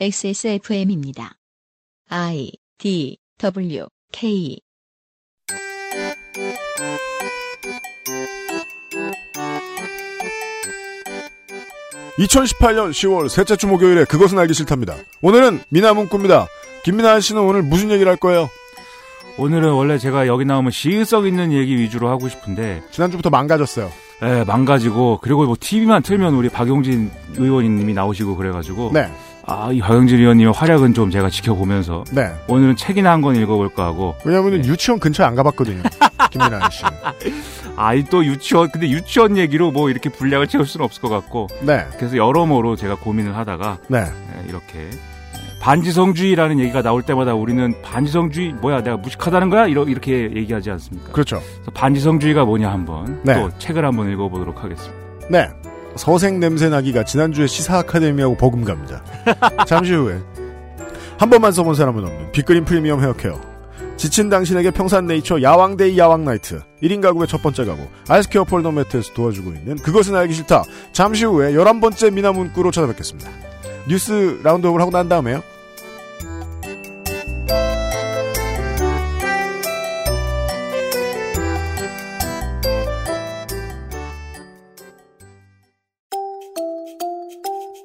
XSFM입니다. I D W K 2018년 10월 셋째 주 목요일에 그것은 알기 싫답니다. 오늘은 미나 문구입니다. 김민아 씨는 오늘 무슨 얘기를 할 거예요? 오늘은 원래 제가 여기 나오면 시의성 있는 얘기 위주로 하고 싶은데 지난주부터 망가졌어요. 예, 망가지고 그리고 뭐 TV만 틀면 우리 박용진 의원님이 나오시고 그래가지고 네, 아 이 박용진 의원님의 활약은 좀 제가 지켜보면서 네. 오늘은 책이나 한 권 읽어볼까 하고 왜냐하면 유치원 근처에 안 가봤거든요. 김민아 씨. 아이 또 유치원 근데 유치원 얘기로 뭐 이렇게 분량을 채울 수는 없을 것 같고 네, 그래서 여러모로 제가 고민을 하다가 네. 예, 이렇게 반지성주의라는 얘기가 나올 때마다 우리는 반지성주의 뭐야 내가 무식하다는 거야 이러, 이렇게 얘기하지 않습니까? 그렇죠. 반지성주의가 뭐냐 한번 네. 또 책을 한번 읽어보도록 하겠습니다. 네. 서생 냄새 나기가 지난주에 시사 아카데미하고 버금갑니다. 잠시 후에 한 번만 써본 사람은 없는 빅그린 프리미엄 헤어케어. 지친 당신에게 평산네이처 야왕데이 야왕나이트 1인 가구의 첫 번째 가구 아이스케어 폴더 매트에서 도와주고 있는 그것은 알기 싫다. 잠시 후에 11번째 민하문구로 찾아뵙겠습니다. 뉴스 roundup을 하고 난 다음에요.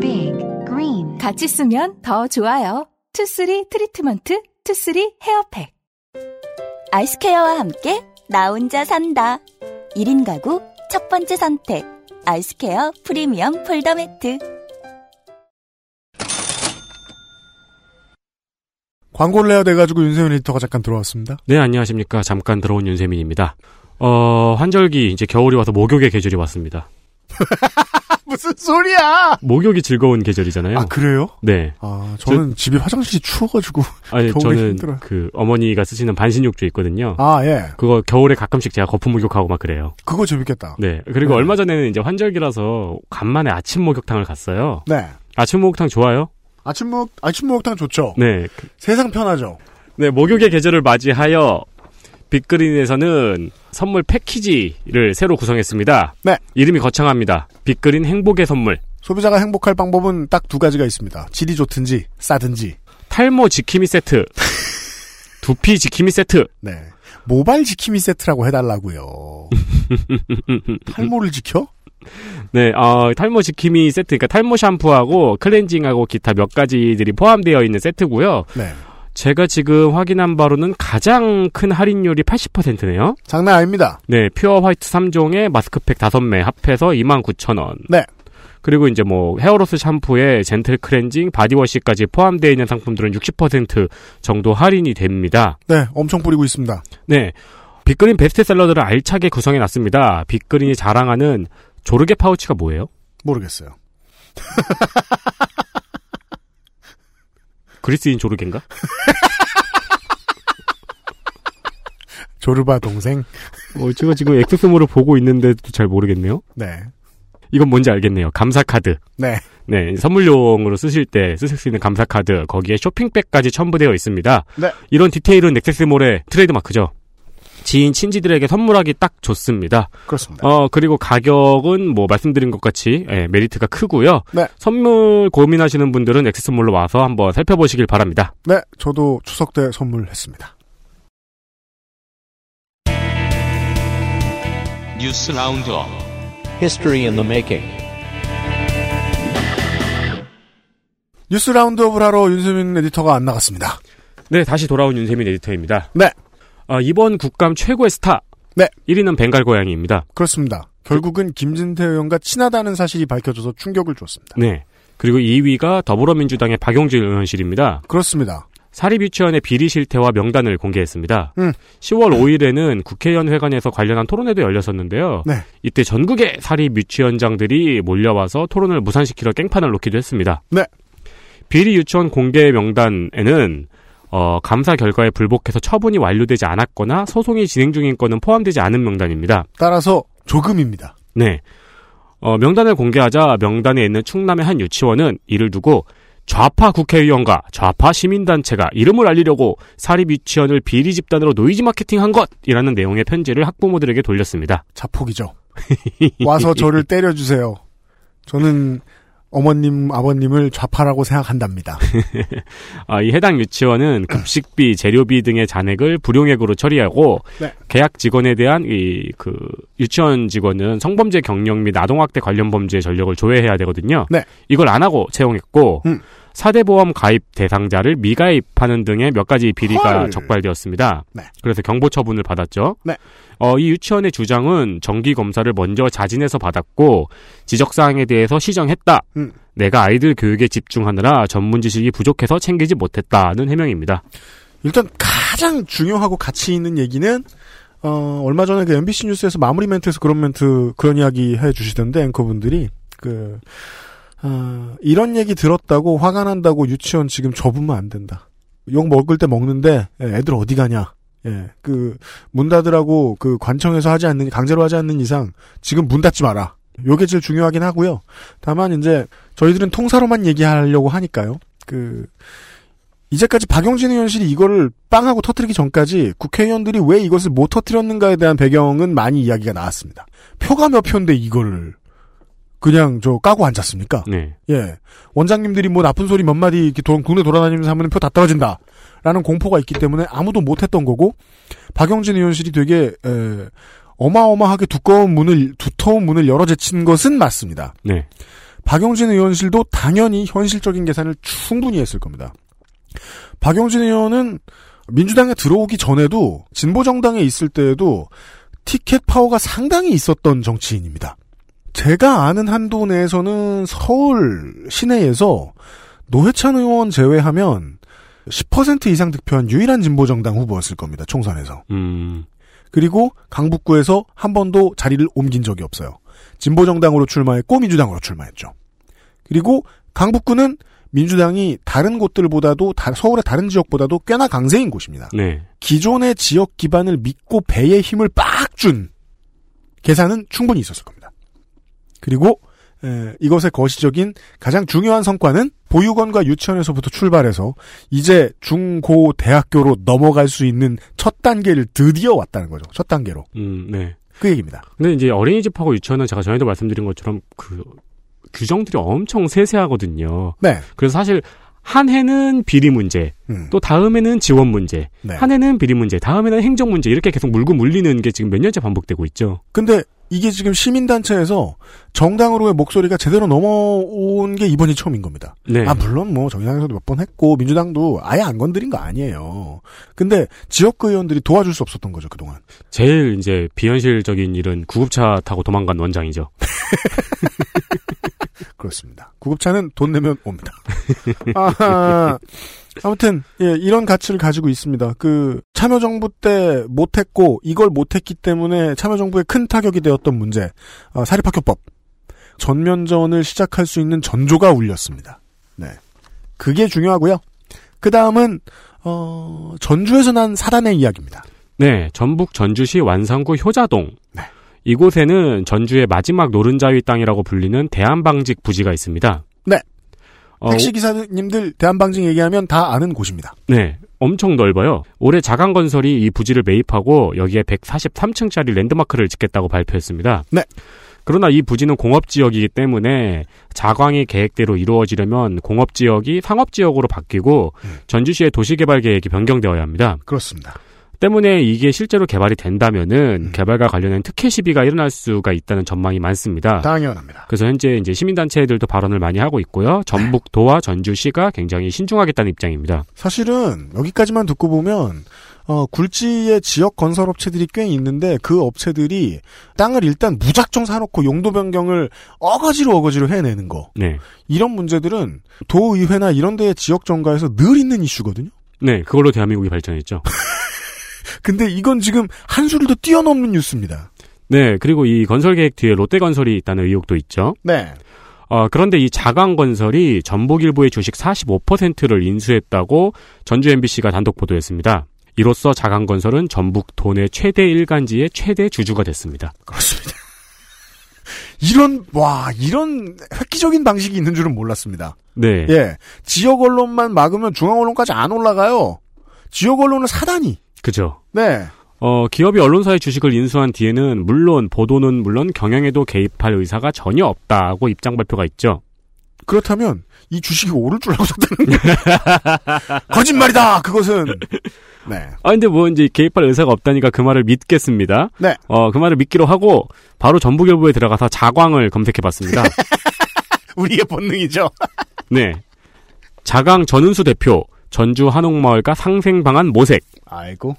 Big Green 같이 쓰면 더 좋아요. 투쓰리 트리트먼트, 투쓰리 헤어팩. 아이스케어와 함께 나 혼자 산다. 1인 가구 첫 번째 선택. 아이스케어 프리미엄 폴더 매트. 광고를 해야 돼가지고 윤세민 에디터가 잠깐 들어왔습니다. 네, 안녕하십니까. 잠깐 들어온 윤세민입니다. 어, 환절기, 이제 겨울이 와서 목욕의 계절이 왔습니다. 무슨 소리야! 목욕이 즐거운 계절이잖아요. 아 그래요? 네. 아 저는 집이 화장실이 추워가지고 아니, 저는 힘들어요. 그 어머니가 쓰시는 반신욕조 있거든요. 아 예. 그거 겨울에 가끔씩 제가 거품 목욕하고 막 그래요. 그거 재밌겠다. 네. 그리고 네. 얼마 전에는 이제 환절기라서 간만에 아침 목욕탕을 갔어요. 네. 아침 목욕탕 좋아요? 아침 목 아침 목욕탕 좋죠. 네. 세상 편하죠. 네, 목욕의 계절을 맞이하여 빅그린에서는 선물 패키지를 새로 구성했습니다. 네. 이름이 거창합니다. 빅그린 행복의 선물. 소비자가 행복할 방법은 딱 두 가지가 있습니다. 질이 좋든지 싸든지. 탈모 지킴이 세트. 두피 지킴이 세트. 네. 모발 지킴이 세트라고 해달라고요. 탈모를 지켜? 네, 어, 탈모 지킴이 세트. 그러니까 탈모 샴푸하고 클렌징하고 기타 몇 가지들이 포함되어 있는 세트고요. 네. 제가 지금 확인한 바로는 가장 큰 할인율이 80%네요. 장난 아닙니다. 네, pure white 3종에 마스크팩 5매 합해서 29,000원. 네. 그리고 이제 뭐 헤어로스 샴푸에 젠틀 클렌징, 바디워시까지 포함되어 있는 상품들은 60% 정도 할인이 됩니다. 네, 엄청 뿌리고 있습니다. 네. 빅그린 베스트셀러들을 알차게 구성해 놨습니다. 빅그린이 자랑하는 조르게 파우치가 뭐예요? 모르겠어요. 그리스인 조르게인가? 조르바 동생. 어, 제가 지금 엑세스몰을 보고 있는데도 잘 모르겠네요. 네. 이건 뭔지 알겠네요. 감사 카드. 네. 네, 선물용으로 쓰실 때 쓰실 수 있는 감사 카드 거기에 쇼핑백까지 첨부되어 있습니다. 네. 이런 디테일은 엑세스몰의 트레이드마크죠. 지인 친지들에게 선물하기 딱 좋습니다. 그렇습니다. 어 그리고 가격은 뭐 말씀드린 것 같이 예, 메리트가 크고요. 네. 선물 고민하시는 분들은 엑세스몰로 와서 한번 살펴보시길 바랍니다. 네, 저도 추석 때 선물했습니다. 뉴스 roundup History in the making. 뉴스 roundup을 하러 윤세민 에디터가 안 나갔습니다. 네, 다시 돌아온 윤세민 에디터입니다. 네. 아, 이번 국감 최고의 스타. 네. 1위는 벵갈 고양이입니다. 그렇습니다. 결국은 김진태 의원과 친하다는 사실이 밝혀져서 충격을 줬습니다. 네. 그리고 2위가 더불어민주당의 박용진 의원실입니다. 그렇습니다. 사립유치원의 비리 실태와 명단을 공개했습니다. 음. 10월 5일에는 국회의원 회관에서 관련한 토론회도 열렸었는데요. 네. 이때 전국의 사립유치원장들이 몰려와서 토론을 무산시키려 깽판을 놓기도 했습니다. 네. 비리 유치원 공개 명단에는 어, 감사 결과에 불복해서 처분이 완료되지 않았거나 소송이 진행 중인 건은 포함되지 않은 명단입니다. 따라서 조금입니다. 네. 어, 명단을 공개하자 명단에 있는 충남의 한 유치원은 이를 두고 좌파 국회의원과 좌파 시민단체가 이름을 알리려고 사립 유치원을 비리 집단으로 노이즈 마케팅한 것이라는 내용의 편지를 학부모들에게 돌렸습니다. 자폭이죠. 와서 저를 때려주세요. 저는 어머님, 아버님을 좌파라고 생각한답니다. 아, 이 해당 유치원은 급식비, 재료비 등의 잔액을 불용액으로 처리하고 네. 계약 직원에 대한 이 그 유치원 직원은 성범죄 경력 및 아동학대 관련 범죄 전력을 조회해야 되거든요. 네. 이걸 안 하고 채용했고 음. 사대 보험 가입 대상자를 미가입하는 등의 몇 가지 비리가 헐. 적발되었습니다. 네. 그래서 경보 처분을 받았죠. 네. 어, 이 유치원의 주장은 정기 검사를 먼저 자진해서 받았고 지적 사항에 대해서 시정했다. 음. 내가 아이들 교육에 집중하느라 전문 지식이 부족해서 챙기지 못했다는 해명입니다. 일단 가장 중요하고 가치 있는 얘기는 어, 얼마 전에 그 MBC 뉴스에서 마무리 멘트에서 그런 멘트 그런 이야기 해 주시던데 앵커분들이 그 어, 이런 얘기 들었다고 화가 난다고 유치원 지금 접으면 안 된다. 욕 먹을 때 먹는데 예, 애들 어디 가냐? 예, 그 문 닫으라고 그 관청에서 하지 않는 강제로 하지 않는 이상 지금 문 닫지 마라. 요게 제일 중요하긴 하고요. 다만 이제 저희들은 통사로만 얘기하려고 하니까요. 그 이제까지 박용진 의원실이 이거를 빵하고 터트리기 전까지 국회의원들이 왜 이것을 못 터트렸는가에 대한 배경은 많이 이야기가 나왔습니다. 표가 몇 표인데 이거를 그냥 저 까고 앉았습니까? 네. 예. 원장님들이 뭐 나쁜 소리 몇 마디 이렇게 도- 국내 돌아다니면서 하면 표 다 떨어진다. 라는 공포가 있기 때문에 아무도 못했던 거고, 박영진 의원실이 되게, 에, 어마어마하게 두꺼운 문을, 두터운 문을 열어 제친 것은 맞습니다. 네. 박영진 의원실도 당연히 현실적인 계산을 충분히 했을 겁니다. 박영진 의원은 민주당에 들어오기 전에도 진보정당에 있을 때에도 티켓 파워가 상당히 있었던 정치인입니다. 제가 아는 한도 내에서는 서울 시내에서 노회찬 의원 제외하면 10% 이상 득표한 유일한 진보정당 후보였을 겁니다. 총선에서. 음. 그리고 강북구에서 한 번도 자리를 옮긴 적이 없어요. 진보정당으로 출마했고 민주당으로 출마했죠. 그리고 강북구는 민주당이 다른 곳들보다도 다- 서울의 다른 지역보다도 꽤나 강세인 곳입니다. 네. 기존의 지역 기반을 믿고 배의 힘을 빡 준 계산은 충분히 있었을 겁니다. 그리고 에, 이것의 거시적인 가장 중요한 성과는 보육원과 유치원에서부터 출발해서 이제 중고 대학교로 넘어갈 수 있는 첫 단계를 드디어 왔다는 거죠. 첫 단계로. 음, 네. 그 얘기입니다. 근데 이제 어린이집하고 유치원은 제가 전에도 말씀드린 것처럼 그 규정들이 엄청 세세하거든요. 네. 그래서 사실 한 해는 비리 문제, 음. 또 다음에는 지원 문제, 네. 한 해는 비리 문제, 다음에는 행정 문제 이렇게 계속 물고 물리는 게 지금 몇 년째 반복되고 있죠. 근데 이게 지금 시민단체에서 정당으로의 목소리가 제대로 넘어온 게 이번이 처음인 겁니다. 네. 아, 물론 뭐 정당에서도 몇 번 했고 민주당도 아예 안 건드린 거 아니에요. 근데 지역구 의원들이 도와줄 수 없었던 거죠, 그동안. 제일 이제 비현실적인 일은 구급차 타고 도망간 원장이죠. 그렇습니다. 구급차는 돈 내면 옵니다. 아, 아무튼 예, 이런 가치를 가지고 있습니다. 그 참여정부 때 못했고 이걸 못했기 때문에 참여정부에 큰 타격이 되었던 문제 어, 사립학교법 전면전을 시작할 수 있는 전조가 울렸습니다. 네, 그게 중요하고요. 그 다음은 어, 전주에서 난 사단의 이야기입니다. 네, 전북 전주시 완산구 효자동. 네. 이곳에는 전주의 마지막 노른자위 땅이라고 불리는 대한방직 부지가 있습니다. 네. 어, 택시 기사님들 대한방직 얘기하면 다 아는 곳입니다. 네, 엄청 넓어요. 올해 자강건설이 이 부지를 매입하고 여기에 143층짜리 랜드마크를 짓겠다고 발표했습니다. 네. 그러나 이 부지는 공업지역이기 때문에 자광이 계획대로 이루어지려면 공업지역이 상업지역으로 바뀌고 음. 전주시의 도시개발 계획이 변경되어야 합니다. 그렇습니다. 때문에 이게 실제로 개발이 된다면은 음. 개발과 관련된 특혜 시비가 일어날 수가 있다는 전망이 많습니다. 당연합니다. 그래서 현재 이제 시민단체들도 발언을 많이 하고 있고요. 전북도와 전주시가 굉장히 신중하겠다는 입장입니다. 사실은 여기까지만 듣고 보면 어, 굴지의 지역 건설 업체들이 꽤 있는데 그 업체들이 땅을 일단 무작정 사놓고 용도 변경을 어거지로 어거지로 해내는 거 네. 이런 문제들은 도의회나 이런 데의 지역 정가에서 늘 있는 이슈거든요. 네, 그걸로 대한민국이 발전했죠. 근데 이건 지금 한 수를 더 뛰어넘는 뉴스입니다. 네, 그리고 이 건설 계획 뒤에 롯데건설이 있다는 의혹도 있죠. 네. 어, 그런데 이 자강건설이 전북일보의 주식 45%를 인수했다고 전주 MBC가 단독 보도했습니다. 이로써 자강건설은 전북 도내 최대 일간지의 최대 주주가 됐습니다. 그렇습니다. 이런 와 이런 획기적인 방식이 있는 줄은 몰랐습니다. 네. 예, 지역 언론만 막으면 중앙 언론까지 안 올라가요. 지역 언론은 사단이. 그죠. 네. 어, 기업이 언론사의 주식을 인수한 뒤에는 물론 보도는 물론 경영에도 개입할 의사가 전혀 없다고 입장 발표가 있죠. 그렇다면 이 주식이 오를 줄 알고 샀다는 거 거짓말이다. 그것은 네. 아 근데 뭐 이제 개입할 의사가 없다니까 그 말을 믿겠습니다. 네. 어, 그 말을 믿기로 하고 바로 전북일보에 들어가서 자광을 검색해 봤습니다. 우리의 본능이죠. 네. 자강 전은수 대표, 전주 한옥마을과 상생 방안 모색, 아이고.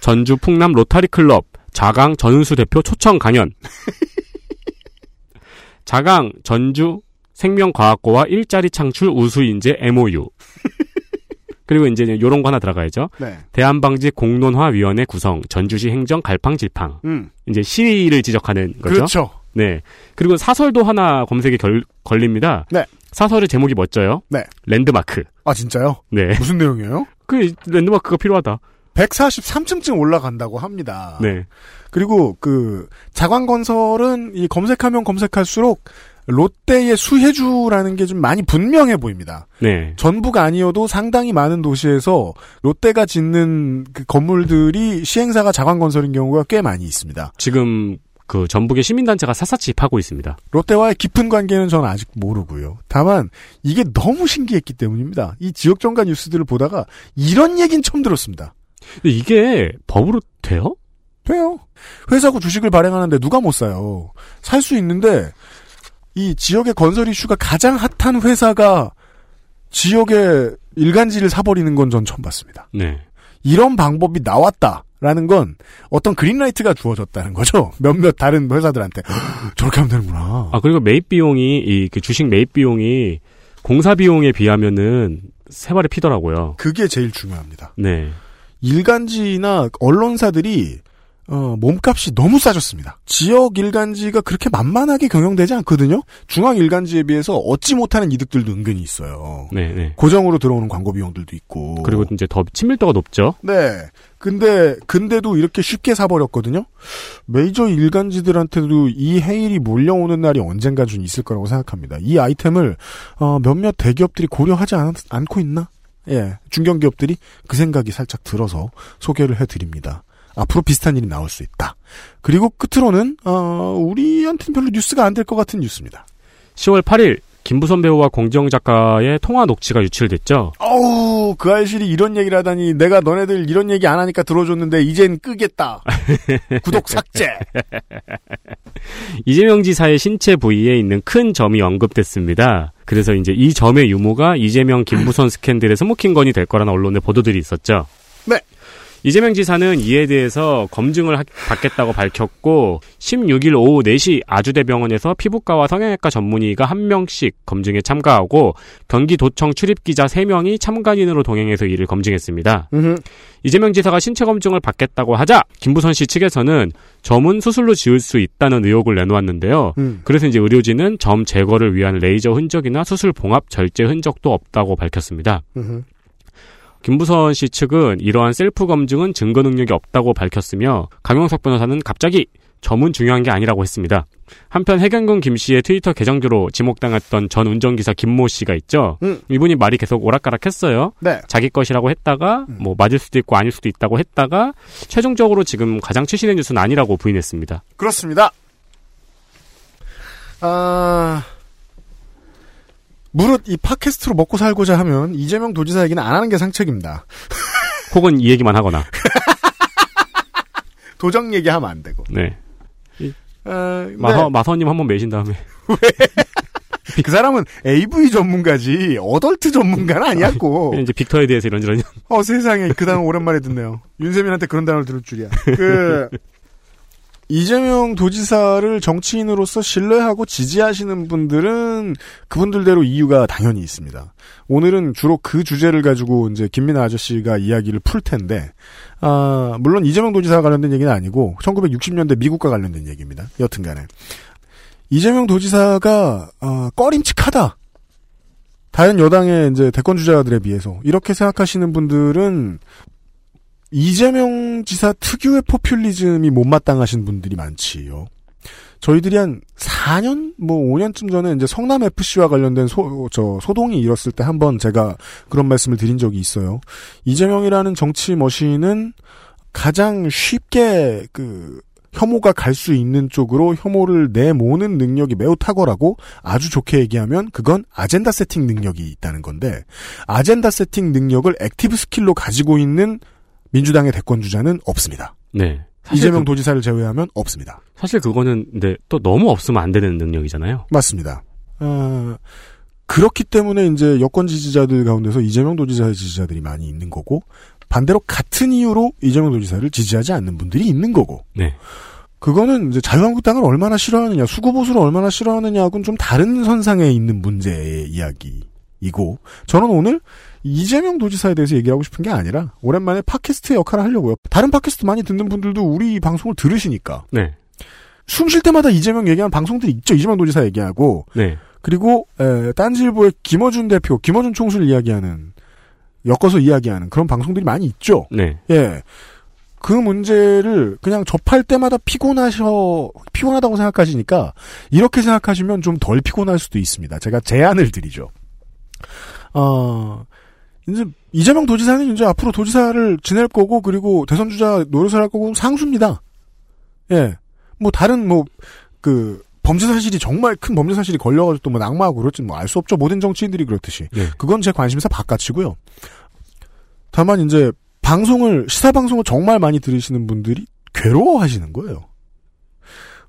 전주 풍남 로타리 클럽, 자강 전은수 대표 초청 강연. 자강 전주 생명과학고와 일자리 창출 우수인재 MOU. 그리고 이제 요런 거 하나 들어가야죠. 네. 대한방지 공론화위원회 구성, 전주시 행정 갈팡질팡. 음. 이제 시위를 지적하는 거죠. 그렇죠. 네. 그리고 사설도 하나 검색에 결- 걸립니다. 네. 사설의 제목이 멋져요. 네. 랜드마크. 아 진짜요? 네. 무슨 내용이에요? 그 랜드마크가 필요하다. 143층쯤 올라간다고 합니다. 네. 그리고 그 자광건설은 이 검색하면 검색할수록 롯데의 수혜주라는 게 좀 많이 분명해 보입니다. 네. 전부가 아니어도 상당히 많은 도시에서 롯데가 짓는 그 건물들이 시행사가 자광건설인 경우가 꽤 많이 있습니다. 지금 그 전북의 시민단체가 샅샅이 파고 있습니다. 롯데와의 깊은 관계는 저는 아직 모르고요. 다만 이게 너무 신기했기 때문입니다. 이 지역 정가 뉴스들을 보다가 이런 얘기는 처음 들었습니다. 근데 이게 법으로 돼요? 돼요. 회사고 주식을 발행하는데 누가 못 사요. 살 수 있는데 이 지역의 건설 이슈가 가장 핫한 회사가 지역의 일간지를 사버리는 건 전 처음 봤습니다. 네. 이런 방법이 나왔다 라는 건 어떤 그린라이트가 주어졌다는 거죠. 몇몇 다른 회사들한테 저렇게 하면 되는구나. 아 그리고 매입 비용이 이 그 주식 매입 비용이 공사 비용에 비하면은 세 발에 피더라고요. 그게 제일 중요합니다. 네. 일간지나 언론사들이 어, 몸값이 너무 싸졌습니다. 지역 일간지가 그렇게 만만하게 경영되지 않거든요. 중앙 일간지에 비해서 얻지 못하는 이득들도 은근히 있어요. 네, 네. 고정으로 들어오는 광고 비용들도 있고. 그리고 이제 더 친밀도가 높죠. 네. 근데 근데도 이렇게 쉽게 사버렸거든요. 메이저 일간지들한테도 이 해일이 몰려오는 날이 언젠가 좀 있을 거라고 생각합니다. 이 아이템을 어, 몇몇 대기업들이 고려하지 않, 않고 있나? 예, 중견기업들이 그 생각이 살짝 들어서 소개를 해드립니다. 앞으로 비슷한 일이 나올 수 있다. 그리고 끝으로는 어, 우리한테는 별로 뉴스가 안 될 것 같은 뉴스입니다. 10월 8일 김부선 배우와 공정 작가의 통화 녹취가 유출됐죠. 어우, 그 알실이 이런 얘기를 하다니 내가 너네들 이런 얘기 안 하니까 들어줬는데 이젠 끄겠다. 구독 삭제. 이재명 지사의 신체 부위에 있는 큰 점이 언급됐습니다. 그래서 이제 이 점의 유무가 이재명 김부선 스캔들의 스모킹건이 될 거라는 언론의 보도들이 있었죠. 네. 이재명 지사는 이에 대해서 검증을 하- 받겠다고 밝혔고 16일 오후 4시 아주대병원에서 피부과와 성형외과 전문의가 한 명씩 검증에 참가하고 경기도청 출입기자 3명이 참관인으로 동행해서 이를 검증했습니다. 이재명 지사가 신체 검증을 받겠다고 하자 김부선 씨 측에서는 점은 수술로 지울 수 있다는 의혹을 내놓았는데요. 음. 그래서 이제 의료진은 점 제거를 위한 레이저 흔적이나 수술 봉합 절제 흔적도 없다고 밝혔습니다. 음흠. 김부선 씨 측은 이러한 셀프 검증은 증거 능력이 없다고 밝혔으며 강용석 변호사는 갑자기 점은 중요한 게 아니라고 했습니다. 한편 해경군 김 씨의 트위터 계정주로 지목당했던 전 운전기사 김모 씨가 있죠. 음. 이분이 말이 계속 오락가락했어요. 네. 자기 것이라고 했다가 뭐 맞을 수도 있고 아닐 수도 있다고 했다가 최종적으로 지금 가장 최신의 뉴스는 아니라고 부인했습니다. 그렇습니다. 아, 무릇 이 팟캐스트로 먹고 살고자 하면 이재명 도지사 얘기는 안 하는 게 상책입니다. 혹은 이 얘기만 하거나. 도정 얘기하면 안 되고. 네. 아, 네. 마서 마서님 한번 매신 다음에 그 사람은 AV 전문가지 어덜트 전문가는 아니었고. 이제 빅터에 대해서 이런저런 어 세상에 그 단어 오랜만에 듣네요. 윤세민한테 그런 단어를 들을 줄이야. 그 이재명 도지사를 정치인으로서 신뢰하고 지지하시는 분들은 그분들대로 이유가 당연히 있습니다. 오늘은 주로 그 주제를 가지고 이제 김민아 아저씨가 이야기를 풀 텐데, 아, 물론 이재명 도지사와 관련된 얘기는 아니고 1960년대 미국과 관련된 얘기입니다. 여튼 간에. 이재명 도지사가 어, 꺼림칙하다. 다른 여당의 이제 대권 주자들에 비해서 이렇게 생각하시는 분들은 이재명 지사 특유의 포퓰리즘이 못마땅하신 분들이 많지요. 저희들이 한 4년, 뭐 5년쯤 전에 이제 성남 FC와 관련된 소, 저, 소동이 일었을 때 한번 제가 그런 말씀을 드린 적이 있어요. 이재명이라는 정치 machine은 가장 쉽게 그, 혐오가 갈 수 있는 쪽으로 혐오를 내모는 능력이 매우 탁월하고 아주 좋게 얘기하면 그건 agenda setting 능력이 있다는 건데 agenda setting 능력을 active skill로 가지고 있는 민주당의 대권 주자는 없습니다. 네. 이재명 그, 도지사를 제외하면 없습니다. 사실 그거는 근데 또 너무 없으면 안 되는 능력이잖아요. 맞습니다. 어, 그렇기 때문에 이제 여권 지지자들 가운데서 이재명 도지사의 지지자들이 많이 있는 거고 반대로 같은 이유로 이재명 도지사를 지지하지 않는 분들이 있는 거고. 네. 그거는 이제 자유한국당을 얼마나 싫어하느냐, 수구보수를 얼마나 싫어하느냐하고는 좀 다른 선상에 있는 문제의 이야기이고, 저는 오늘 이재명 도지사에 대해서 얘기하고 싶은 게 아니라, 오랜만에 팟캐스트 역할을 하려고요. 다른 팟캐스트 많이 듣는 분들도 우리 방송을 들으시니까, 네. 숨 쉴 때마다 이재명 얘기하는 방송들이 있죠. 이재명 도지사 얘기하고, 네. 그리고 에, 딴지일보의 김어준 대표, 김어준 총수를 이야기하는 엮어서 이야기하는 그런 방송들이 많이 있죠. 네. 예. 그 문제를 그냥 접할 때마다 피곤하셔 피곤하다고 생각하시니까 이렇게 생각하시면 좀 덜 피곤할 수도 있습니다. 제가 제안을 드리죠. 어 이제 이재명 도지사는 이제 앞으로 도지사를 지낼 거고 그리고 대선 주자 노릇을 할 거고 상수입니다. 예. 뭐 다른 뭐 그 범죄 사실이 정말 큰 범죄 사실이 걸려가지고 또 뭐 낙마하고 그렇지 뭐 알 수 없죠. 모든 정치인들이 그렇듯이. 네. 그건 제 관심사 바깥이고요. 다만 이제 방송을 시사 방송을 정말 많이 들으시는 분들이 괴로워하시는 거예요.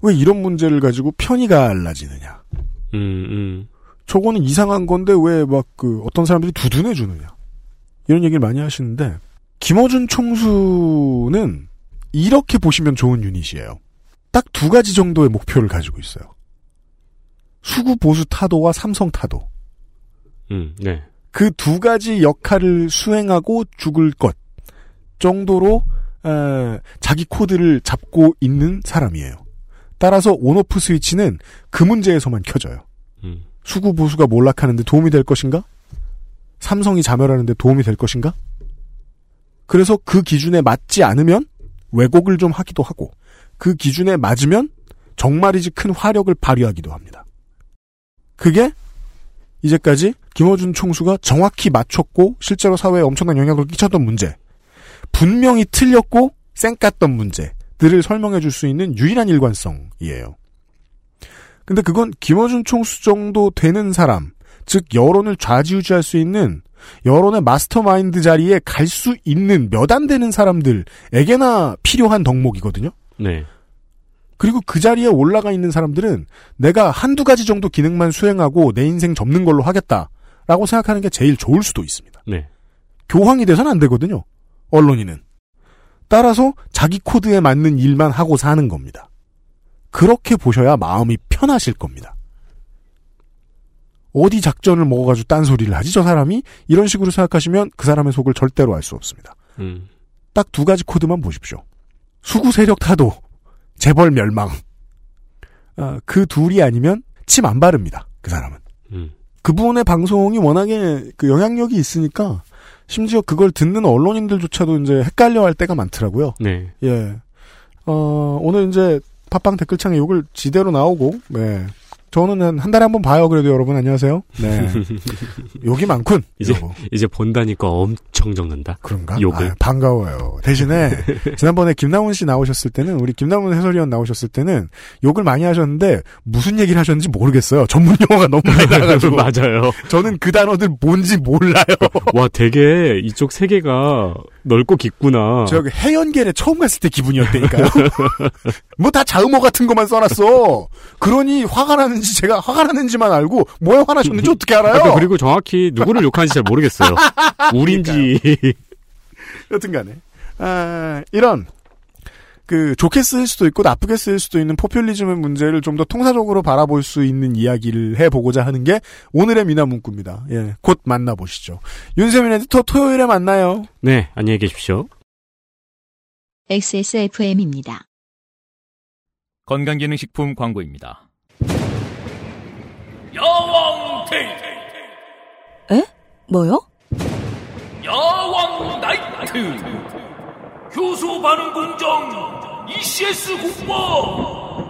왜 이런 문제를 가지고 편이 갈라지느냐? 음, 음. 저거는 이상한 건데 왜 막 그 어떤 사람들이 두둔해 주느냐? 이런 얘기를 많이 하시는데 김어준 총수는 이렇게 보시면 좋은 유닛이에요. 딱 두 가지 정도의 목표를 가지고 있어요. 수구 보수 타도와 삼성 타도. 음, 네. 그 두 가지 역할을 수행하고 죽을 것 정도로 에, 자기 코드를 잡고 있는 사람이에요. 따라서 온오프 스위치는 그 문제에서만 켜져요. 음. 수구 보수가 몰락하는데 도움이 될 것인가? 삼성이 자멸하는데 도움이 될 것인가? 그래서 그 기준에 맞지 않으면 왜곡을 좀 하기도 하고 그 기준에 맞으면 정말이지 큰 화력을 발휘하기도 합니다. 그게 이제까지 김어준 총수가 정확히 맞췄고 실제로 사회에 엄청난 영향을 끼쳤던 문제 분명히 틀렸고 쌩깠던 문제들을 설명해 줄 수 있는 유일한 일관성이에요. 근데 그건 김어준 총수 정도 되는 사람, 즉 여론을 좌지우지할 수 있는 여론의 마스터마인드 자리에 갈 수 있는 몇 안 되는 사람들에게나 필요한 덕목이거든요. 네. 그리고 그 자리에 올라가 있는 사람들은 내가 한두 가지 정도 기능만 수행하고 내 인생 접는 걸로 하겠다라고 생각하는 게 제일 좋을 수도 있습니다. 네. 교황이 돼서는 안 되거든요. 언론인은. 따라서 자기 코드에 맞는 일만 하고 사는 겁니다. 그렇게 보셔야 마음이 편하실 겁니다. 어디 작전을 먹어가지고 딴소리를 하지 저 사람이 이런 식으로 생각하시면 그 사람의 속을 절대로 알 수 없습니다. 음. 딱두 가지 코드만 보십시오. 수구 세력 타도 재벌 멸망. 아, 그 둘이 아니면 침 안 바릅니다. 그 사람은. 음. 그분의 방송이 워낙에 그 영향력이 있으니까 심지어 그걸 듣는 언론인들조차도 이제 헷갈려 할 때가 많더라고요. 네. 예. 어, 오늘 이제 팟빵 댓글창에 욕을 지대로 나오고, 네. 저는 한, 한 달에 한 번 봐요. 그래도 여러분 안녕하세요. 네. 욕이 많군. 이제 이러고. 이제 본다니까 엄청 적는다. 그런가? 욕을. 아, 반가워요. 대신에 지난번에 김남훈 씨 나오셨을 때는 우리 김남훈 해설위원 나오셨을 때는 욕을 많이 하셨는데 무슨 얘기를 하셨는지 모르겠어요. 전문 용어가 너무 많이 나가지고 맞아요. 저는 그 단어들 뭔지 몰라요. 와, 되게 이쪽 세계가 넓고 깊구나. 그 해연계에 처음 갔을 때 기분이었다니까요. 뭐 다 자음어 같은 것만 써놨어. 그러니 화가 나는지 제가 화가 나는지만 알고 뭐에 화나셨는지 어떻게 알아요? 그리고 정확히 누구를 욕하는지 잘 모르겠어요. 우린지. 여튼간에 아, 이런 그 좋게 쓰일 수도 있고 나쁘게 쓰일 수도 있는 포퓰리즘의 문제를 좀 더 통사적으로 바라볼 수 있는 이야기를 해보고자 하는 게 오늘의 미나 문구입니다. 예, 곧 만나보시죠. 윤세민 에디터 토요일에 만나요. 네, 안녕히 계십시오. XSFM입니다. 건강기능식품 광고입니다. 여왕 테이트! 에? 뭐요? 여왕 나이트! 효소 반응 공정 ECS 공법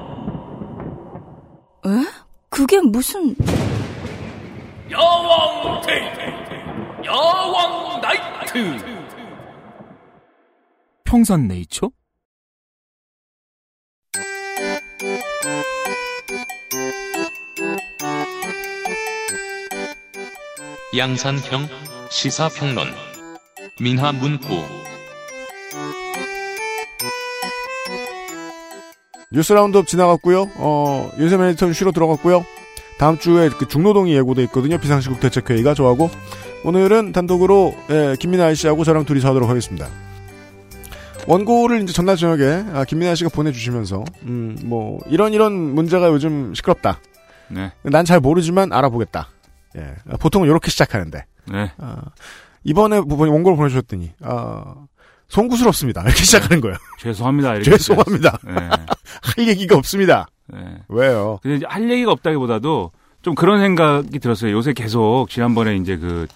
에? 그게 무슨 야왕 데이트 야왕 나이트 평산 네이처? 양산형 시사평론 민하문구 뉴스 roundup 지나갔고요. 어, 윤세민 에디터는 쉬러 들어갔고요. 다음 주에 그 중노동이 예고돼 있거든요. 비상시국 대책회의가 저하고 오늘은 단독으로 예, 김민하 씨하고 저랑 둘이서 하도록 하겠습니다. 원고를 이제 전날 저녁에 아, 김민하 씨가 보내주시면서 음, 뭐 이런 이런 문제가 요즘 시끄럽다. 네. 난 잘 모르지만 알아보겠다. 예, 보통은 이렇게 시작하는데 네. 아, 이번에 부- 원고를 보내주셨더니 아, 송구스럽습니다. 이렇게 시작하는 거예요. 죄송합니다 이렇게 죄송합니다. 네. 할 얘기가 없습니다. 네. 왜요? 근데 이제 할 얘기가 없다기보다도 좀 그런 생각이 들었어요. 요새 계속 지난번에 이제 그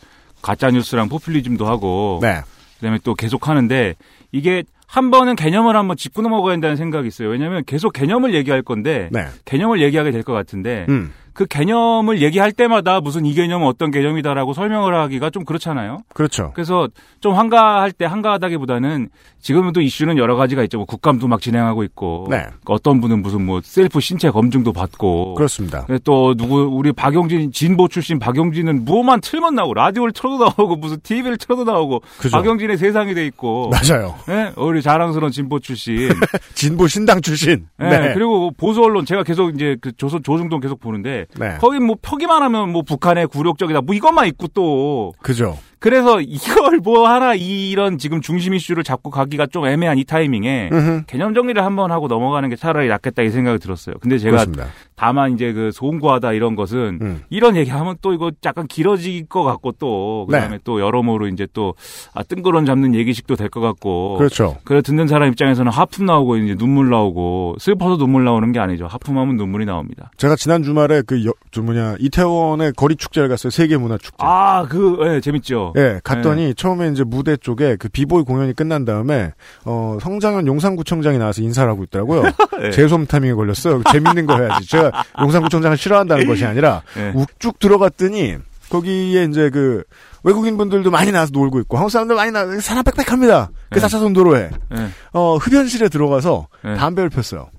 가짜 뉴스랑 포퓰리즘도 하고 네. 그다음에 또 계속 하는데 이게 한 번은 개념을 한번 짚고 넘어가야 된다는 생각이 있어요. 왜냐하면 계속 개념을 얘기할 건데 네. 개념을 얘기하게 될 것 같은데 음. 그 개념을 얘기할 때마다 무슨 이 개념은 어떤 개념이다라고 설명을 하기가 좀 그렇잖아요. 그렇죠. 그래서 좀 한가할 때 한가하다기보다는 지금도 이슈는 여러 가지가 있죠. 뭐 국감도 막 진행하고 있고 네. 어떤 분은 무슨 뭐 셀프 신체 검증도 받고 그렇습니다. 근데 또 누구 우리 박용진 진보 출신 박용진은 무엇만 틀면 나오고 라디오를 틀어도 나오고 무슨 TV를 틀어도 나오고 그죠. 박용진의 세상이 돼 있고 맞아요. 예? 우리 자랑스러운 진보 출신 진보 신당 출신. 예, 네. 그리고 보수 언론 제가 계속 이제 그 조선 조중동 계속 보는데 네. 거기 뭐 표기만 하면 뭐 북한의 굴욕적이다 뭐 이것만 있고 또 그죠. 그래서 이걸 뭐 하나 이런 지금 중심 이슈를 잡고 가기가 좀 애매한 이 타이밍에 음흠. 개념 정리를 한번 하고 넘어가는 게 차라리 낫겠다 이 생각이 들었어요. 근데 제가 그렇습니다. 다만 이제 그 송구하다 이런 것은 음. 이런 얘기하면 또 이거 약간 길어질 것 같고 또 그다음에 네. 또 여러모로 이제 또 아, 뜬구름 잡는 얘기식도 될 것 같고 그렇죠. 그래 듣는 사람 입장에서는 하품 나오고 이제 눈물 나오고 슬퍼서 눈물 나오는 게 아니죠. 하품하면 눈물이 나옵니다. 제가 지난 주말에 그, 여, 저 뭐냐, 이태원의 거리 축제를 갔어요. 세계 문화 축제. 아, 그, 예, 재밌죠. 예, 갔더니 처음에 이제 무대 쪽에 그 비보이 공연이 끝난 다음에 어 성장현 용산구청장이 나와서 인사를 하고 있더라고요. 예. 재수험 타이밍에 걸렸어요. 재밌는 거 해야지. 제가 용산구청장을 싫어한다는 것이 아니라 예. 욱쭉 들어갔더니 거기에 이제 그 외국인 분들도 많이 나와서 놀고 있고 한국 사람들 많이 나와 사람 빽빽합니다. 그 예. 4차선 도로에 예. 어 흡연실에 들어가서 예. 담배를 폈어요.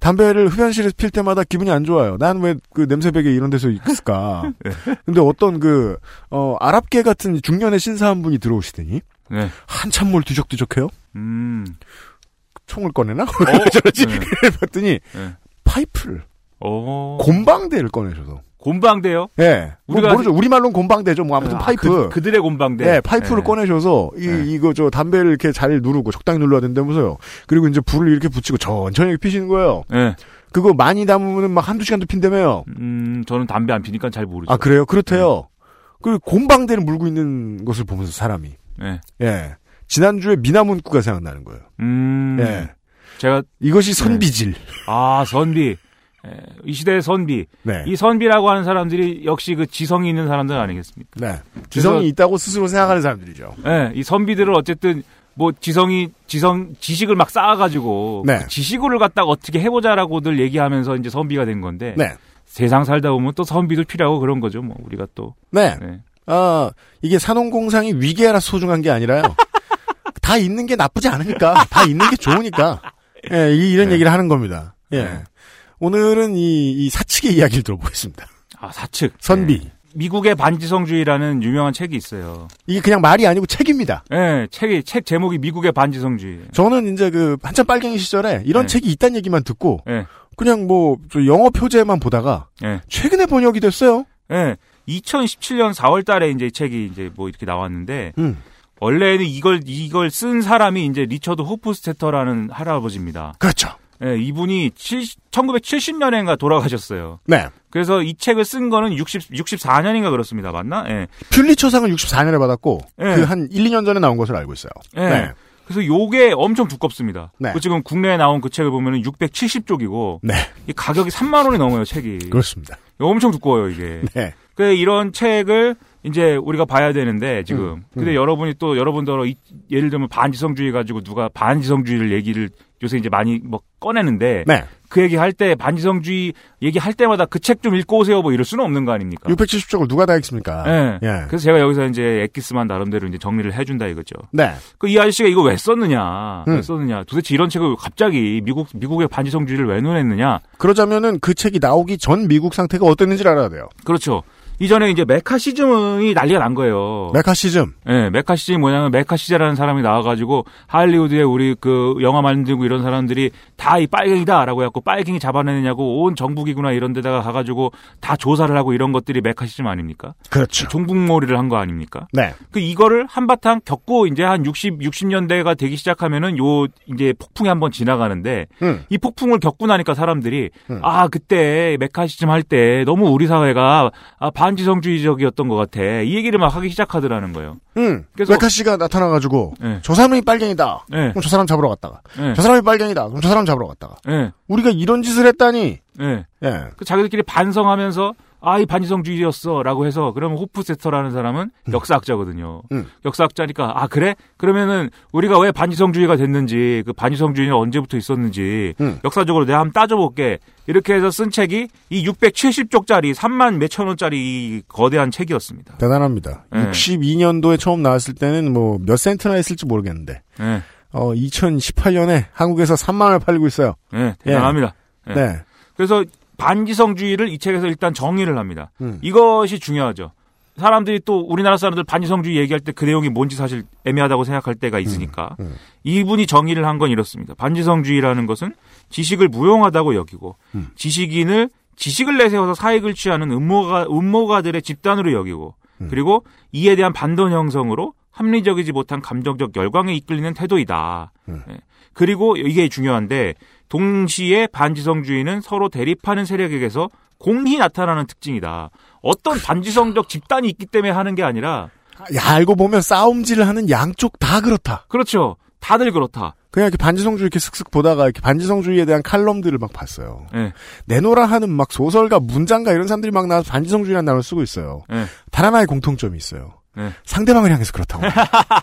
담배를 흡연실에서 필 때마다 기분이 안 좋아요. 난 왜 그 냄새배기 이런 데서 있을까? 근데 어떤 그, 어, 아랍계 같은 중년의 신사 한 분이 들어오시더니, 네. 한참 뭘 뒤적뒤적해요? 음. 총을 꺼내나? 왜 저러지? 네. 봤더니, 네. 파이프를, 어. 곰방대를 꺼내셔서. 곤방대요? 예. 뭐 우리가 모르죠. 우리 말로는 곰방대죠. 뭐 아무튼 아, 파이프. 그, 들의 곤방대. 예, 파이프를 예. 꺼내셔서, 이, 네. 이거 저 담배를 이렇게 잘 누르고, 적당히 눌러야 된다면서요. 그리고 이제 불을 이렇게 붙이고 천천히 피시는 거예요. 예. 그거 많이 담으면 막 한두 시간도 핀다며요. 음, 저는 담배 안 피니까 잘 모르죠. 아, 그래요? 그렇대요. 그 곰방대를 물고 있는 것을 보면서 사람이. 예. 예. 지난주에 미나문구가 생각나는 거예요. 음. 예. 제가, 이것이 선비질. 아, 선비. 예, 이 시대의 선비. 네. 이 선비라고 하는 사람들이 역시 그 지성이 있는 사람들 아니겠습니까? 네. 지성이 있다고 스스로 생각하는 사람들이죠. 예, 이 선비들을 어쨌든 뭐 지성이 지성 지식을 막 쌓아가지고 네. 그 지식을 갖다가 어떻게 해보자라고들 얘기하면서 이제 선비가 된 건데 네. 세상 살다 보면 또 선비도 필요하고 그런 거죠. 뭐 우리가 또 네. 네. 아, 이게 산업공상이 위계라 소중한 게 아니라요. 다 있는 게 나쁘지 않으니까. 다 있는 게 좋으니까. 예, 이- 이런 네. 얘기를 하는 겁니다. 예. 네. 오늘은 이, 이 사측의 이야기를 들어보겠습니다. 아 사측 선비. 네. 미국의 반지성주의라는 유명한 책이 있어요. 이게 그냥 말이 아니고 책입니다. 예, 책이 책 제목이 미국의 반지성주의. 저는 이제 그 한참 빨갱이 시절에 이런 네. 책이 있다는 얘기만 듣고 예, 그냥 뭐저 영어 표제만 보다가 예, 최근에 번역이 됐어요. 예. 2017년 4월 달에 이제 이 책이 이제 뭐 이렇게 나왔는데 음. 원래는 이걸 이걸 쓴 사람이 이제 리처드 호프스테터라는 할아버지입니다. 그렇죠. 예, 이분이 1970년인가 돌아가셨어요. 네. 그래서 이 책을 쓴 거는 60, 64년인가 그렇습니다. 맞나? 예. 퓰리처상을 64년에 받았고 네. 그한 1, 2년 전에 나온 것으로 알고 있어요. 예. 네. 그래서 요게 엄청 두껍습니다. 네. 그 지금 국내에 나온 그 책을 보면 은 670쪽이고 네. 이 가격이 3만 원이 넘어요, 책이. 그렇습니다. 엄청 두꺼워요, 이게. 네. 그 이런 책을 이제 우리가 봐야 되는데 지금 음, 근데 음. 여러분이 또 여러분들 이- 예를 들면 반지성주의 가지고 누가 반지성주의를 얘기를 요새 이제 많이 뭐 꺼내는데 네. 그 얘기 할 때 반지성주의 얘기 할 때마다 그 책 좀 읽고 오세요 뭐 이럴 수는 없는 거 아닙니까? 670쪽을 누가 다 읽습니까? 예. 예. 그래서 제가 여기서 이제 엑기스만 나름대로 이제 정리를 해준다 이거죠. 네. 그 이 아저씨가 이거 왜 썼느냐? 음. 왜 썼느냐? 도대체 이런 책을 갑자기 미국 미국의 반지성주의를 왜 논했느냐? 그러자면은 그 책이 나오기 전 미국 상태가 어땠는지를 알아야 돼요. 그렇죠. 이전에 이제 메카시즘이 난리가 난 거예요. 메카시즘. 예, 메카시즘이 뭐냐면 메카시제라는 사람이 나와가지고 할리우드에 우리 그 영화 만들고 이런 사람들이 다 이 빨갱이다라고 해갖고 빨갱이 잡아내느냐고 온 정부기구나 이런 데다가 가가지고 다 조사를 하고 이런 것들이 메카시즘 아닙니까? 그렇죠. 종북몰이를 한 거 아닙니까? 네. 그 이거를 한바탕 겪고 이제 한 60, 60년대가 되기 시작하면은 요 이제 폭풍이 한번 지나가는데 음. 이 폭풍을 겪고 나니까 사람들이 음. 아 그때 메카시즘 할 때 너무 우리 사회가 아, 반지성주의적이었던 것 같아 이 얘기를 막 하기 시작하더라는 거예요. 음. 그래서- 메카시가 나타나가지고 예. 저 사람이 빨갱이다. 예. 그럼 저 사람 잡으러 갔다가 예. 저 사람이 빨갱이다. 그럼 저 사람 잡으러 갔다가 예. 우리가 이런 짓을 했다니. 예. 예. 그 자기들끼리 반성하면서 아, 이 반지성주의였어. 라고 해서, 그러면 호프세터라는 사람은 역사학자거든요. 음. 역사학자니까, 아, 그래? 그러면은, 우리가 왜 반지성주의가 됐는지, 그 반지성주의는 언제부터 있었는지, 음. 역사적으로 내가 한번 따져볼게. 이렇게 해서 쓴 책이 이 670쪽짜리, 3만 몇천 원짜리 이 거대한 책이었습니다. 대단합니다. 예. 62년도에 처음 나왔을 때는 뭐 몇 센트나 했을지 모르겠는데 예, 어 2018년에 한국에서 3만 원을 팔고 있어요. 예, 대단합니다. 예. 네. 그래서 반지성주의를 이 책에서 일단 정의를 합니다. 음. 이것이 중요하죠. 사람들이 또 우리나라 사람들 반지성주의 얘기할 때 그 내용이 뭔지 사실 애매하다고 생각할 때가 있으니까 음, 음. 이분이 정의를 한 건 이렇습니다. 반지성주의라는 것은 지식을 무용하다고 여기고 음. 지식인을 지식을 내세워서 사익을 취하는 음모가 음모가들의 집단으로 여기고 음. 그리고 이에 대한 반론 형성으로 합리적이지 못한 감정적 열광에 이끌리는 태도이다. 음. 예. 그리고 이게 중요한데 동시에 반지성주의는 서로 대립하는 세력에게서 공히 나타나는 특징이다. 어떤 반지성적 집단이 있기 때문에 하는 게 아니라 야, 알고 보면 싸움질을 하는 양쪽 다 그렇다. 그렇죠. 다들 그렇다. 그냥 이렇게 반지성주의 이렇게 슥슥 보다가 이렇게 반지성주의에 대한 칼럼들을 막 봤어요. 예. 내노라 하는 막 소설가, 문장가 이런 사람들이 막 나와서 반지성주의라는 단어를 쓰고 있어요. 예. 단 하나의 공통점이 있어요. 네. 상대방을 향해서 그렇다고.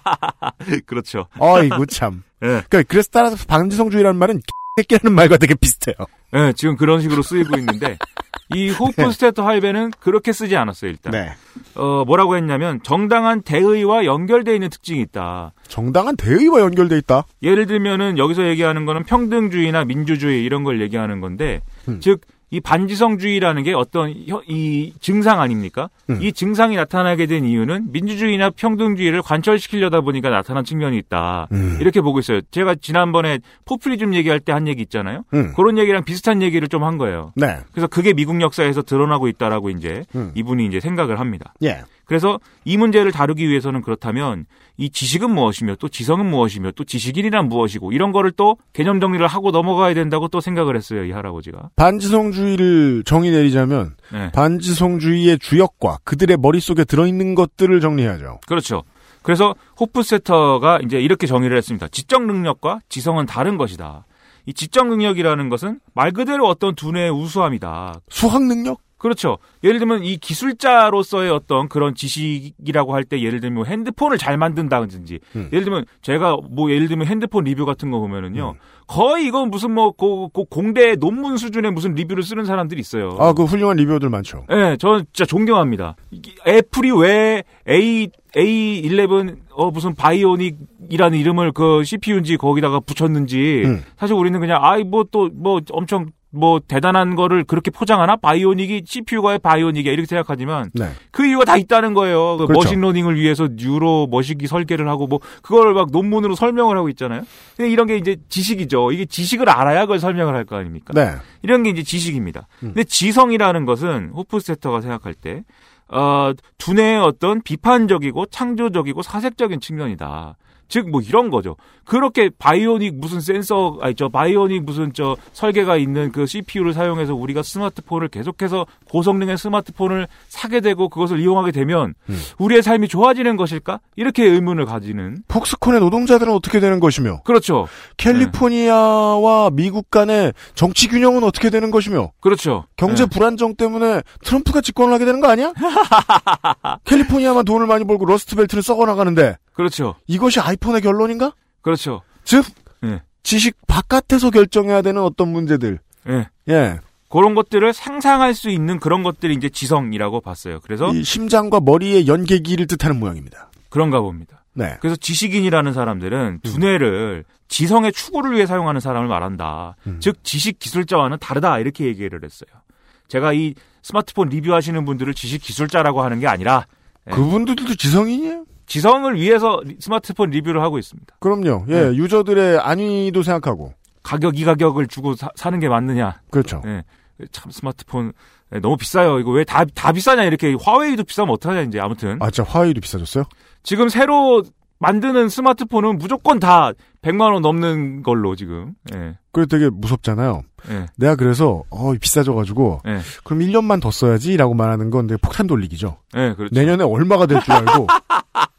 그렇죠. 어이구 참. 예. 그러니까 그래서 따라서 반지성주의라는 말은 새끼라는 말과 되게 비슷해요. 예, 지금 그런 식으로 쓰이고 있는데 이 호프스테터 할베는 그렇게 쓰지 않았어요, 일단. 네. 어, 뭐라고 했냐면 정당한 대의와 연결되어 있는 특징이 있다. 정당한 대의와 연결돼 있다. 예를 들면은 여기서 얘기하는 거는 평등주의나 민주주의 이런 걸 얘기하는 건데 음. 즉 이 반지성주의라는 게 어떤 혀- 이 증상 아닙니까? 음. 이 증상이 나타나게 된 이유는 민주주의나 평등주의를 관철시키려다 보니까 나타난 측면이 있다. 음. 이렇게 보고 있어요. 제가 지난번에 포퓰리즘 얘기할 때 한 얘기 있잖아요. 음. 그런 얘기랑 비슷한 얘기를 좀 한 거예요. 네. 그래서 그게 미국 역사에서 드러나고 있다라고 이제 음. 이분이 이제 생각을 합니다. 예. 그래서 이 문제를 다루기 위해서는 그렇다면 이 지식은 무엇이며 또 지성은 무엇이며 또 지식인이란 무엇이고 이런 거를 또 개념 정리를 하고 넘어가야 된다고 또 생각을 했어요. 이 할아버지가. 반지성주의를 정의 내리자면 네. 반지성주의의 주역과 그들의 머릿속에 들어있는 것들을 정리해야죠. 그렇죠. 그래서 호프세터가 이제 이렇게 정의를 했습니다. 지적 능력과 지성은 다른 것이다. 이 지적 능력이라는 것은 말 그대로 어떤 두뇌의 우수함이다. 수학 능력? 그렇죠. 예를 들면 이 기술자로서의 어떤 그런 지식이라고 할 때 예를 들면 핸드폰을 잘 만든다든지 음. 예를 들면 제가 뭐 예를 들면 핸드폰 리뷰 같은 거 보면은요 거의 이건 무슨 뭐 고, 고 공대 논문 수준의 무슨 리뷰를 쓰는 사람들이 있어요. 아, 그 훌륭한 리뷰어들 많죠. 예, 네, 저 진짜 존경합니다. 애플이 왜 A A11 어 무슨 Bionic이라는 이름을 그 CPU인지 거기다가 붙였는지 음. 사실 우리는 그냥 아이 뭐 또뭐 엄청 뭐 대단한 거를 그렇게 포장하나 Bionic이 CPU가 Bionic이야 이렇게 생각하지만 네. 그 이유가 다 있다는 거예요. 그 그렇죠. machine learning을 위해서 neuro machine기 설계를 하고 뭐 그걸 막 논문으로 설명을 하고 있잖아요. 근데 이런 게 이제 지식이죠. 이게 지식을 알아야 그걸 설명을 할 거 아닙니까? 네. 이런 게 이제 지식입니다. 음. 근데 지성이라는 것은 호프세터가 생각할 때 어, 두뇌의 어떤 비판적이고 창조적이고 사색적인 측면이다. 즉 뭐 이런 거죠. 그렇게 바이오닉 무슨 센서 아니 저 바이오닉 무슨 저 설계가 있는 그 CPU를 사용해서 우리가 스마트폰을 계속해서 고성능의 스마트폰을 사게 되고 그것을 이용하게 되면 음. 우리의 삶이 좋아지는 것일까? 이렇게 의문을 가지는 폭스콘의 노동자들은 어떻게 되는 것이며 그렇죠. 캘리포니아와 미국 간의 정치 균형은 어떻게 되는 것이며 그렇죠. 경제 네. 불안정 때문에 트럼프가 집권을 하게 되는 거 아니야? 캘리포니아만 돈을 많이 벌고 러스트벨트는 썩어 나가는데 그렇죠. 이것이 아이폰의 결론인가? 그렇죠. 즉 예. 지식 바깥에서 결정해야 되는 어떤 문제들. 예. 예. 그런 것들을 상상할 수 있는 그런 것들이 이제 지성이라고 봤어요. 그래서 이 심장과 머리의 연계기를 뜻하는 모양입니다. 그런가 봅니다. 네. 그래서 지식인이라는 사람들은 두뇌를 지성의 추구를 위해 사용하는 사람을 말한다. 음. 즉 지식 기술자와는 다르다 이렇게 얘기를 했어요. 제가 이 스마트폰 리뷰하시는 분들을 지식 기술자라고 하는 게 아니라 예. 그분들도 지성인이에요? 지성을 위해서 리- 스마트폰 리뷰를 하고 있습니다. 그럼요. 예, 네. 유저들의 안위도 생각하고. 가격 이 가격을 주고 사, 는게 맞느냐? 그렇죠. 예. 참 스마트폰 예, 너무 비싸요. 이거 왜다다 비싸냐 이렇게 화웨이도 비싸면 어떡하냐 이제 아무튼 아, 진짜 화웨이도 비싸졌어요? 지금 새로 만드는 스마트폰은 무조건 다 100만 원 넘는 걸로 지금. 예. 그래 되게 무섭잖아요. 예. 내가 그래서 어 비싸져 가지고 예. 그럼 1년만 더 써야지라고 말하는 건 내가 폭탄 돌리기죠. 예, 그렇죠. 내년에 얼마가 될 줄 알고.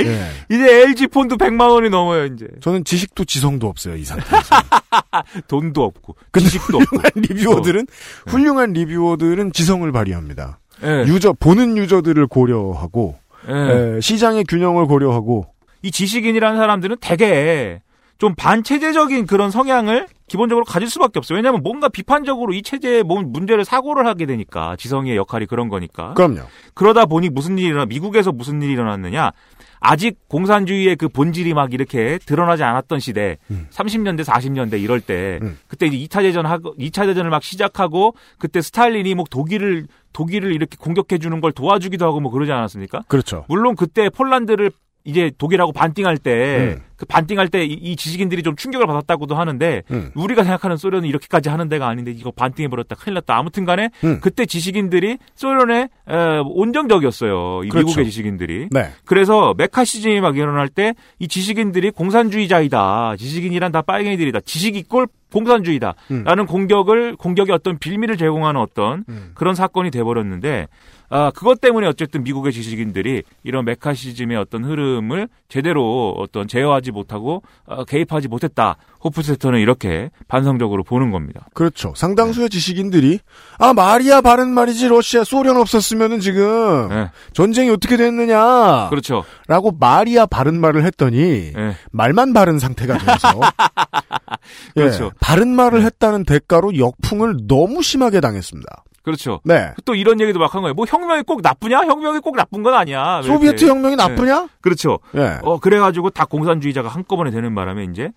예. 이제 LG 폰도 100만 원이 넘어요, 이제. 저는 지식도 지성도 없어요 이 상태에서. 돈도 없고 근데 지식도 없고. 훌륭한 리뷰어들은 훌륭한 리뷰어들은 지성을 발휘합니다. 예. 유저 보는 유저들을 고려하고 예. 예, 시장의 균형을 고려하고 이 지식인이라는 사람들은 되게 좀 반체제적인 그런 성향을 기본적으로 가질 수밖에 없어요. 왜냐하면 뭔가 비판적으로 이 체제에 뭔 문제를 사고를 하게 되니까 지성의 역할이 그런 거니까. 그럼요. 그러다 보니 무슨 일이 일어나 미국에서 무슨 일이 일어났느냐? 아직 공산주의의 그 본질이 막 이렇게 드러나지 않았던 시대, 음. 30년대, 40년대 이럴 때, 음. 그때 이제 2차 대전 하고, 2차 대전을 막 시작하고, 그때 스탈린이 뭐 독일을, 독일을 이렇게 공격해 주는 걸 도와주기도 하고 뭐 그러지 않았습니까? 그렇죠. 물론 그때 폴란드를 이제 독일하고 반띵할 때, 음. 그 반띵할 때 이 지식인들이 좀 충격을 받았다고도 하는데, 음. 우리가 생각하는 소련은 이렇게까지 하는 데가 아닌데 이거 반띵해 버렸다 큰일 났다. 아무튼 간에 음. 그때 지식인들이 소련에 에, 온정적이었어요. 이 그렇죠. 미국의 지식인들이. 네. 그래서 메카시즘이 막 일어날 때 이 지식인들이 공산주의자이다. 지식인이란 다 빨갱이들이다. 지식 이꼴 공산주의다. 음. 라는 공격을 공격의 어떤 빌미를 제공하는 어떤 음. 그런 사건이 돼버렸는데 아 그것 때문에 어쨌든 미국의 지식인들이 이런 메카시즘의 어떤 흐름을 제대로 어떤 제어하지 못하고 어, 개입하지 못했다. 호프세터는 이렇게 반성적으로 보는 겁니다. 그렇죠. 상당수의 지식인들이 아 말이야 바른 말이지 러시아 소련 없었으면은 지금 네, 전쟁이 어떻게 됐느냐라고 그렇죠. 말이야 바른 말을 했더니 예. 말만 바른 상태가 돼서 그렇죠. 예, 바른 말을 했다는 대가로 역풍을 너무 심하게 당했습니다. 그렇죠. 네. 또 이런 얘기도 막 한 거예요. 뭐 혁명이 꼭 나쁘냐? 혁명이 꼭 나쁜 건 아니야. 왜 소비에트. 혁명이 나쁘냐? 그렇죠. 예. 어 그래가지고 다 공산주의자가 한꺼번에 되는 바람에 이제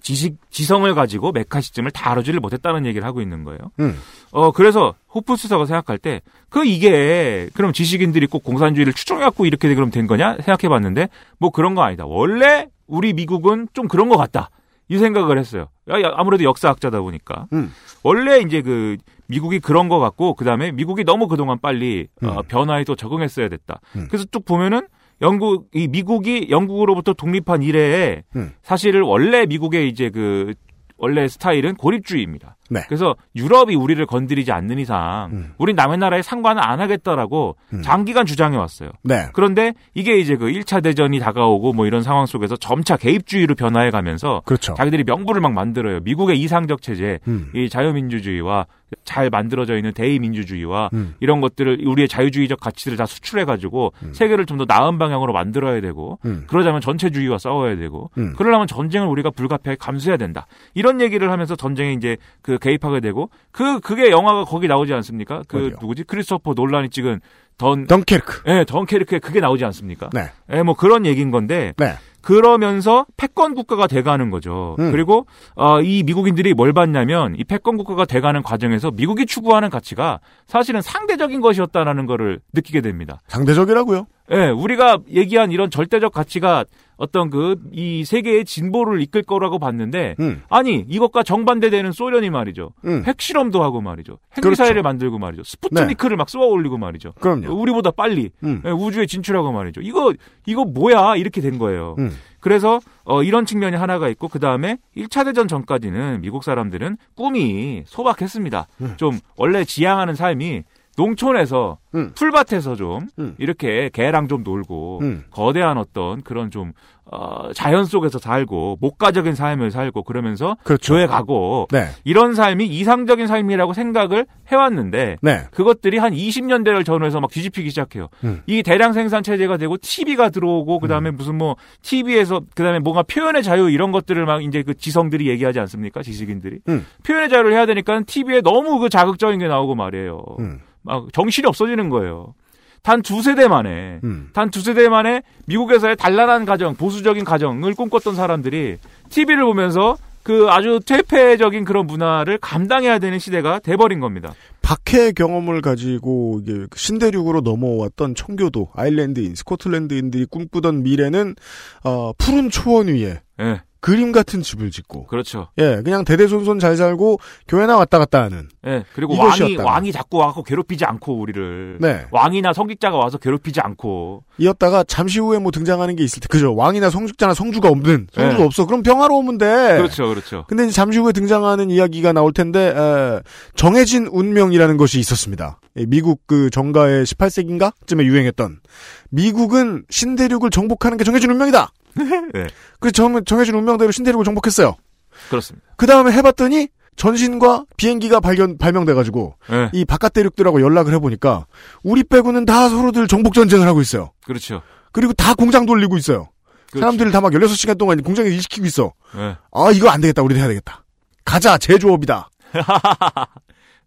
지식 지성을 가지고 메카시즘을 다루지를 못했다는 얘기를 하고 있는 거예요. 음. 어 그래서 호프스터가 생각할 때 그 이게 그럼 지식인들이 꼭 공산주의를 추종해갖고 이렇게 그럼 된 거냐 생각해봤는데 뭐 그런 거 아니다. 원래 우리 미국은 좀 그런 것 같다. 이 생각을 했어요. 아무래도 역사학자다 보니까 음. 원래 이제 그 미국이 그런 것 같고 그 다음에 미국이 너무 그동안 빨리 어, 음. 변화에 또 적응했어야 됐다. 음. 그래서 쭉 보면은 영국 이 미국이 영국으로부터 독립한 이래에 음. 사실은 원래 미국의 이제 그 원래 스타일은 고립주의입니다. 네. 그래서 유럽이 우리를 건드리지 않는 이상 음. 우린 남의 나라에 상관을 안 하겠다라고 음. 장기간 주장해 왔어요. 네. 그런데 이게 이제 그 1차 대전이 다가오고 뭐 이런 상황 속에서 점차 개입주의로 변화해 가면서 그렇죠. 자기들이 명분을 막 만들어요. 미국의 이상적 체제, 음. 이 자유민주주의와 잘 만들어져 있는 대의민주주의와 음. 이런 것들을 우리의 자유주의적 가치들을 다 수출해 가지고 음. 세계를 좀 더 나은 방향으로 만들어야 되고 음. 그러자면 전체주의와 싸워야 되고 음. 그러려면 전쟁을 우리가 불가피하게 감수해야 된다. 이런 얘기를 하면서 전쟁에 이제 그 개입하게 되고 그 그게 영화가 거기 나오지 않습니까? 그 어디요? 누구지? 크리스토퍼 논란이 찍은 던 덩케르크. 예, 덩케르크에 그게 나오지 않습니까? 네. 예, 뭐 그런 얘기인 건데 네. 그러면서 패권 국가가 돼가는 거죠. 음. 그리고 어, 이 미국인들이 뭘 봤냐면 이 패권 국가가 돼가는 과정에서 미국이 추구하는 가치가 사실은 상대적인 것이었다라는 거를 느끼게 됩니다. 상대적이라고요. 예, 우리가 얘기한 이런 절대적 가치가 어떤 그 이 세계의 진보를 이끌 거라고 봤는데 음. 아니 이것과 정반대되는 소련이 말이죠. 음. 핵실험도 하고 말이죠. 그렇죠. 핵미사일을 네. 만들고 말이죠. 스푸트니크를 막 쏘아 올리고 말이죠. 그럼요. 우리보다 빨리 음. 예, 우주에 진출하고 말이죠. 이거 이거 뭐야 이렇게 된 거예요. 음. 그래서 어, 이런 측면이 하나가 있고 그 다음에 1차 대전 전까지는 미국 사람들은 꿈이 소박했습니다. 음. 좀 원래 지향하는 삶이 농촌에서 음. 풀밭에서 좀 음. 이렇게 개랑 좀 놀고 음. 거대한 어떤 그런 좀 어, 자연 속에서 살고 목가적인 삶을 살고 그러면서 그렇죠. 교회 가고 네. 이런 삶이 이상적인 삶이라고 생각을 해왔는데 네. 그것들이 한 20년대를 전후해서 막 뒤집히기 시작해요. 음. 이 대량 생산 체제가 되고 TV가 들어오고 그다음에 무슨 뭐 TV에서 그다음에 뭔가 표현의 자유 이런 것들을 막 이제 그 지성들이 얘기하지 않습니까? 지식인들이. 음. 표현의 자유를 해야 되니까 TV에 너무 그 자극적인 게 나오고 말이에요. 음. 막 정신이 없어지는 거예요. 단 두 세 대 만에 음. 단 두 세 대 만에 미국에서의 단란한 가정, 보수적인 가정을 꿈꿨던 사람들이 TV를 보면서 그 아주 퇴폐적인 그런 문화를 감당해야 되는 시대가 돼버린 겁니다. 박해 경험을 가지고 이게 신대륙으로 넘어왔던 청교도 아일랜드인 스코틀랜드인들이 꿈꾸던 미래는 어, 푸른 초원 위에 예, 그림 같은 집을 짓고 그렇죠. 예 그냥 대대손손 잘 살고 교회나 왔다 갔다 하는 예, 그리고 왕이. 왕이 자꾸 와서 괴롭히지 않고 우리를 네 왕이나 성직자가 와서 괴롭히지 않고 이었다가 잠시 후에 뭐 등장하는 게 있을 때 그죠 왕이나 성직자나 성주가 없는 성주가 네. 없어 그럼 평화로우면 돼 그렇죠, 그렇죠. 근데 이제 잠시 후에 등장하는 이야기가 나올 텐데 에, 정해진 운명이라는 것이 있었습니다. 예, 미국 그 정가의 18세기인가쯤에 유행했던 미국은 신대륙을 정복하는 게 정해진 운명이다. 네. 그래서 정, 정해진 운명대로 신대륙을 정복했어요. 그렇습니다. 그 다음에 해봤더니 전신과 비행기가 발견 발명돼가지고 예, 이 바깥 대륙들하고 연락을 해보니까 우리 빼고는 다 서로들 정복 전쟁을 하고 있어요. 그렇죠. 그리고 다 공장 돌리고 있어요. 그렇죠. 사람들을 다 막 16시간 동안 공장에 일시키고 있어. 예, 아 이거 안 되겠다. 우리 해야 되겠다. 가자 제조업이다.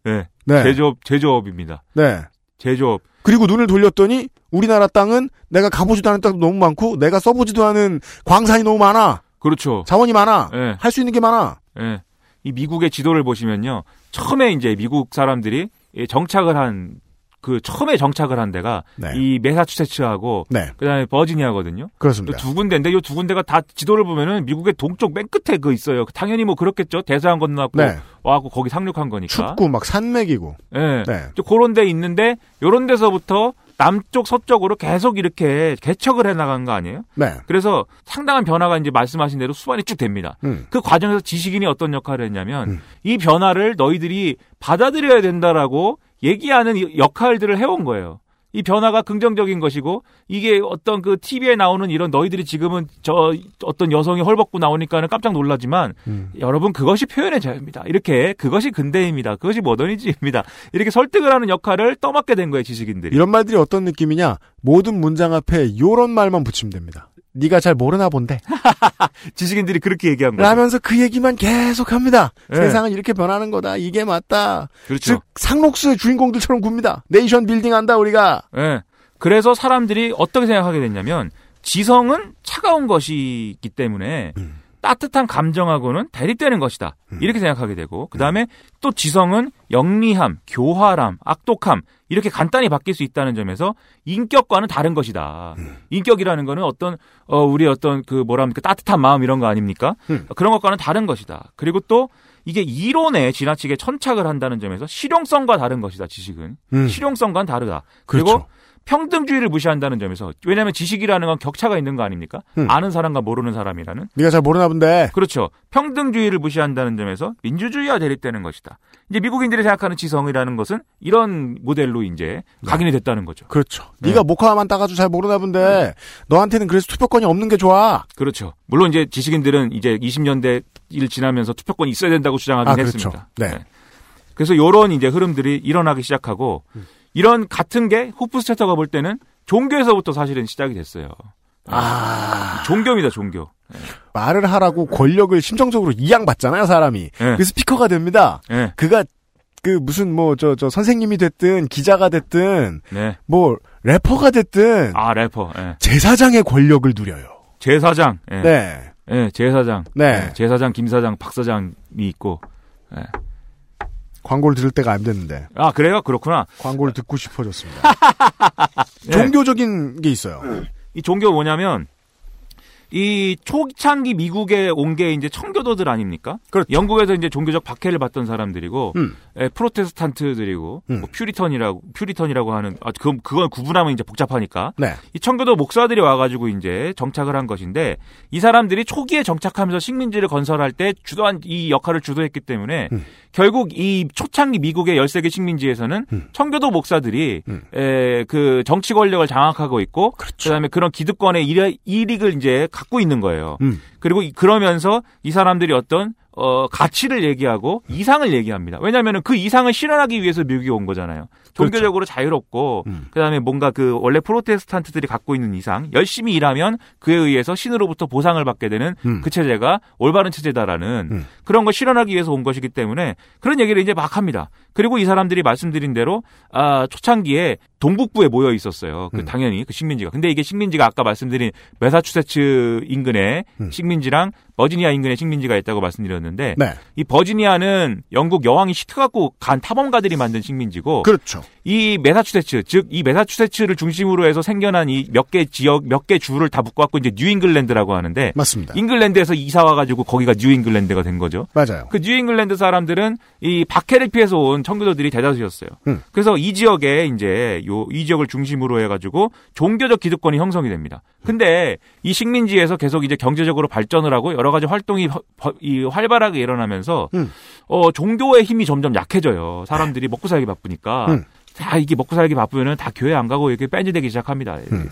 예. 네. 제조업, 제조업입니다. 네. 제조업. 그리고 눈을 돌렸더니 우리나라 땅은 내가 가보지도 않은 땅도 너무 많고 내가 써보지도 않은 광산이 너무 많아. 그렇죠. 자원이 많아. 예. 할 수 있는 게 많아. 예. 이 미국의 지도를 보시면요. 처음에 이제 미국 사람들이 이 정착을 한, 그 처음에 정착을 한 데가 네. 이 메사추세츠하고 네. 그다음에 버지니아거든요. 그렇습니다. 두 군데인데 이 두 군데가 다 지도를 보면은 미국의 동쪽 맨 끝에 그 있어요. 당연히 뭐 그렇겠죠. 대서양 건너고 네. 와갖고 거기 상륙한 거니까. 춥고 막 산맥이고. 예. 네. 저 그런 데 있는데 요런 데서부터 남쪽 서쪽으로 계속 이렇게 개척을 해 나간 거 아니에요? 네. 그래서 상당한 변화가 이제 말씀하신 대로 수반이 쭉 됩니다. 음. 그 과정에서 지식인이 어떤 역할을 했냐면 음. 이 변화를 너희들이 받아들여야 된다라고 얘기하는 이 역할들을 해온 거예요. 이 변화가 긍정적인 것이고 이게 어떤 그 TV에 나오는 이런 너희들이 지금은 저 어떤 여성이 헐벗고 나오니까는 깜짝 놀라지만 음. 여러분 그것이 표현의 자유입니다. 이렇게 그것이 근대입니다. 그것이 모더니즘입니다. 이렇게 설득을 하는 역할을 떠맡게 된 거예요 지식인들이. 이런 말들이 어떤 느낌이냐? 모든 문장 앞에 요런 말만 붙이면 됩니다. 네가 잘 모르나 본데. 지식인들이 그렇게 얘기한 거죠. 라면서 그 얘기만 계속 합니다. 네. 세상은 이렇게 변하는 거다. 이게 맞다. 그렇죠. 즉 상록수의 주인공들처럼 굽니다. 네이션 빌딩 한다 우리가. 예. 그래서 사람들이 어떻게 생각하게 됐냐면 지성은 차가운 것이기 때문에 음. 따뜻한 감정하고는 대립되는 것이다. 이렇게 생각하게 되고 그다음에 또 지성은 영리함, 교활함, 악독함 이렇게 간단히 바뀔 수 있다는 점에서 인격과는 다른 것이다. 음. 인격이라는 거는 어떤 어 우리 어떤 그 뭐라 합니까 따뜻한 마음 이런 거 아닙니까? 음. 그런 것과는 다른 것이다. 그리고 또 이게 이론에 지나치게 천착을 한다는 점에서 실용성과 다른 것이다. 지식은 음. 실용성과는 다르다. 그리고 그렇죠. 평등주의를 무시한다는 점에서 왜냐하면 지식이라는 건 격차가 있는 거 아닙니까? 음. 아는 사람과 모르는 사람이라는 네가 잘 모르나 본데. 그렇죠. 평등주의를 무시한다는 점에서 민주주의와 대립되는 것이다. 이제 미국인들이 생각하는 지성이라는 것은 이런 모델로 이제 각인이 됐다는 거죠. 그렇죠. 네. 네가 목화만 따가지고 잘 모르나 본데 너한테는 그래서 투표권이 없는 게 좋아. 그렇죠. 물론 이제 지식인들은 이제 20년대 일 지나면서 투표권이 있어야 된다고 주장하긴 아, 그렇죠. 했습니다. 네. 그래서 요런 이제 흐름들이 일어나기 시작하고 이런 같은 게 호프스테터가 볼 때는 종교에서부터 사실은 시작이 됐어요. 아 종교입니다, 종교. 말을 하라고 권력을 심정적으로 이양받잖아요 사람이. 네. 그 스피커가 됩니다. 네. 그가 그 무슨 뭐 저저 선생님이 됐든 기자가 됐든 네. 뭐 래퍼가 됐든 아, 래퍼. 예. 제사장의 권력을 누려요. 제사장. 예. 네. 예, 제사장. 네. 예, 제사장, 김 사장, 박 사장이 있고. 예. 광고를 들을 때가 안 됐는데 아, 그래요? 그렇구나. 광고를 듣고 싶어졌습니다. 예. 종교적인 게 있어요. 이 종교 뭐냐면 이 초창기 미국에 온 게 이제 청교도들 아닙니까? 그렇죠. 영국에서 이제 종교적 박해를 받던 사람들이고 음. 예, 프로테스탄트들이고 음. 뭐 퓨리턴이라고 퓨리턴이라고 하는 아 그건 그건 구분하면 이제 복잡하니까 네. 이 청교도 목사들이 와가지고 이제 정착을 한 것인데 이 사람들이 초기에 정착하면서 식민지를 건설할 때 주도한 이 역할을 주도했기 때문에 음. 결국 이 초창기 미국의 13개 식민지에서는 음. 청교도 목사들이 음. 에, 그 정치 권력을 장악하고 있고 그 그렇죠. 다음에 그런 기득권의 일- 이익을 이제 갖고 있는 거예요. 음. 그리고 이- 그러면서 이 사람들이 어떤 어 가치를 얘기하고 이상을 얘기합니다. 왜냐하면 그 이상을 실현하기 위해서 미국이 온 거잖아요. 종교적으로 자유롭고 음. 그다음에 뭔가 그 원래 프로테스탄트들이 갖고 있는 이상 열심히 일하면 그에 의해서 신으로부터 보상을 받게 되는 음. 그 체제가 올바른 체제다라는 음. 그런 걸 실현하기 위해서 온 것이기 때문에 그런 얘기를 이제 막 합니다. 그리고 이 사람들이 말씀드린 대로 아 초창기에 동북부에 모여 있었어요. 그 음. 당연히 그 식민지가. 근데 이게 식민지가 아까 말씀드린 매사추세츠 인근에 음. 식민지랑 버지니아 인근에 식민지가 있다고 말씀드렸는데 네. 이 버지니아는 영국 여왕이 시켜 갖고 간 탐험가들이 만든 식민지고 그렇죠. 이 매사추세츠 즉 이 매사추세츠를 중심으로 해서 생겨난 이 몇 개 지역 몇 개 주를 다 묶어갖고 이제 뉴잉글랜드라고 하는데 맞습니다. 잉글랜드에서 이사 와가지고 거기가 뉴잉글랜드가 된 거죠. 맞아요. 그 뉴잉글랜드 사람들은 이 박해를 피해서 온 청교도들이 대다수였어요. 음. 그래서 이 지역에 이제 요 이 지역을 중심으로 해가지고 종교적 기득권이 형성이 됩니다. 근데 이 식민지에서 계속 이제 경제적으로 발전을 하고 여러 가지 활동이 활발하게 일어나면서 음. 어 종교의 힘이 점점 약해져요. 사람들이 먹고 살기 바쁘니까 음. 다 이게 먹고 살기 바쁘면은 다 교회 안 가고 이렇게 뺀지되기 시작합니다. 음.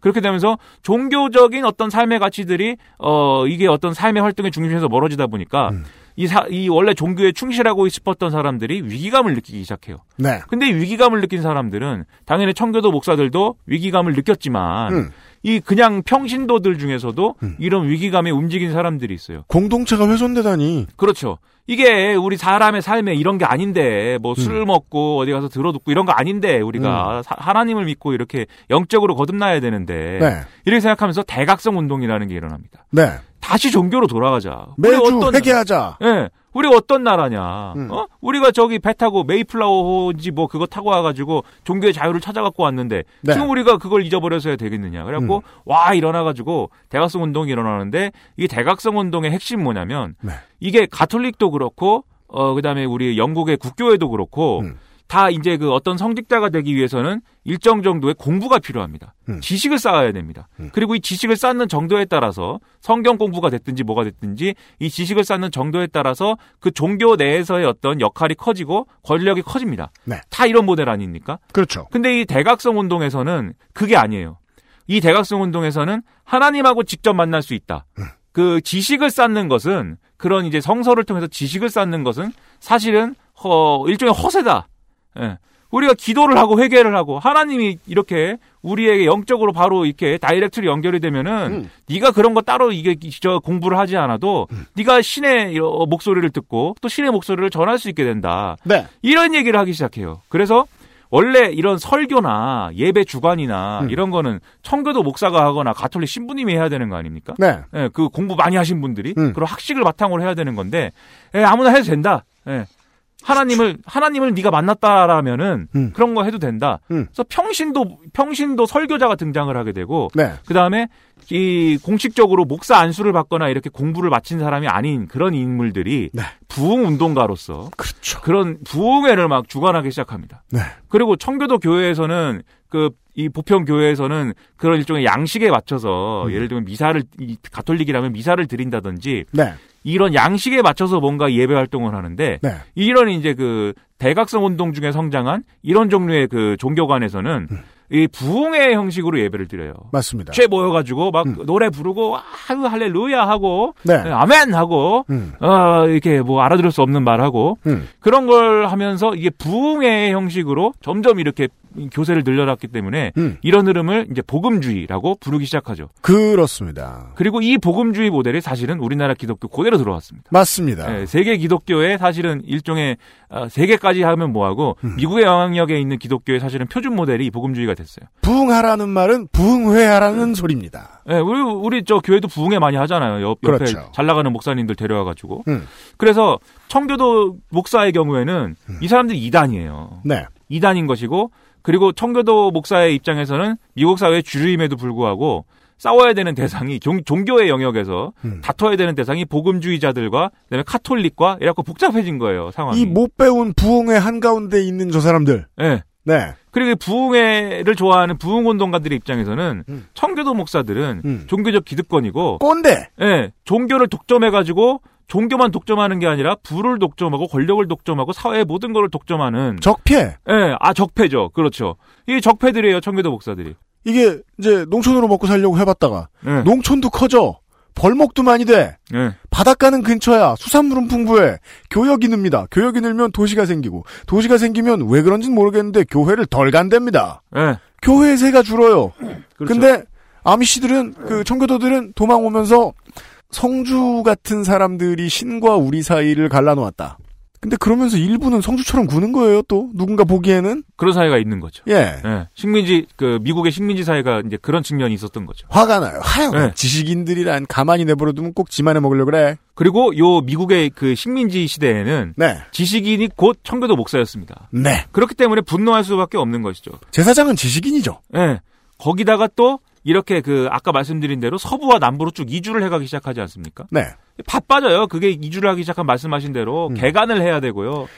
그렇게 되면서 종교적인 어떤 삶의 가치들이 어 이게 어떤 삶의 활동의 중심에서 멀어지다 보니까 음. 이, 사, 이 원래 종교에 충실하고 싶었던 사람들이 위기감을 느끼기 시작해요. 네. 근데 위기감을 느낀 사람들은 당연히 청교도 목사들도 위기감을 느꼈지만 음. 이 그냥 평신도들 중에서도 음. 이런 위기감에 움직인 사람들이 있어요. 공동체가 훼손되다니. 그렇죠. 이게 우리 사람의 삶에 이런 게 아닌데 뭐술 음. 먹고 어디 가서 들어듣고 이런 거 아닌데 우리가 사- 하나님을 믿고 이렇게 영적으로 거듭나야 되는데 네. 이렇게 생각하면서 대각성 운동이라는 게 일어납니다. 네. 다시 종교로 돌아가자. 우리 매주 어떤- 회개하자. 예. 우리 어떤 나라냐? 음. 어? 우리가 저기 배 타고 메이플라워인지 뭐 그거 타고 와가지고 종교의 자유를 찾아갖고 왔는데 네. 지금 우리가 그걸 잊어버려서야 되겠느냐? 그래갖고 음. 와 일어나가지고 대각성 운동이 일어나는데 이 대각성 운동의 핵심 뭐냐면 네. 이게 가톨릭도 그렇고 어 그다음에 우리 영국의 국교회도 그렇고 음. 다 이제 그 어떤 성직자가 되기 위해서는 일정 정도의 공부가 필요합니다. 음. 지식을 쌓아야 됩니다. 음. 그리고 이 지식을 쌓는 정도에 따라서 성경 공부가 됐든지 뭐가 됐든지 이 지식을 쌓는 정도에 따라서 그 종교 내에서의 어떤 역할이 커지고 권력이 커집니다. 네. 다 이런 모델 아닙니까? 그렇죠. 근데 이 대각성 운동에서는 그게 아니에요. 이 대각성 운동에서는 하나님하고 직접 만날 수 있다. 음. 그 지식을 쌓는 것은 그런 이제 성서를 통해서 지식을 쌓는 것은 사실은 허, 일종의 허세다. 예. 우리가 기도를 하고 회개를 하고 하나님이 이렇게 우리에게 영적으로 바로 이렇게 다이렉트로 연결이 되면은 음. 네가 그런 거 따로 이게 저 공부를 하지 않아도 네가 신의 어, 목소리를 듣고 또 신의 목소리를 전할 수 있게 된다. 네. 이런 얘기를 하기 시작해요. 그래서 원래 이런 설교나 예배 주관이나 음. 이런 거는 청교도 목사가 하거나 가톨릭 신부님이 해야 되는 거 아닙니까? 네. 예, 그 공부 많이 하신 분들이 음. 그리고 학식을 바탕으로 해야 되는 건데 예, 아무나 해도 된다. 예. 하나님을 하나님을 네가 만났다라면은 음. 그런 거 해도 된다. 음. 그래서 평신도 평신도 설교자가 등장을 하게 되고 네. 그 다음에 이 공식적으로 목사 안수를 받거나 이렇게 공부를 마친 사람이 아닌 그런 인물들이 네. 부흥 운동가로서 그렇죠. 그런 부흥회를 막 주관하기 시작합니다. 네. 그리고 청교도 교회에서는 그 이 보편 교회에서는 그런 일종의 양식에 맞춰서 음. 예를 들면 미사를 이 가톨릭이라면 미사를 드린다든지 네. 이런 양식에 맞춰서 뭔가 예배 활동을 하는데 네. 이런 이제 그 대각성 운동 중에 성장한 이런 종류의 그 종교관에서는 음. 이 부흥회 형식으로 예배를 드려요. 맞습니다. 죄 모여가지고 막 음. 노래 부르고 아유 할렐루야 하고 네. 아멘 하고 음. 어 이렇게 뭐 알아들을 수 없는 말 하고 음. 그런 걸 하면서 이게 부흥회 형식으로 점점 이렇게 교세를 늘려놨기 때문에 음. 이런 흐름을 이제 복음주의라고 부르기 시작하죠. 그렇습니다. 그리고 이 복음주의 모델이 사실은 우리나라 기독교 그대로 들어왔습니다. 맞습니다. 예, 세계 기독교의 사실은 일종의 어, 세계까지 하면 뭐하고 음. 미국의 영향력에 있는 기독교의 사실은 표준 모델이 이 복음주의가 됐어요. 부흥하라는 말은 부흥회하라는 소리입니다. 예, 우리 우리 저 교회도 부흥회 많이 하잖아요. 옆, 옆에 그렇죠. 잘 나가는 목사님들 데려와 가지고. 음. 그래서 청교도 목사의 경우에는 이 사람들이 이단이에요. 네. 이단인 것이고 그리고 청교도 목사의 입장에서는 미국 사회의 주류임에도 불구하고 싸워야 되는 대상이 종, 종교의 영역에서 음. 다퉈야 되는 대상이 복음주의자들과 그다음에 카톨릭과 이렇게 복잡해진 거예요 상황이. 이 못 배운 부흥회 한가운데 있는 저 사람들. 예. 네. 그리고 부흥회를 좋아하는 부흥 운동가들의 입장에서는 음. 청교도 목사들은 음. 종교적 기득권이고, 꼰대. 예, 종교를 독점해 가지고 종교만 독점하는 게 아니라 부를 독점하고 권력을 독점하고 사회의 모든 것을 독점하는 적폐. 예, 아 적폐죠. 그렇죠. 이 적폐들이에요, 청교도 목사들이. 이게 이제 농촌으로 먹고 살려고 해봤다가 예. 농촌도 커져. 벌목도 많이 돼. 예. 바닷가는 근처야. 수산물은 풍부해. 교역이 늡니다. 교역이 늘면 도시가 생기고 도시가 생기면 왜 그런진 모르겠는데 교회를 덜 간답니다. 예. 교회의 세가 줄어요. 그렇죠. 근데 아미씨들은 그 청교도들은 도망 오면서 성주 같은 사람들이 신과 우리 사이를 갈라놓았다. 근데 그러면서 일부는 성주처럼 구는 거예요, 또. 누군가 보기에는. 그런 사회가 있는 거죠. 예. 예. 식민지 그 미국의 식민지 사회가 이제 그런 측면이 있었던 거죠. 화가 나요. 하여간 네. 지식인들이란 가만히 내버려두면 꼭 지만해 먹으려고 그래. 그리고 요 미국의 그 식민지 시대에는 네. 지식인이 곧 청교도 목사였습니다. 네. 그렇기 때문에 분노할 수밖에 없는 것이죠. 제사장은 지식인이죠. 예. 거기다가 또 이렇게 그 아까 말씀드린 대로 서부와 남부로 쭉 이주를 해가기 시작하지 않습니까? 네. 바빠져요. 그게 이주를 하기 시작한 말씀하신 대로 음. 개간을 해야 되고요.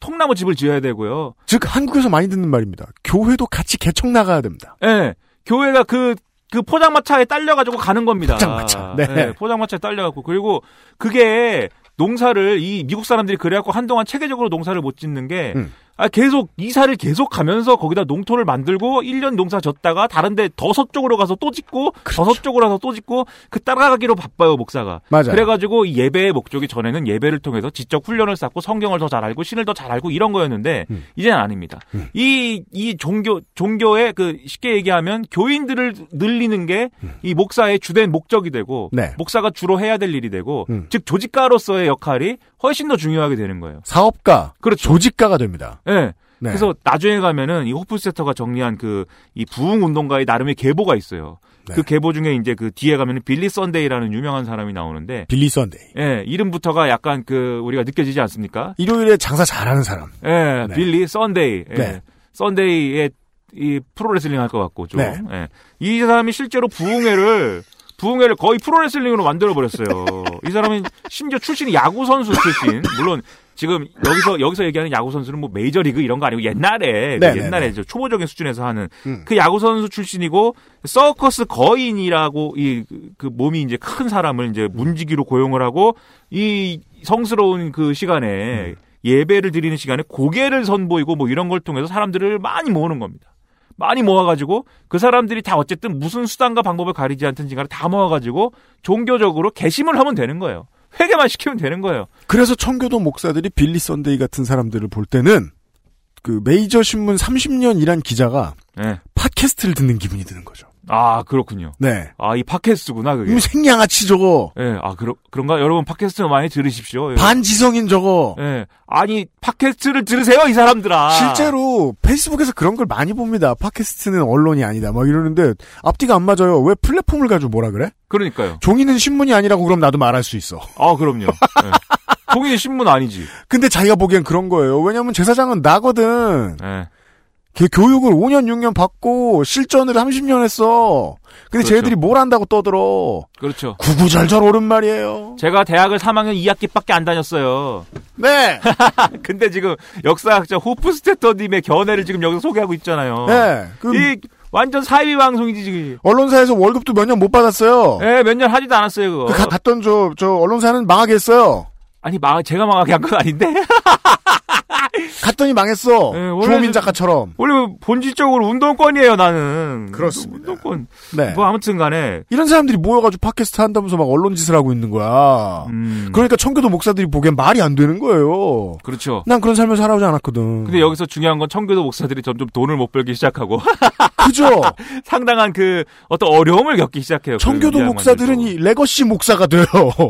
통나무 집을 지어야 되고요. 즉, 한국에서 많이 듣는 말입니다. 교회도 같이 개척 나가야 됩니다. 예. 교회가 그, 그 포장마차에 딸려가지고 가는 겁니다. 포장마차. 네. 예, 포장마차에 딸려갖고. 그리고 그게 농사를 이 미국 사람들이 그래갖고 한동안 체계적으로 농사를 못 짓는 게 음. 아, 계속 이사를 계속 가면서 거기다 농토를 만들고 1년 농사 졌다가 다른데 더 서쪽으로 가서 또 짓고 더 서쪽으로 가서 또 짓고 그 따라가기로 바빠요 목사가. 맞아요. 그래가지고 이 예배의 목적이 전에는 예배를 통해서 지적 훈련을 쌓고 성경을 더 잘 알고 신을 더 잘 알고 이런 거였는데 음. 이제는 아닙니다. 음. 이, 이 종교, 종교의 그 쉽게 얘기하면 교인들을 늘리는 게이 목사의 주된 목적이 되고 음. 네. 목사가 주로 해야 될 일이 되고 음. 즉 조직가로서의 역할이 훨씬 더 중요하게 되는 거예요. 사업가, 그렇죠. 조직가가 됩니다. 예. 네. 그래서 나중에 가면은 이 호프스테터가 정리한 그 이 부흥 운동가의 나름의 계보가 있어요. 네. 그 계보 중에 이제 그 뒤에 가면은 빌리 썬데이라는 유명한 사람이 나오는데 빌리 썬데이. 예, 이름부터가 약간 그 우리가 느껴지지 않습니까? 일요일에 장사 잘하는 사람. 예, 네. 빌리 썬데이. 예. 네. 썬데이의 이 프로레슬링 할 것 같고 좀. 네. 예. 이 사람이 실제로 부흥회를 부흥회를 거의 프로레슬링으로 만들어 버렸어요. 이 사람은 심지어 출신이 야구 선수 출신. 물론 지금 여기서 여기서 얘기하는 야구 선수는 뭐 메이저리그 이런 거 아니고 옛날에 그 네, 네, 옛날에 저 초보적인 수준에서 하는 음. 그 야구 선수 출신이고 서커스 거인이라고 이 그 몸이 이제 큰 사람을 이제 문지기로 고용을 하고 이 성스러운 그 시간에 예배를 드리는 시간에 고개를 선보이고 뭐 이런 걸 통해서 사람들을 많이 모으는 겁니다. 많이 모아가지고 그 사람들이 다 어쨌든 무슨 수단과 방법을 가리지 않든지 간에 다 모아가지고 종교적으로 개심을 하면 되는 거예요. 회개만 시키면 되는 거예요. 그래서 청교도 목사들이 빌리 썬데이 같은 사람들을 볼 때는 그 메이저 신문 30년 일한 기자가 네. 팟캐스트를 듣는 기분이 드는 거죠. 아 그렇군요. 네. 아 이 팟캐스트구나 그게. 음, 생양아치 저거. 예, 아 그러, 그런가 여러분 팟캐스트 많이 들으십시오. 예. 반지성인 저거. 예. 아니 팟캐스트를 들으세요 이 사람들아. 실제로 페이스북에서 그런 걸 많이 봅니다. 팟캐스트는 언론이 아니다. 막 이러는데 앞뒤가 안 맞아요. 왜 플랫폼을 가지고 뭐라 그래? 그러니까요. 종이는 신문이 아니라고 그럼 나도 말할 수 있어. 아 그럼요. 예. 종이 신문 아니지. 근데 자기가 보기엔 그런 거예요. 왜냐면 제사장은 나거든. 예. 그 교육을 5년 6년 받고 실전을 30년 했어. 근데 그렇죠. 쟤들이 뭘 안다고 떠들어. 그렇죠. 구구절절 옳은 말이에요. 제가 대학을 3학년 2학기밖에 안 다녔어요. 네. 근데 지금 역사학자 호프스테터님의 견해를 지금 여기서 소개하고 있잖아요. 네. 그 이 완전 사이비 방송이지 지금. 언론사에서 월급도 몇 년 못 받았어요. 예, 몇년 하지도 않았어요 그거. 그 가- 갔던 저, 저 언론사는 망하게 했어요. 아니 망 제가 망하게 한 건 아닌데. 갔더니 망했어. 네, 주호민 작가처럼. 원래 본질적으로 운동권이에요 나는. 그렇습니다. 운동권. 네. 뭐 아무튼 간에. 이런 사람들이 모여가지고 팟캐스트 한다면서 막 언론 짓을 하고 있는 거야. 음, 그러니까 청교도 목사들이 보기엔 말이 안 되는 거예요. 그렇죠. 난 그런 삶을 살아오지 않았거든. 근데 여기서 중요한 건 청교도 목사들이 점점 돈을 못 벌기 시작하고 그죠? 상당한 그 어떤 어려움을 겪기 시작해요. 그 청교도 이 목사들은. 이 legacy 목사가 돼요.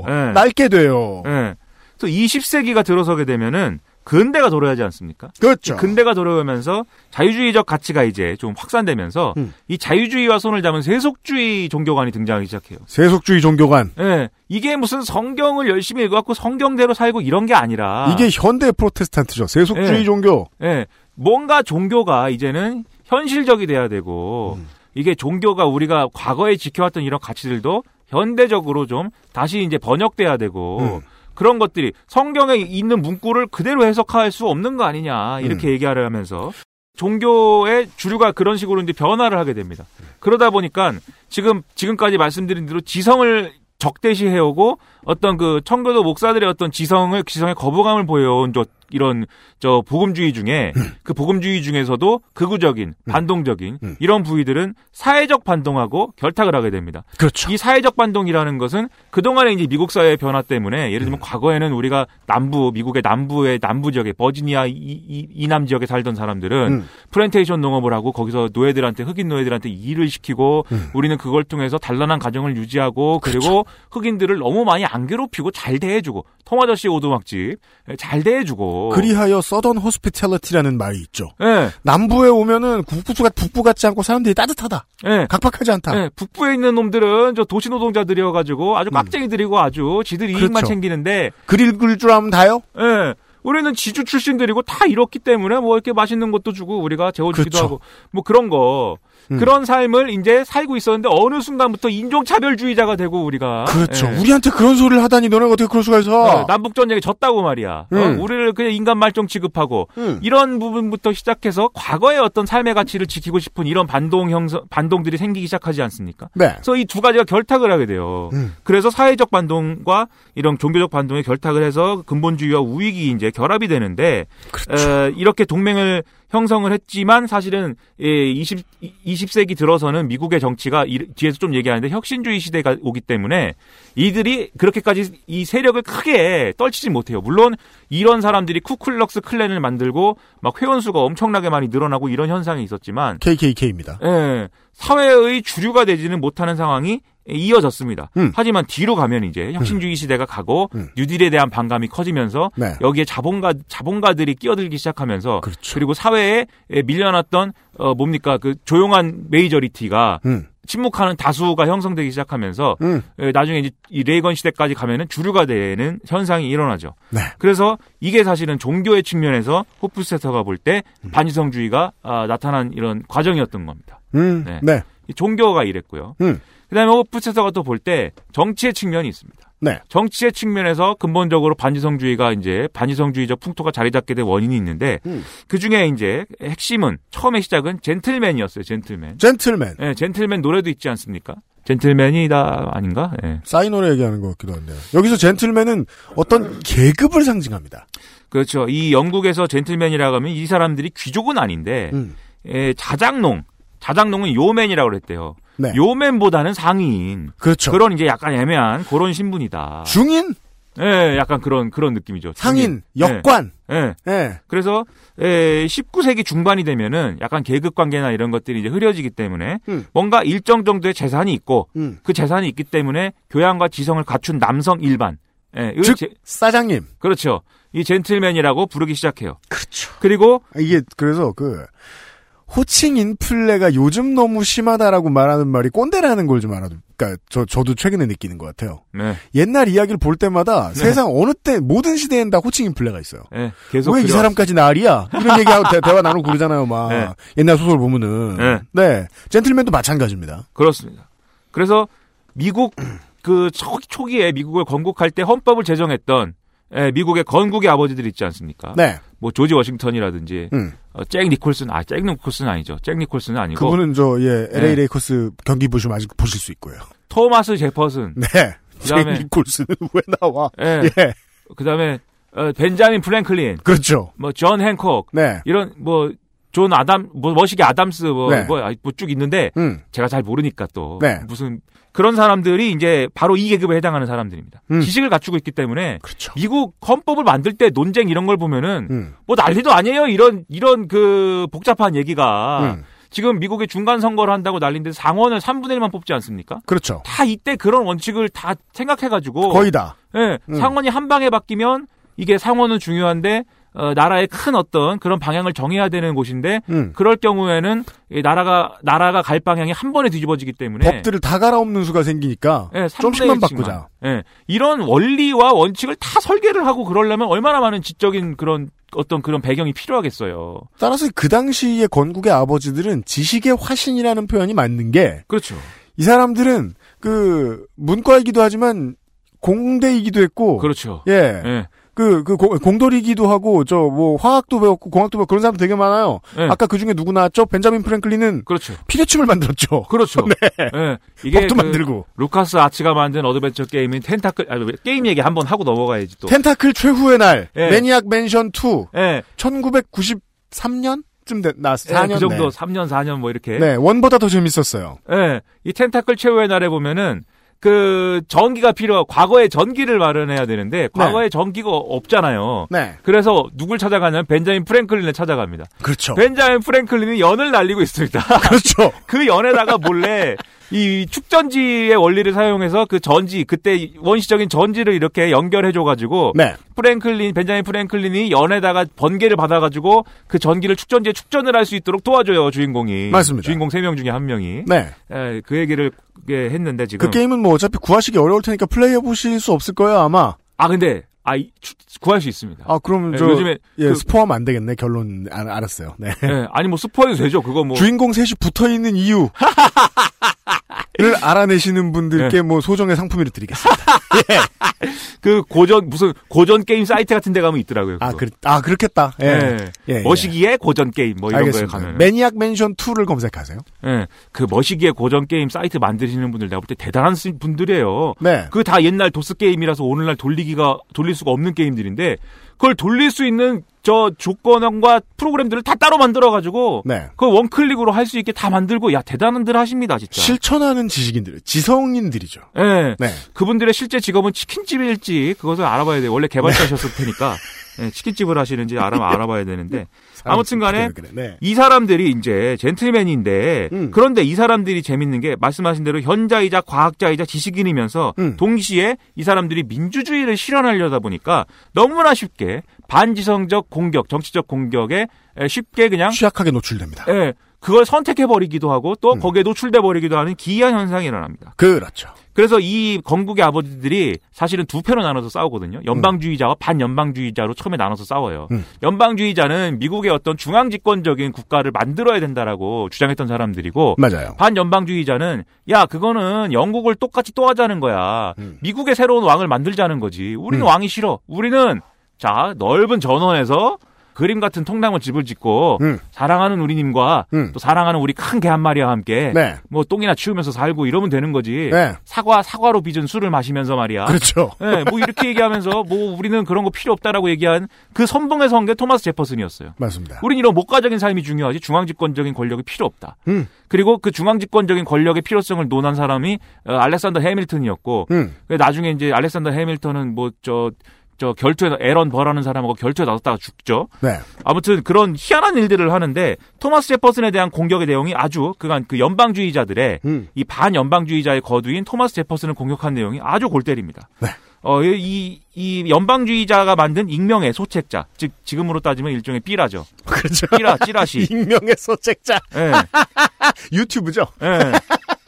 네. 낡게 돼요. 예. 그래서 20세기가 들어서게 되면은 근대가 도래하지 않습니까? 그렇죠. 근대가 도래하면서 자유주의적 가치가 이제 좀 확산되면서 음. 이 자유주의와 손을 잡은 세속주의 종교관이 등장하기 시작해요. 세속주의 종교관. 예. 이게 무슨 성경을 열심히 읽어갖고 성경대로 살고 이런 게 아니라. 이게 현대 프로테스탄트죠. 세속주의 예. 종교. 예. 뭔가 종교가 이제는 현실적이 돼야 되고, 음. 이게 종교가 우리가 과거에 지켜왔던 이런 가치들도 현대적으로 좀 다시 이제 번역돼야 되고 음. 그런 것들이 성경에 있는 문구를 그대로 해석할 수 없는 거 아니냐 이렇게 음. 얘기를 하면서 종교의 주류가 그런 식으로 이제 변화를 하게 됩니다. 그러다 보니까 지금 지금까지 말씀드린 대로 지성을 적대시해오고 어떤 그 청교도 목사들의 어떤 지성을 지성의 거부감을 보여온 저 이런 저 복음주의 중에 그 복음주의 중에서도 극우적인 반동적인 음. 이런 부위들은 사회적 반동하고 결탁을 하게 됩니다. 그렇죠. 이 사회적 반동이라는 것은 그동안에 이제 미국 사회의 변화 때문에 예를 들면 과거에는 우리가 남부 미국의 남부의 남부 지역에 버지니아 이, 이, 이남 지역에 살던 사람들은 음. 플랜테이션 농업을 하고 거기서 노예들한테 흑인 노예들한테 일을 시키고 음. 우리는 그걸 통해서 단란한 가정을 유지하고 그리고 흑인들을 너무 많이 안 괴롭히고 잘 대해주고 톰 아저씨 오두막집 잘 대해주고 그리하여 서던 호스피텔리티라는 말이 있죠. 예, 남부에 오면은 북부가 북부 같지 않고 사람들이 따뜻하다. 예. 각박하지 않다. 예, 북부에 있는 놈들은 저 도시 노동자들이어 가지고 아주 깍쟁이들이고 아주 지들 이익만 음. 그렇죠. 챙기는데 그릴 글줄 알면 다요? 예. 우리는 지주 출신들이고 다 이렇기 때문에 뭐 이렇게 맛있는 것도 주고 우리가 재워주기도 그렇죠. 하고 뭐 그런 거 음. 그런 삶을 이제 살고 있었는데 어느 순간부터 인종차별주의자가 되고 우리가 그렇죠. 예. 우리한테 그런 소리를 하다니 너네가 어떻게 그럴 수가 있어? 어, 남북 전쟁에 졌다고 말이야. 어, 음. 우리를 그냥 인간 말종 취급하고 음. 이런 부분부터 시작해서 과거의 어떤 삶의 가치를 지키고 싶은 이런 반동 형성 반동들이 생기기 시작하지 않습니까? 네. 그래서 이 두 가지가 결탁을 하게 돼요. 음. 그래서 사회적 반동과 이런 종교적 반동에 결탁을 해서 근본주의와 우익이 이제 결합이 되는데 그렇죠. 에, 이렇게 동맹을 형성을 했지만 사실은 예, 20, 20세기 들어서는 미국의 정치가 이- 뒤에서 좀 얘기하는데 혁신주의 시대가 오기 때문에 이들이 그렇게까지 이 세력을 크게 떨치지 못해요. 물론 이런 사람들이 쿠클럭스 클랜을 만들고 막 회원수가 엄청나게 많이 늘어나고 이런 현상이 있었지만 KKK입니다. 예, 사회의 주류가 되지는 못하는 상황이 이어졌습니다. 음. 하지만 뒤로 가면 이제 혁신주의 시대가 가고 음. 뉴딜에 대한 반감이 커지면서 네. 여기에 자본가 자본가들이 끼어들기 시작하면서 그렇죠. 리고 사회에 밀려났던 어 뭡니까 그 조용한 majority가 음. 침묵하는 다수가 형성되기 시작하면서 음. 에, 나중에 이제 이 레이건 시대까지 가면은 주류가 되는 현상이 일어나죠. 네. 그래서 이게 사실은 종교의 측면에서 호프스테터가 볼때 음. 반지성주의가 아, 나타난 이런 과정이었던 겁니다. 음. 네. 네. 이 종교가 이랬고요. 음. 그다음에 호프스테터가 또 볼 때 정치의 측면이 있습니다. 네. 정치의 측면에서 근본적으로 반지성주의가 이제 반지성주의적 풍토가 자리 잡게 된 원인이 있는데 음. 그 중에 이제 핵심은 처음의 시작은 젠틀맨이었어요. 젠틀맨. 젠틀맨. 예, 젠틀맨 노래도 있지 않습니까? 젠틀맨이다 아닌가? 예. 사이노래 얘기하는 것 같기도 한데요. 여기서 젠틀맨은 어떤 계급을 상징합니다. 그렇죠. 이 영국에서 젠틀맨이라고 하면 이 사람들이 귀족은 아닌데 음. 예, 자장농. 자장농은 요맨이라고 그랬대요. 네. 요맨보다는 상인. 그렇죠. 그런 이제 약간 애매한 그런 신분이다. 중인, 예, 약간 그런 그런 느낌이죠. 상인, 중인. 역관. 예. 예. 예. 그래서 에, 19세기 중반이 되면은 약간 계급 관계나 이런 것들이 이제 흐려지기 때문에 음. 뭔가 일정 정도의 재산이 있고 음. 그 재산이 있기 때문에 교양과 지성을 갖춘 남성 일반. 예, 이즉 제- 사장님. 그렇죠. 이 젠틀맨이라고 부르기 시작해요. 그렇죠. 그리고 이게 그래서 그 호칭 인플레가 요즘 너무 심하다라고 말하는 말이 꼰대라는 걸 좀 알아도. 그러니까 저 저도 최근에 느끼는 것 같아요. 네, 옛날 이야기를 볼 때마다 세상 어느 때 모든 시대엔 다 호칭 인플레가 있어요. 예, 계속 왜 이 사람까지 날이야? 이런 얘기하고 대, 화 나누고 그러잖아요, 막. 네. 옛날 소설 보면은. 네. 네. 젠틀맨도 마찬가지입니다. 그렇습니다. 그래서 미국 그 초, 초기에 미국을 건국할 때 헌법을 제정했던 예, 미국의 건국의 아버지들 있지 않습니까? 네. 뭐 조지 워싱턴이라든지 음. 어, 잭 니콜슨 아 잭 니콜슨 아니죠. 잭 니콜슨은 아니고 그분은 저, 예, LA 네. 레이커스 경기 보시면 아직 보실 수 있고요. 토마스 제퍼슨 네. 그다음에- 잭 니콜슨은 왜 나와? 예. 예. 그다음에 어, 벤자민 프랭클린 그렇죠. 뭐 존 행콕 네. 이런 뭐 존 아담 뭐 머시기 아담스 네. 뭐뭐쭉 있는데 음. 제가 잘 모르니까 또 네. 무슨 그런 사람들이 이제 바로 이 계급에 해당하는 사람들입니다. 음. 지식을 갖추고 있기 때문에 그렇죠. 미국 헌법을 만들 때 논쟁 이런 걸 보면은 음. 뭐 난리도 아니에요. 이런 이런 그 복잡한 얘기가 음. 지금 미국의 중간 선거를 한다고 난리인데 상원을 3분의 1만 뽑지 않습니까? 그렇죠. 다 이때 그런 원칙을 다 생각해 가지고 거의 다. 예, 음. 상원이 한 방에 바뀌면 이게 상원은 중요한데 어, 나라의 큰 어떤 그런 방향을 정해야 되는 곳인데 음. 그럴 경우에는 이 나라가 나라가 갈 방향이 한 번에 뒤집어지기 때문에 법들을 다 갈아엎는 수가 생기니까 예, 좀씩만 3분의 1씩만. 바꾸자. 예, 이런 원리와 원칙을 다 설계를 하고 그러려면 얼마나 많은 지적인 그런 어떤 그런 배경이 필요하겠어요. 따라서 그 당시의 건국의 아버지들은 지식의 화신이라는 표현이 맞는 게이 그렇죠. 사람들은 그 문과이기도 하지만 공대이기도 했고 그렇죠. 예. 예. 그, 그, 공- 공돌이기도 하고, 저, 뭐, 화학도 배웠고, 공학도 배웠고, 그런 사람 되게 많아요. 예. 아까 그 중에 누구 나왔죠? 벤자민 프랭클린은 그렇죠. 피뢰침을 만들었죠. 그렇죠. 예. 이게 법도 그 만들고. 루카스 아츠가 만든 어드벤처 게임인 텐타클 아, 왜, 게임 얘기 한번 하고 넘어가야지 또. 텐타클 최후의 날, 예. 매니악 맨션 2, 예. 1993년쯤 됐, 나왔어요. 예, 4년. 그 정도 네. 3년 4년 뭐 이렇게. 네, 원보다 더 재밌었어요. 예. 이 텐타클 최후의 날에 보면은 그 전기가 필요 과거에 전기를 마련해야 되는데 과거에 전기가 없잖아요. 네. 그래서 누굴 찾아가냐면 벤자민 프랭클린을 찾아갑니다. 그렇죠. 벤자민 프랭클린이 연을 날리고 있습니다. 그렇죠. 그 연에다가 몰래 이 축전지의 원리를 사용해서 그 전지 그때 원시적인 전지를 이렇게 연결해 줘 가지고 네. 프랭클린 벤자민 프랭클린이 연에다가 번개를 받아 가지고 그 전기를 축전지에 축전을 할 수 있도록 도와줘요 주인공이. 맞습니다. 주인공 세 명 중에 한 명이. 네. 예, 그 얘기를 예, 했는데 지금. 그 게임은 뭐 어차피 구하시기 어려울 테니까 플레이해 보실 수 없을 거예요, 아마. 아 근데 아 구할 수 있습니다. 아, 그럼 예, 저, 요즘에 예, 그- 스포하면 안 되겠네. 결론, 알, 알았어요. 네. 예, 아니 뭐 스포해도 되죠. 그거 뭐. 주인공 셋이 붙어 있는 이유. 를 알아내시는 분들께 네. 뭐 소정의 상품으로 드리겠습니다. 그 고전 무슨 고전 게임 사이트 같은 데 가면 있더라고요. 아, 그거. 그, 아, 그렇겠다. 예. 예. 예, 머시기의 고전 게임 뭐 이런 알겠습니다. 거에 가면. 매니악 맨션 2를 검색하세요. 예. 그 머시기의 고전 게임 사이트 만드시는 분들 내가 볼 때 대단한 스- 분들이에요. 네. 그 다 옛날 도스 게임이라서 오늘날 돌리기가 돌릴 수가 없는 게임들인데 그걸 돌릴 수 있는 저 조건과 프로그램들을 다 따로 만들어 가지고 네. 그 원클릭으로 할 수 있게 다 만들고 야 대단들 하십니다 진짜. 실천하는 지식인들, 지성인들이죠. 예. 네. 그분들의 실제 직업은 치킨집일지 그것을 알아봐야 돼요. 원래 개발자셨을 테니까 예, 치킨집을 하시는지 알아 알아봐야 되는데 아무튼 간에 그래, 그래. 네. 이 사람들이 이제 젠틀맨인데 음. 그런데 이 사람들이 재밌는 게 말씀하신 대로 현자이자 과학자이자 지식인이면서 음. 동시에 이 사람들이 민주주의를 실현하려다 보니까 너무나 쉽게 반지성적 공격, 정치적 공격에 에, 쉽게 그냥 취약하게 노출됩니다. 예, 그걸 선택해 버리기도 하고 또 음. 거기에 노출돼 버리기도 하는 기이한 현상이 일어납니다. 그렇죠. 그래서 이 건국의 아버지들이 사실은 두 편으로 나눠서 싸우거든요. 연방주의자와 반연방주의자로 처음에 나눠서 싸워요. 음. 연방주의자는 미국의 어떤 중앙 집권적인 국가를 만들어야 된다라고 주장했던 사람들이고 맞아요. 반연방주의자는 야 그거는 영국을 똑같이 또 하자는 거야. 음. 미국의 새로운 왕을 만들자는 거지. 우리는 음. 왕이 싫어. 우리는 자 넓은 전원에서 그림 같은 통나무 집을 짓고 음. 사랑하는 우리님과 음. 또 사랑하는 우리 큰 개 한 마리와 함께 네. 뭐 똥이나 치우면서 살고 이러면 되는 거지. 네. 사과 사과로 빚은 술을 마시면서 말이야. 그렇죠. 예, 뭐 이렇게 얘기하면서 뭐 우리는 그런 거 필요 없다라고 얘기한 그 선봉의 성계 토마스 제퍼슨이었어요. 맞습니다. 우린 이런 목가적인 삶이 중요하지 중앙 집권적인 권력이 필요 없다. 음. 그리고 그 중앙 집권적인 권력의 필요성을 논한 사람이 어, 알렉산더 해밀턴이었고 음. 그 나중에 이제 알렉산더 해밀턴은 뭐저 저 결투에 에런 버라는 사람하고 결투에 나섰다가 죽죠. 네. 아무튼 그런 희한한 일들을 하는데 토마스 제퍼슨에 대한 공격의 내용이 아주 그간 그 연방주의자들의 음. 이 반연방주의자의 거두인 토마스 제퍼슨을 공격한 내용이 아주 골 때립니다. 네. 어, 이, 이 연방주의자가 만든 익명의 소책자, 즉, 지금으로 따지면 일종의 삐라죠. 그렇죠. 삐라, 찌라시. 익명의 소책자. 예, 유튜브죠. 예.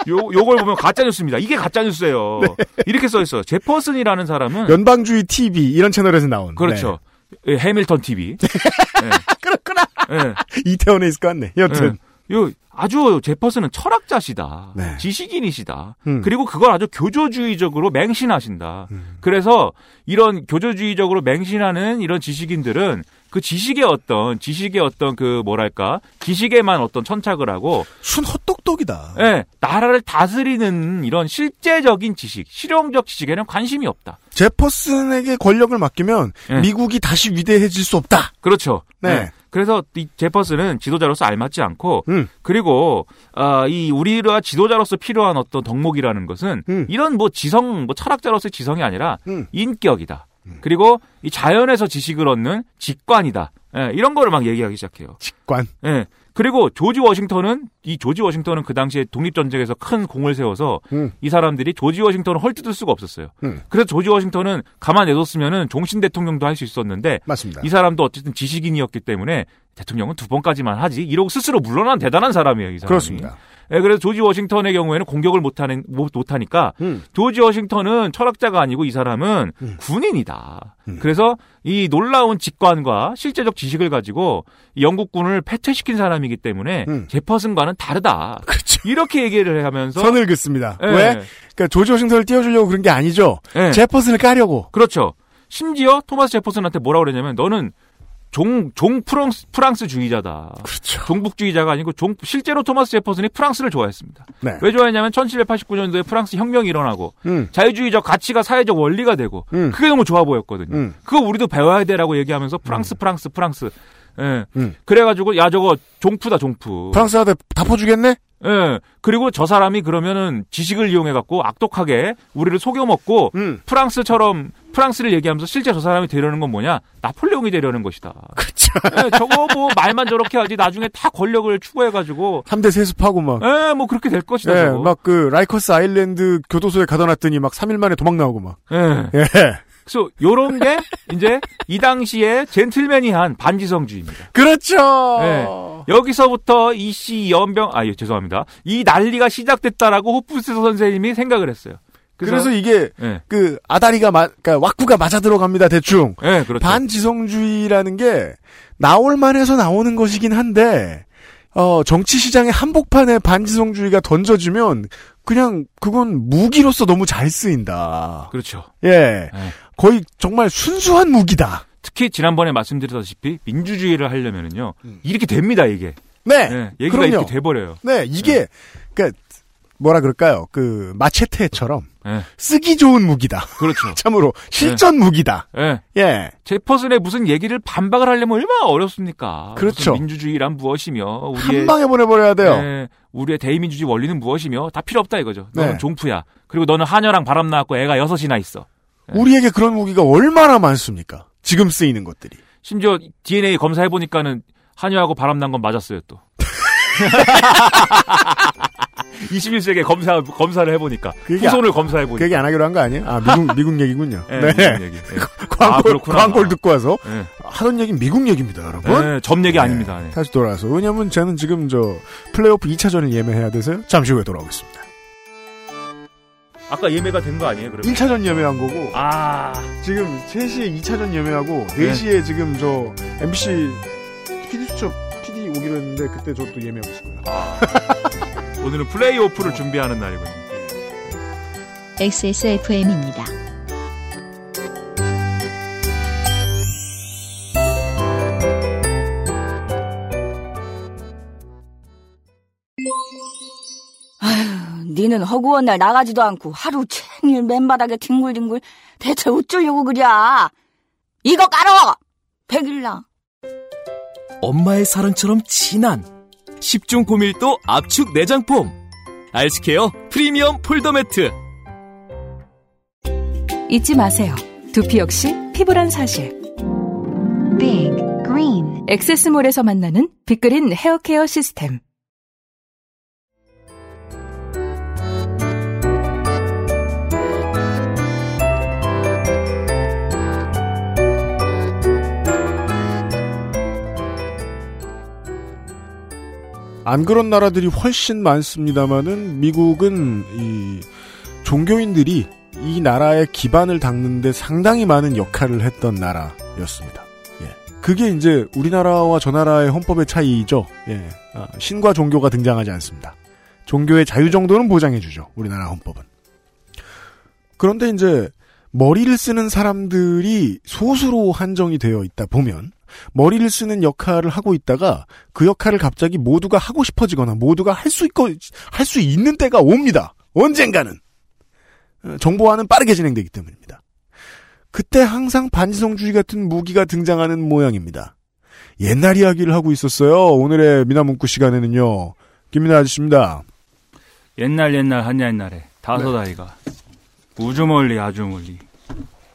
요, 요걸 보면 가짜뉴스입니다. 이게 가짜뉴스예요. 이렇게 써있어요. 제퍼슨이라는 사람은. 네. 연방주의 TV 이런 채널에서 나온. 그렇죠. 예, 해밀턴 TV. 그렇구나. 예. 이태원에 있을 것 같네. 여튼. 예. 요 아주 제퍼슨은 철학자시다. 네. 지식인이시다. 음. 그리고 그걸 아주 교조주의적으로 맹신하신다. 음. 그래서 이런 교조주의적으로 맹신하는 이런 지식인들은 그 지식의 어떤 지식의 어떤 그 뭐랄까 지식에만 어떤 천착을 하고 순 헛똑똑이다. 예, 나라를 다스리는 이런 실제적인 지식, 실용적 지식에는 관심이 없다. 제퍼슨에게 권력을 맡기면 네. 미국이 다시 위대해질 수 없다. 그렇죠. 네. 예. 그래서 이 제퍼슨은 지도자로서 알맞지 않고 음. 그리고 아, 이 우리가 지도자로서 필요한 어떤 덕목이라는 것은 음. 이런 뭐 지성 뭐 철학자로서의 지성이 아니라 음. 인격이다. 그리고 이 자연에서 지식을 얻는 직관이다. 예, 이런 거를 막 얘기하기 시작해요. 직관. 예. 그리고 조지 워싱턴은 이 조지 워싱턴은 그 당시에 독립 전쟁에서 큰 공을 세워서 음. 이 사람들이 조지 워싱턴을 헐뜯을 수가 없었어요. 음. 그래서 조지 워싱턴은 가만 내뒀으면은 종신 대통령도 할 수 있었는데 맞습니다. 이 사람도 어쨌든 지식인이었기 때문에 대통령은 두 번까지만 하지 이러고 스스로 물러난 대단한 사람이에요. 이 사람이. 그렇습니다. 예, 그래서 조지 워싱턴의 경우에는 공격을 못하는 못, 못하니까 음. 조지 워싱턴은 철학자가 아니고 이 사람은 음. 군인이다. 음. 그래서 이 놀라운 직관과 실제적 지식을 가지고 이 영국군을 패퇴시킨 사람이기 때문에 음. 제퍼슨과는 다르다. 그렇죠. 이렇게 얘기를 하면서 선을 긋습니다. 예, 왜? 그러니까 조지 워싱턴을 띄워주려고 그런 게 아니죠. 예, 제퍼슨을 까려고. 그렇죠. 심지어 토마스 제퍼슨한테 뭐라고 그랬냐면 너는 종, 종 프랑스, 프랑스주의자다. 그렇죠. 종북주의자가 아니고 종, 실제로 토마스 제퍼슨이 프랑스를 좋아했습니다. 네. 왜 좋아했냐면 1789년도에 프랑스 혁명이 일어나고 음. 자유주의적 가치가 사회적 원리가 되고 음. 그게 너무 좋아 보였거든요. 음. 그거 우리도 배워야 돼라고 얘기하면서 프랑스 프랑스 프랑스 예. 음. 그래가지고 야 저거 종푸다 종푸. 프랑스한테 다 퍼주겠네? 예. 그리고 저 사람이 그러면은 지식을 이용해 갖고 악독하게 우리를 속여 먹고 음. 프랑스처럼 프랑스를 얘기하면서 실제 저 사람이 되려는 건 뭐냐? 나폴레옹이 되려는 것이다. 그렇죠. 예, 저거 뭐 말만 저렇게 하지 나중에 다 권력을 추구해가지고 3대 세습하고 막. 예, 뭐 그렇게 될 것이다. 예, 저거. 막그 라이커스 아일랜드 교도소에 가둬 놨더니 막 3일 만에 도망 나오고 막. 예. 예. 그래서 요런 게 이제 이 당시에 젠틀맨이한 반지성주의입니다. 그렇죠. 네. 여기서부터 이씨 연병 아 예, 죄송합니다. 이 난리가 시작됐다라고 호프스 선생님이 생각을 했어요. 그래서, 이게 예. 그 아다리가 마, 그러니까 왁구가 맞아 들어갑니다 대충. 예, 그렇죠. 반지성주의라는 게 나올 만해서 나오는 것이긴 한데 어 정치 시장의 한복판에 반지성주의가 던져지면 그냥 그건 무기로서 너무 잘 쓰인다. 그렇죠. 예. 예. 거의 정말 순수한 무기다. 특히 지난번에 말씀드렸다시피 민주주의를 하려면은요. 음. 이렇게 됩니다, 이게. 네. 예, 얘기가 그럼요. 이렇게 돼 버려요. 네, 이게 그러니까 뭐라 그럴까요? 그 마체테처럼 예. 쓰기 좋은 무기다. 그렇죠. 참으로 실전 무기다. 예. 예. 제퍼슨의 무슨 얘기를 반박을 하려면 얼마나 어렵습니까? 그렇죠. 민주주의란 무엇이며 우리의 한 방에 보내버려야 돼요. 예, 우리의 대의민주주의 원리는 무엇이며 다 필요 없다 이거죠. 너는 네. 종푸야. 그리고 너는 하녀랑 바람 나왔고 애가 여섯이나 있어. 우리에게 그런 무기가 얼마나 많습니까? 지금 쓰이는 것들이. 심지어 DNA 검사해 보니까는 한여하고 바람 난 건 맞았어요 또. 21세기에 검사 검사를 해보니까 그 얘기 후손을 검사해 그 보니까. 얘기 안 하기로 한 거 아니에요? 아, 미국, 미국 얘기군요. 예, 네. 무슨 얘기. 예. 광고, 아. 광고를 듣고 와서 예. 하던 얘기는 미국 얘기입니다, 여러분. 예, 점 얘기 네. 아닙니다. 네. 다시 돌아와서. 왜냐면 저는 지금 저 플레이오프 2차전을 예매해야 돼서요. 잠시 후에 돌아오겠습니다. 아까 예매가 된 거 아니에요? 그러면? 1차전 예매한 거고, 아, 지금 3시에 2차전 예매하고, 네. 4시에 지금 저 MBC PD수첩 PD 오기로 했는데, 그때 저또 예매하고 있을 거예요. 오늘은 플레이오프를 준비하는 날이군요. XSFM입니다. 니는 허구한 날 나가지도 않고 하루 종일 맨바닥에 뒹굴뒹굴 대체 어쩌려고 그래? 이거 깔어! 백일나. 엄마의 사랑처럼 진한 10중 고밀도 압축 내장폼 알스케어 프리미엄 폴더 매트 잊지 마세요. 두피 역시 피부란 사실. Big Green 엑세스몰에서 만나는 빅그린 헤어케어 시스템. 안 그런 나라들이 훨씬 많습니다만은 미국은 이 종교인들이 이 나라의 기반을 닦는데 상당히 많은 역할을 했던 나라였습니다. 예. 그게 이제 우리나라와 저 나라의 헌법의 차이죠. 예. 아, 신과 종교가 등장하지 않습니다. 종교의 자유 정도는 보장해주죠. 우리나라 헌법은. 그런데 이제 머리를 쓰는 사람들이 소수로 한정이 되어 있다 보면 머리를 쓰는 역할을 하고 있다가 그 역할을 갑자기 모두가 하고 싶어지거나 모두가 할 수 있고 할 수 있는 때가 옵니다. 언젠가는 어, 정보화는 빠르게 진행되기 때문입니다. 그때 항상 반지성주의 같은 무기가 등장하는 모양입니다. 옛날 이야기를 하고 있었어요. 오늘의 미나문구 시간에는요. 김민아 아저씨입니다. 옛날 옛날 한 옛날에 다섯 아이가 우주 멀리 아주 멀리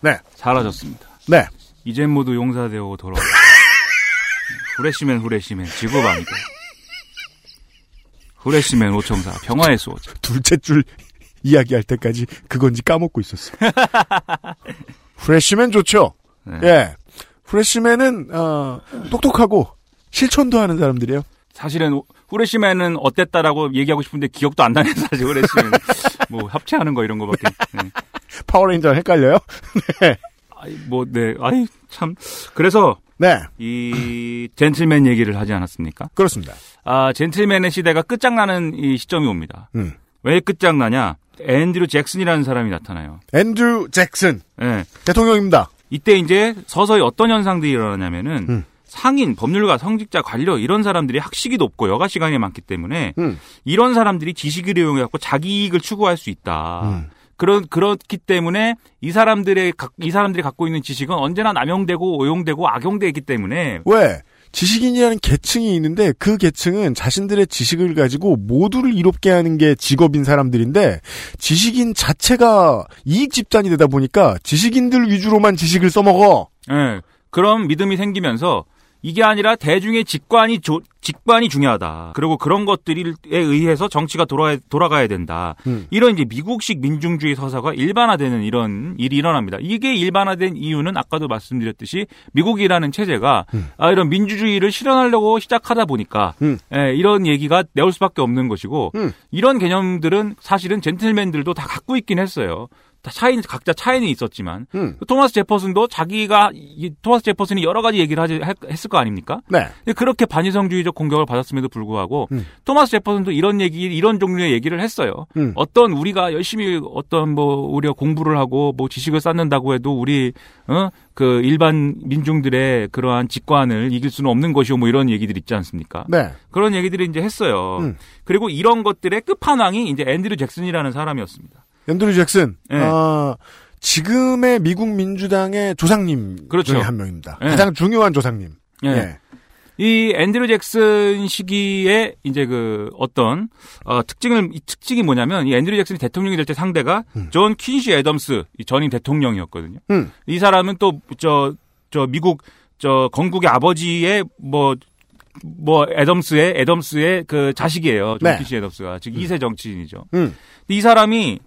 네. 사라졌습니다. 네. 이젠 모두 용사되어 돌아와. 후레시맨 후레시맨 지구방위대 후레쉬맨 오청사 평화의 수호자. 둘째 줄 이야기할 때까지 그건지 까먹고 있었어. 프레쉬맨 좋죠. 네. 예. 프레쉬맨은 어, 똑똑하고 실천도 하는 사람들이에요. 사실은 후레쉬맨은 어땠다라고 얘기하고 싶은데 기억도 안 나네 사실 후레쉬맨 뭐 합체하는 거 이런 거밖에. 네. 파워레인저랑 헷갈려요? 네. 아이 뭐 네. 아이 참. 그래서 네. 이 젠틀맨 얘기를 하지 않았습니까? 그렇습니다. 아 젠틀맨의 시대가 끝장나는 이 시점이 옵니다. 음. 왜 끝장나냐? 앤드류 잭슨이라는 사람이 나타나요. 앤드류 잭슨 예. 대통령입니다. 이때 이제 서서히 어떤 현상들이 일어나냐면은 음. 상인, 법률가, 성직자, 관료 이런 사람들이 학식이 높고 여가 시간이 많기 때문에 음. 이런 사람들이 지식을 이용해 갖고 자기 이익을 추구할 수 있다. 음. 그런 그렇기 때문에 이 사람들의 각- 이 사람들이 갖고 있는 지식은 언제나 남용되고 오용되고 악용되기 때문에 왜? 지식인이라는 계층이 있는데 그 계층은 자신들의 지식을 가지고 모두를 이롭게 하는 게 직업인 사람들인데 지식인 자체가 이익 집단이 되다 보니까 지식인들 위주로만 지식을 써먹어. 예. 그런 믿음이 생기면서 이게 아니라 대중의 직관이 조- 직관이 중요하다. 그리고 그런 것들에 의해서 정치가 돌아 돌아가야 된다. 음. 이런 이제 미국식 민중주의 서사가 일반화되는 이런 일이 일어납니다. 이게 일반화된 이유는 아까도 말씀드렸듯이 미국이라는 체제가 음. 아, 이런 민주주의를 실현하려고 시작하다 보니까 음. 예, 이런 얘기가 나올 수밖에 없는 것이고 음. 이런 개념들은 사실은 젠틀맨들도 다 갖고 있긴 했어요. 다 차이 각자 차이는 있었지만 음. 토마스 제퍼슨도 자기가 이 토마스 제퍼슨이 여러 가지 얘기를 하지 할- 했을 거 아닙니까? 네. 그렇게 반이성주의적 공격을 받았음에도 불구하고 음. 토마스 제퍼슨도 이런 얘기 이런 종류의 얘기를 했어요. 음. 어떤 우리가 열심히 어떤 뭐 우리가 공부를 하고 뭐 지식을 쌓는다고 해도 우리 어 그 일반 민중들의 그러한 직관을 이길 수는 없는 것이오 뭐 이런 얘기들 있지 않습니까? 네. 그런 얘기들을 이제 했어요. 음. 그리고 이런 것들의 끝판왕이 이제 앤드류 잭슨이라는 사람이었습니다. 앤드류 잭슨. 네. 아, 지금의 미국 민주당의 조상님 그렇죠. 중에 한 명입니다. 네. 가장 중요한 조상님. 예. 예. 이 앤드류 잭슨 시기에 이제 그 어떤 어 특징을 이 특징이 뭐냐면 이 앤드류 잭슨이 대통령이 될 때 상대가 음. 존 퀸시 애덤스 이 전임 대통령이었거든요. 음. 이 사람은 또저저 미국 저 건국의 아버지의 뭐뭐 애덤스의 애덤스의 그 자식이에요. 존 네. 퀸시 애덤스가 즉 2세 정치인이죠. 음. 이 사람이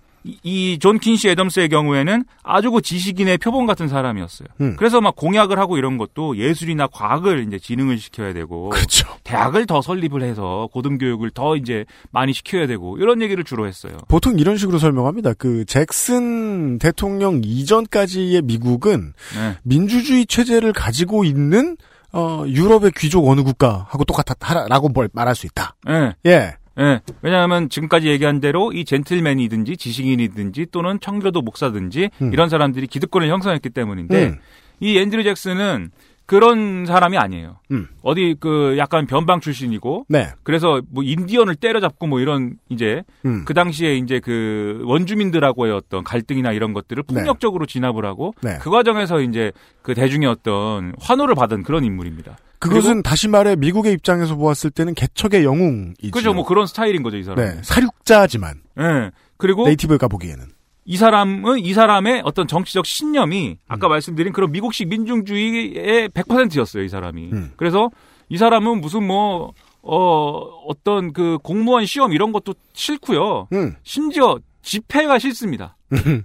이존 퀸시 애덤스의 경우에는 아주 그 지식인의 표본 같은 사람이었어요. 음. 그래서 막 공약을 하고 이런 것도 예술이나 과학을 이제 진흥을 시켜야 되고 그렇죠. 대학을 더 설립을 해서 고등 교육을 더 이제 많이 시켜야 되고 이런 얘기를 주로 했어요. 보통 이런 식으로 설명합니다. 그 잭슨 대통령 이전까지의 미국은 네. 민주주의 체제를 가지고 있는 어, 유럽의 귀족 어느 국가하고 똑같다라고 뭘 말할 수 있다. 예. 예. 예. 왜냐하면 지금까지 얘기한 대로 이 젠틀맨이든지 지식인이든지 또는 청교도 목사든지 음. 이런 사람들이 기득권을 형성했기 때문인데 음. 이 앤드류 잭슨은 그런 사람이 아니에요. 음. 어디 그 약간 변방 출신이고 네. 그래서 뭐 인디언을 때려잡고 뭐 이런 이제 음. 그 당시에 이제 그 원주민들하고의 어떤 갈등이나 이런 것들을 네. 폭력적으로 진압을 하고 네. 그 과정에서 이제 그 대중의 어떤 환호를 받은 그런 인물입니다. 그것은 다시 말해 미국의 입장에서 보았을 때는 개척의 영웅이죠. 그죠 뭐 그런 스타일인 거죠 이 사람. 네. 사륙자지만 예. 그리고 네이티브가 보기에는 이 사람은 이 사람의 어떤 정치적 신념이 아까 음. 말씀드린 그런 미국식 민중주의의 100%였어요, 이 사람이. 음. 그래서 이 사람은 무슨 뭐, 어, 어떤 그 공무원 시험 이런 것도 싫고요. 음. 심지어 집회가 싫습니다.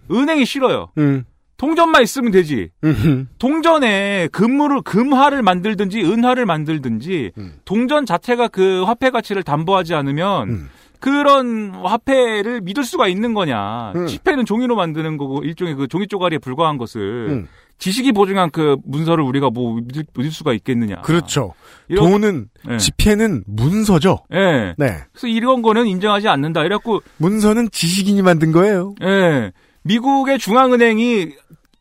은행이 싫어요. 음. 동전만 있으면 되지. 음. 동전에 금물을 금화를 만들든지 은화를 만들든지 음. 동전 자체가 그 화폐 가치를 담보하지 않으면 음. 그런 화폐를 믿을 수가 있는 거냐. 음. 지폐는 종이로 만드는 거고 일종의 그 종이 쪼가리에 불과한 것을 음. 지식이 보증한 그 문서를 우리가 뭐 믿을, 믿을 수가 있겠느냐. 그렇죠. 이런- 돈은 예. 지폐는 문서죠. 예. 네. 그래서 이런 거는 인정하지 않는다. 이래갖고 문서는 지식인이 만든 거예요. 예. 미국의 중앙은행이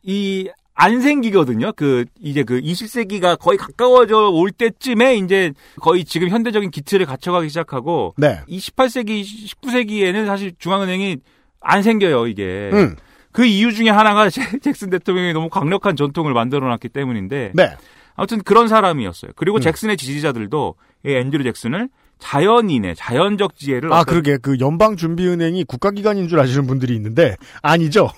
이 안 생기거든요. 그 이제 그 20세기가 거의 가까워져 올 때쯤에 이제 거의 지금 현대적인 기틀을 갖춰가기 시작하고 네. 28세기, 19세기에는 사실 중앙은행이 안 생겨요, 이게. 음. 그 이유 중에 하나가 잭- 잭슨 대통령이 너무 강력한 전통을 만들어 놨기 때문인데. 네. 아무튼 그런 사람이었어요. 그리고 음. 잭슨의 지지자들도 이 앤드류 잭슨을 자연인의 자연적 지혜를 아, 그러게. 그 연방준비은행이 국가기관인 줄 아시는 분들이 있는데, 아니죠.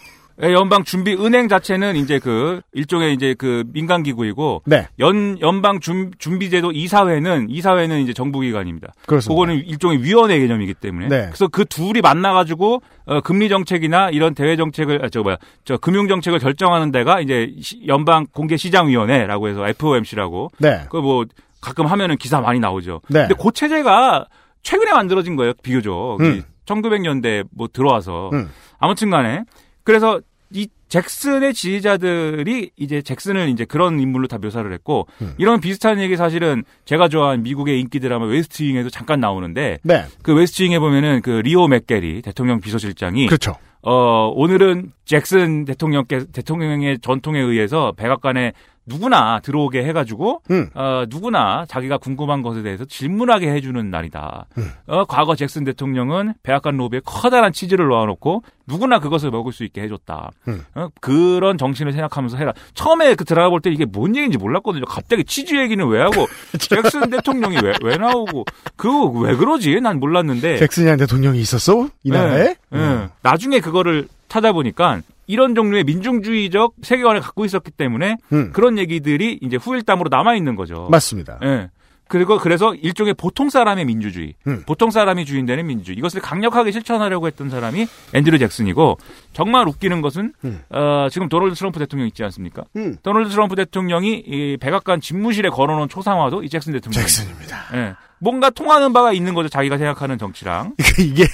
예, 연방 준비 은행 자체는 이제 그 일종의 이제 그 민간 기구이고 네. 연 연방 준, 준비 제도 이사회는 이사회는 이제 정부 기관입니다. 그렇습니다. 그거는 일종의 위원회 개념이기 때문에 네. 그래서 그 둘이 만나 가지고 어, 금리 정책이나 이런 대외 정책을 아, 저 뭐야 저 금융 정책을 결정하는 데가 이제 시- 연방 공개 시장 위원회라고 해서 FOMC라고 네. 그뭐 가끔 하면은 기사 많이 나오죠. 네. 근데 그 체제가 최근에 만들어진 거예요. 비교적 음. 1900년대 뭐 들어와서 음. 아무튼 간에 그래서 이 잭슨의 지지자들이 이제 잭슨을 이제 그런 인물로 다 묘사를 했고 음. 이런 비슷한 얘기 사실은 제가 좋아하는 미국의 인기 드라마 웨스트윙에도 잠깐 나오는데 네. 그 웨스트윙에 보면은 그 리오 맥게리 대통령 비서실장이 그렇죠. 어 오늘은 잭슨 대통령께 대통령의 전통에 의해서 백악관에 누구나 들어오게 해가지고 음. 어, 누구나 자기가 궁금한 것에 대해서 질문하게 해주는 날이다. 음. 어, 과거 잭슨 대통령은 백악관 로비에 커다란 치즈를 놓아놓고 누구나 그것을 먹을 수 있게 해줬다. 음. 어, 그런 정신을 생각하면서 해라. 처음에 그 드라마 볼때 이게 뭔 얘기인지 몰랐거든요. 갑자기 치즈 얘기는 왜 하고 잭슨 대통령이 왜, 왜 나오고 그거 왜 그러지? 난 몰랐는데. 잭슨이라는 대통령이 있었어? 이 나라에? 네. 네. 나중에 그거를 찾아보니까 이런 종류의 민중주의적 세계관을 갖고 있었기 때문에 음. 그런 얘기들이 이제 후일담으로 남아 있는 거죠. 맞습니다. 예. 그리고 그래서 일종의 보통 사람의 민주주의, 음. 보통 사람이 주인되는 민주주의 이것을 강력하게 실천하려고 했던 사람이 앤드류 잭슨이고 정말 웃기는 것은 음. 어, 지금 도널드 트럼프 대통령 있지 않습니까? 음. 도널드 트럼프 대통령이 이 백악관 집무실에 걸어놓은 초상화도 이 잭슨 대통령. 잭슨입니다. 예. 뭔가 통하는 바가 있는 거죠. 자기가 생각하는 정치랑. 이게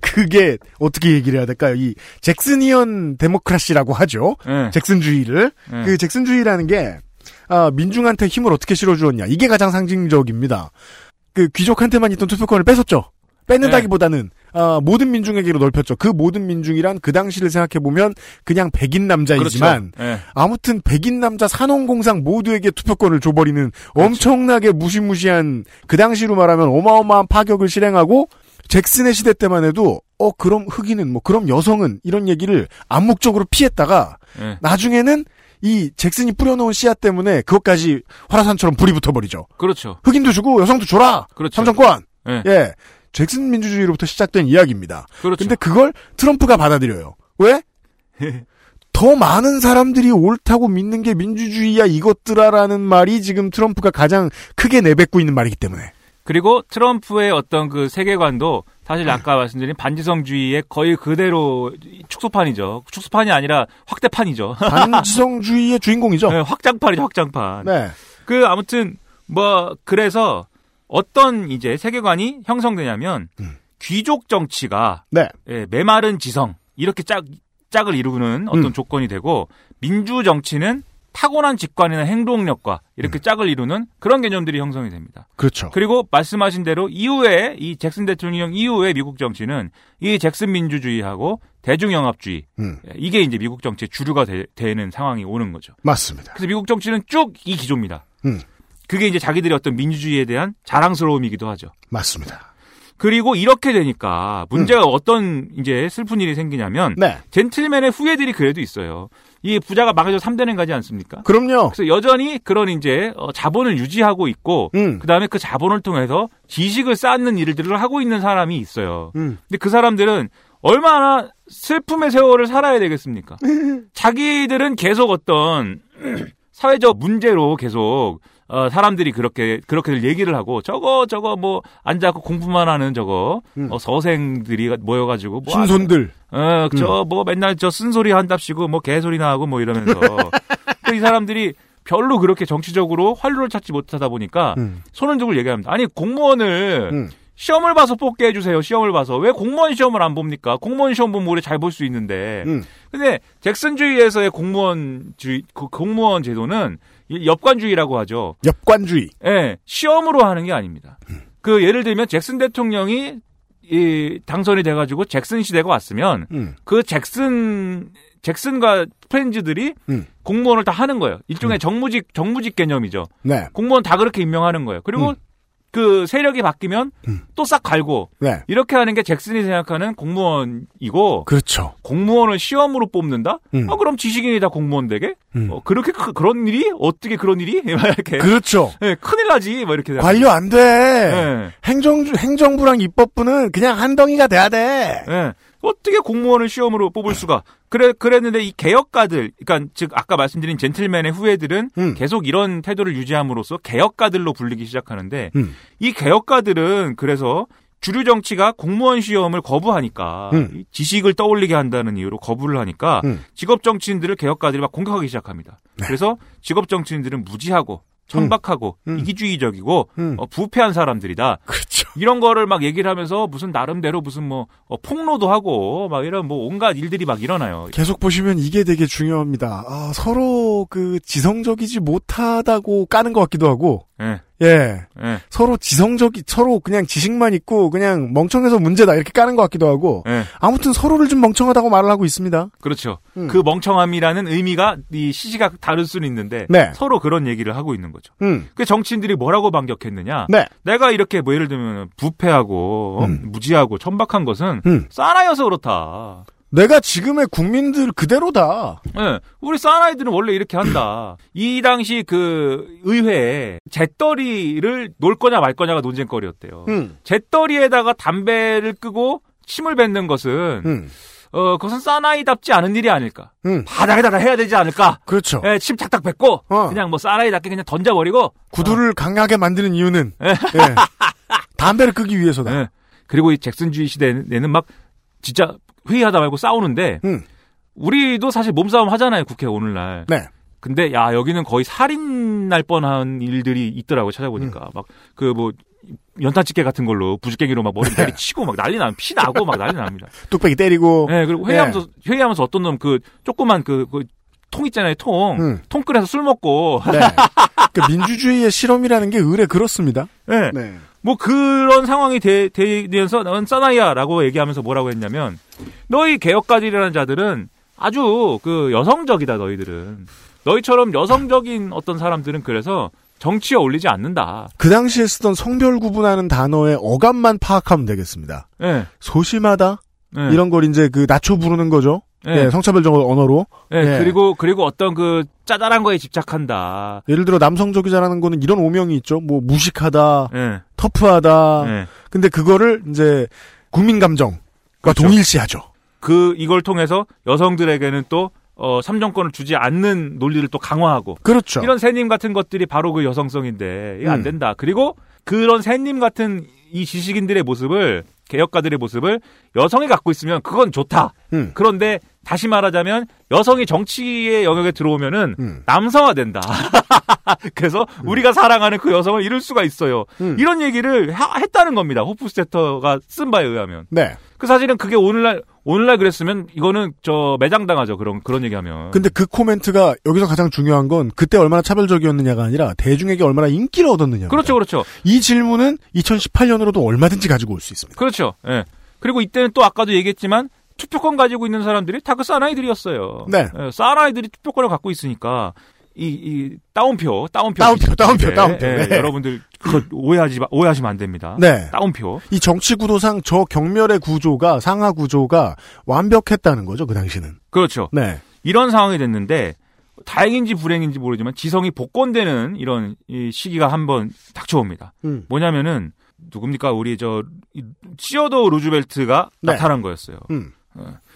그게 어떻게 얘기를 해야 될까요? 이 잭슨이언 데모크라시라고 하죠. 예. 잭슨주의를 예. 그 잭슨주의라는 게 아, 민중한테 힘을 어떻게 실어주었냐 이게 가장 상징적입니다. 그 귀족한테만 있던 투표권을 뺏었죠. 뺏는다기보다는 아, 모든 민중에게로 넓혔죠. 그 모든 민중이란 그 당시를 생각해 보면 그냥 백인 남자이지만 그렇죠. 예. 아무튼 백인 남자 산업공상 모두에게 투표권을 줘버리는 엄청나게 무시무시한 그 당시로 말하면 어마어마한 파격을 실행하고 잭슨의 시대 때만 해도 어 그럼 흑인은 뭐 그럼 여성은 이런 얘기를 암묵적으로 피했다가 예. 나중에는 이 잭슨이 뿌려놓은 씨앗 때문에 그것까지 화라산처럼 불이 붙어버리죠. 그렇죠. 흑인도 주고 여성도 줘라. 그렇죠. 참정권. 예. 예. 잭슨 민주주의로부터 시작된 이야기입니다. 그렇죠. 근데 그걸 트럼프가 받아들여요. 왜? 더 많은 사람들이 옳다고 믿는 게 민주주의야 이것들아라는 말이 지금 트럼프가 가장 크게 내뱉고 있는 말이기 때문에. 그리고 트럼프의 어떤 그 세계관도 사실 아까 말씀드린 반지성주의의 거의 그대로 축소판이죠. 축소판이 아니라 확대판이죠. 반지성주의의 주인공이죠. 네, 확장판이죠, 확장판. 네. 그 아무튼 뭐 그래서 어떤 이제 세계관이 형성되냐면 음. 귀족 정치가 네. 예, 메마른 지성 이렇게 짝 짝을 이루는 어떤 음. 조건이 되고 민주 정치는 타고난 직관이나 행동력과 이렇게 짝을 이루는 그런 개념들이 형성이 됩니다. 그렇죠. 그리고 말씀하신 대로 이후에 이 잭슨 대통령 이후에 미국 정치는 이 잭슨 민주주의하고 대중영합주의 음, 예, 이게 이제 미국 정치의 주류가 되, 는 상황이 오는 거죠. 맞습니다. 그래서 미국 정치는 쭉 이 기조입니다. 음. 그게 이제 자기들의 어떤 민주주의에 대한 자랑스러움이기도 하죠. 맞습니다. 그리고 이렇게 되니까 문제가 어떤 이제 슬픈 일이 생기냐면 네. 젠틀맨의 후예들이 그래도 있어요. 이 부자가 망해서 3대는 가지 않습니까? 그럼요. 그래서 여전히 그런 이제 어, 자본을 유지하고 있고 음. 그다음에 그 자본을 통해서 지식을 쌓는 일들을 하고 있는 사람이 있어요. 음. 근데 그 사람들은 얼마나 슬픔의 세월을 살아야 되겠습니까? 자기들은 계속 어떤 사회적 문제로 계속 어, 사람들이 그렇게 그렇게들 얘기를 하고 저거 저거 뭐 앉아서 공부만 하는 저거 음. 어, 서생들이 모여가지고 뭐 신손들. 어, 음. 저, 뭐, 맨날 저 쓴소리 한답시고, 뭐, 개소리나 하고, 뭐, 이러면서. 또이 사람들이 별로 그렇게 정치적으로 활로를 찾지 못하다 보니까, 음. 손을 들고 얘기합니다. 아니, 공무원을, 음. 시험을 봐서 뽑게 해주세요, 시험을 봐서. 왜 공무원 시험을 안 봅니까? 공무원 시험 보면 우리 잘 볼 수 있는데. 음. 근데, 잭슨주의에서의 공무원주의, 그 공무원 제도는, 이 엽관주의라고 하죠. 엽관주의. 예, 시험으로 하는 게 아닙니다. 그 예를 들면 잭슨 대통령이 이 당선이 돼가지고 잭슨 시대가 왔으면 음. 그 잭슨 잭슨과 프렌즈들이 음. 공무원을 다 하는 거예요. 일종의 정무직 정무직 개념이죠. 네. 공무원 다 그렇게 임명하는 거예요. 그리고 음. 그 세력이 바뀌면 음. 또싹 갈고 네. 이렇게 하는 게 잭슨이 생각하는 공무원이고 그렇죠. 공무원을 시험으로 뽑는다? 음. 아 그럼 지식인이 다 공무원 되게? 음. 어, 그렇게 크- 그런 일이 어떻게 그런 일이 막 이렇게 그렇죠. 예, 큰일 나지 뭐 이렇게 관료 안 돼. 예. 행정주, 행정부랑 입법부는 그냥 한 덩이가 돼야 돼. 예. 어떻게 공무원을 시험으로 뽑을 수가? 그래 그랬는데 이 개혁가들, 그러니까 즉 아까 말씀드린 젠틀맨의 후예들은 음. 계속 이런 태도를 유지함으로써 개혁가들로 불리기 시작하는데 음. 이 개혁가들은 그래서 주류 정치가 공무원 시험을 거부하니까 음. 이 지식을 떠올리게 한다는 이유로 거부를 하니까 음. 직업 정치인들을 개혁가들이 막 공격하기 시작합니다. 네. 그래서 직업 정치인들은 무지하고 천박하고 음. 이기주의적이고 음. 어, 부패한 사람들이다. 그렇죠. 이런 거를 막 얘기를 하면서 무슨 나름대로 무슨 뭐 어, 폭로도 하고 막 이런 뭐 온갖 일들이 막 일어나요. 계속 보시면 이게 되게 중요합니다. 아, 서로 그 지성적이지 못하다고 까는 것 같기도 하고, 예, 예. 예, 서로 지성적이, 서로 그냥 지식만 있고, 그냥 멍청해서 문제다, 이렇게 까는 것 같기도 하고, 예. 아무튼 서로를 좀 멍청하다고 말을 하고 있습니다. 그렇죠. 음. 그 멍청함이라는 의미가 이 시시각 다를 수는 있는데 네. 서로 그런 얘기를 하고 있는 거죠. 음. 그 정치인들이 뭐라고 반격했느냐? 네. 내가 이렇게 뭐 예를 들면 부패하고 어? 음. 무지하고 천박한 것은 음. 사나이여서 그렇다. 내가 지금의 국민들 그대로다. 예, 우리 사나이들은 원래 이렇게 한다. 이 당시 그 의회에 잿더리를 놓을 거냐 말 거냐가 논쟁거리였대요. 음. 잿더리에다가 담배를 끄고 침을 뱉는 것은 음. 어 그것은 사나이답지 않은 일이 아닐까. 음. 바닥에다가 해야 되지 않을까. 그렇죠. 예, 침 탁탁 뱉고 어. 그냥 뭐 사나이답게 그냥 던져버리고 구두를 강하게 만드는 이유는, 예. 예. 담배를 끄기 위해서다. 예. 그리고 이 잭슨주의 시대에는 막 진짜 회의하다 말고 싸우는데 음. 우리도 사실 몸싸움 하잖아요 국회 오늘날. 네. 근데 야 여기는 거의 살인 날 뻔한 일들이 있더라고 요 음. 찾아보니까 막그뭐 연탄 집게 같은 걸로 부직갱이로 막 머리 때리 치고 막 난리 나피 나고 막 난리 납니다. 뚝배기 때리고. 네 그리고 회의하면서 회의하면서 어떤 놈 그 조그만 그, 그통 있잖아요 통. 음. 통 끓여서 술 먹고. 네. 그 민주주의의 실험이라는 게 의뢰 그렇습니다. 네. 네. 뭐 그런 상황이 되, 되면서 넌 사나이야라고 얘기하면서 뭐라고 했냐면 너희 개혁가들이라는 자들은 아주 그 여성적이다 너희들은 너희처럼 여성적인 어떤 사람들은 그래서 정치에 어울리지 않는다. 그 당시에 쓰던 성별 구분하는 단어의 어감만 파악하면 되겠습니다. 예. 소심하다? 예. 이런 걸 이제 그 낮춰 부르는 거죠. 예. 예, 성차별적 언어로. 예, 예. 그리고 그리고 어떤 그 짜잘한 거에 집착한다. 예를 들어 남성적이자라는 거는 이런 오명이 있죠. 뭐 무식하다, 예. 터프하다. 예. 근데 그거를 이제 국민 감정과 그렇죠. 동일시하죠. 그 이걸 통해서 여성들에게는 또 어, 삼정권을 주지 않는 논리를 또 강화하고 그렇죠. 이런 새님 같은 것들이 바로 그 여성성인데 이거 안 음. 된다. 그리고 그런 새님 같은 이 지식인들의 모습을 개혁가들의 모습을 여성이 갖고 있으면 그건 좋다. 음. 그런데 다시 말하자면 여성이 정치의 영역에 들어오면은 음. 남성화된다. 그래서 우리가 사랑하는 그 여성을 잃을 수가 있어요. 음. 이런 얘기를 하- 했다는 겁니다. 호프스테터가 쓴 바에 의하면. 네. 그 사실은 그게 오늘날 오늘날 그랬으면 이거는 저 매장 당하죠. 그런 그런 얘기하면. 근데 그 코멘트가 여기서 가장 중요한 건 그때 얼마나 차별적이었느냐가 아니라 대중에게 얼마나 인기를 얻었느냐. 그렇죠, 그렇죠. 이 질문은 2018년으로도 얼마든지 가지고 올 수 있습니다. 그렇죠. 예. 그리고 이때는 또 아까도 얘기했지만 투표권 가지고 있는 사람들이 다그 사나이들이었어요. 네. 예, 사나이들이 투표권을 갖고 있으니까 이, 이 따옴표, 따옴표, 따옴표, 따옴표, 예, 따옴표. 예, 네. 여러분들 그거 오해하지 마- 오해하시면 안 됩니다. 네. 따옴표. 이 정치 구도상 저 경멸의 구조가 상하 구조가 완벽했다는 거죠 그 당시는. 그렇죠. 네. 이런 상황이 됐는데 다행인지 불행인지 모르지만 지성이 복권되는 이런 이 시기가 한번 닥쳐옵니다. 음. 뭐냐면은 누굽니까 우리 저 이- 시어도 루즈벨트가 네. 나타난 거였어요. 음.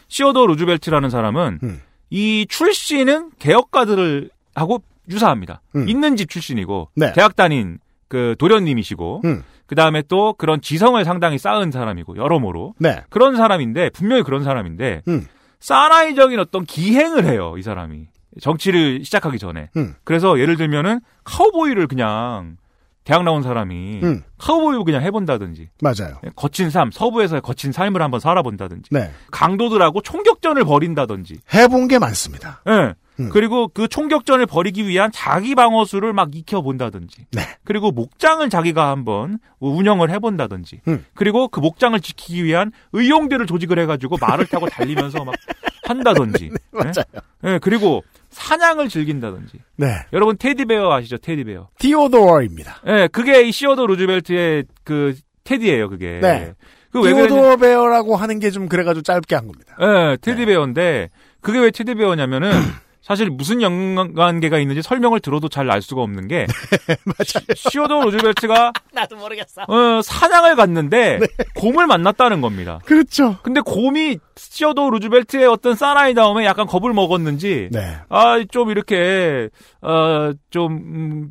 시어도 루즈벨트라는 사람은 음. 이 출신은 개혁가들을 하고 유사합니다. 음. 있는 집 출신이고 네. 대학 다닌 그 도련님이시고 음. 그 다음에 또 그런 지성을 상당히 쌓은 사람이고 여러모로 네. 그런 사람인데 분명히 그런 사람인데 음. 사나이적인 어떤 기행을 해요 이 사람이 정치를 시작하기 전에 음. 그래서 예를 들면은 카우보이를 그냥 대학 나온 사람이 음. 카우보이 그냥 해본다든지 맞아요. 거친 삶 서부에서의 거친 삶을 한번 살아본다든지 네. 강도들하고 총격전을 벌인다든지 해본 게 많습니다. 예. 음. 그리고 그 총격전을 벌이기 위한 자기 방어술을 막 익혀본다든지. 네. 그리고 목장을 자기가 한번 운영을 해본다든지. 음. 그리고 그 목장을 지키기 위한 의용대를 조직을 해가지고 말을 타고 달리면서 막 한다든지. 맞아요. 예. 예, 그리고 사냥을 즐긴다든지. 네. 여러분 테디베어 아시죠? 테디베어. 디오도어입니다. 예, 그게 이 시어도 루즈벨트의 그 테디예요, 그게. 네. 그랬냐? 디오도어 베어라고 하는 게 좀 그래가지고 짧게 한 겁니다. 예, 테디베어인데 그게 왜 테디베어냐면은 사실 무슨 연관계가 있는지 설명을 들어도 잘 알 수가 없는 게 시- 시어도 루즈벨트가 나도 모르겠어. 어, 사냥을 갔는데 곰을 만났다는 겁니다. 그렇죠. 근데 곰이 시어도 루즈벨트의 어떤 사나이 다음에 약간 겁을 먹었는지 네. 아좀 이렇게 어좀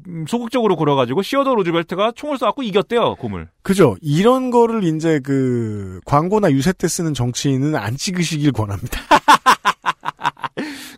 음, 소극적으로 굴어가지고 시어도 루즈벨트가 총을 쏘고 이겼대요 곰을. 그죠. 이런 거를 이제 그 광고나 유세 때 쓰는 정치인은 안 찍으시길 권합니다.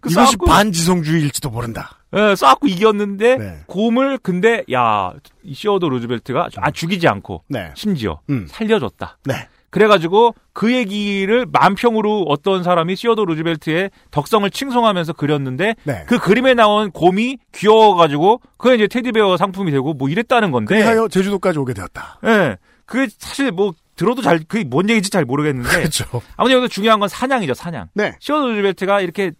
그 이것이 쏴갖고- 반지성주의일지도 모른다. 예, 쏴갖고 이겼는데 네. 곰을 근데 야 시어도 루즈벨트가 아 죽이지 않고 네. 심지어 음. 살려줬다. 네. 그래가지고 그 얘기를 만평으로 어떤 사람이 시어도 루즈벨트의 덕성을 칭송하면서 그렸는데 네. 그 그림에 나온 곰이 귀여워가지고 그게 이제 테디베어 상품이 되고 뭐 이랬다는 건데. 그리하여 제주도까지 오게 되었다. 예. 그게 사실 뭐 들어도 잘 그게 뭔 얘기인지 잘 모르겠는데. 그렇죠. 아무튼 여기서 중요한 건 사냥이죠 사냥. 네. 시어도 루즈벨트가 이렇게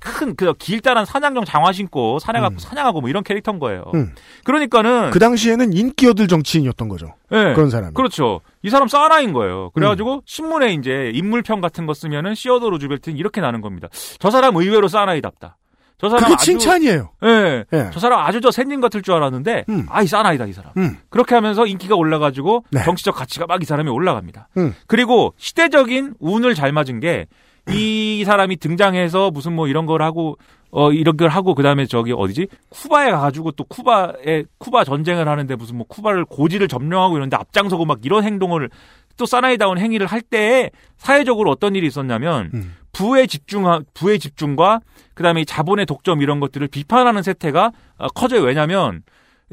큰 그 길다란 사냥용 장화 신고 사냥하고 사냥하고 뭐 이런 캐릭터인 거예요. 음. 그러니까는 그 당시에는 인기 얻을 정치인이었던 거죠. 예. 그런 사람이. 그렇죠. 이 사람 사나인 거예요. 음. 그래가지고 신문에 이제 인물평 같은 거 쓰면은 시어도 루즈벨트는 이렇게 나는 겁니다. 저 사람 의외로 사나이답다. 저 사람 아주 칭찬이에요. 예. 예. 저 사람 아주 저 샌님 같을 줄 알았는데 음. 아이 사나이다 이 사람. 음. 그렇게 하면서 인기가 올라가지고 네. 정치적 가치가 막 이 사람이 올라갑니다. 음. 그리고 시대적인 운을 잘 맞은 게 이 사람이 등장해서 무슨 뭐 이런 걸 하고 어 이런 걸 하고 그다음에 저기 어디지 쿠바에 가가지고 또 쿠바에 쿠바 전쟁을 하는데 무슨 뭐 쿠바를 고지를 점령하고 이런데 앞장서고 막 이런 행동을 또 사나이다운 행위를 할 때에 사회적으로 어떤 일이 있었냐면 음. 부의 집중 부의 집중과 그다음에 이 자본의 독점 이런 것들을 비판하는 세태가 어, 커져요. 왜냐하면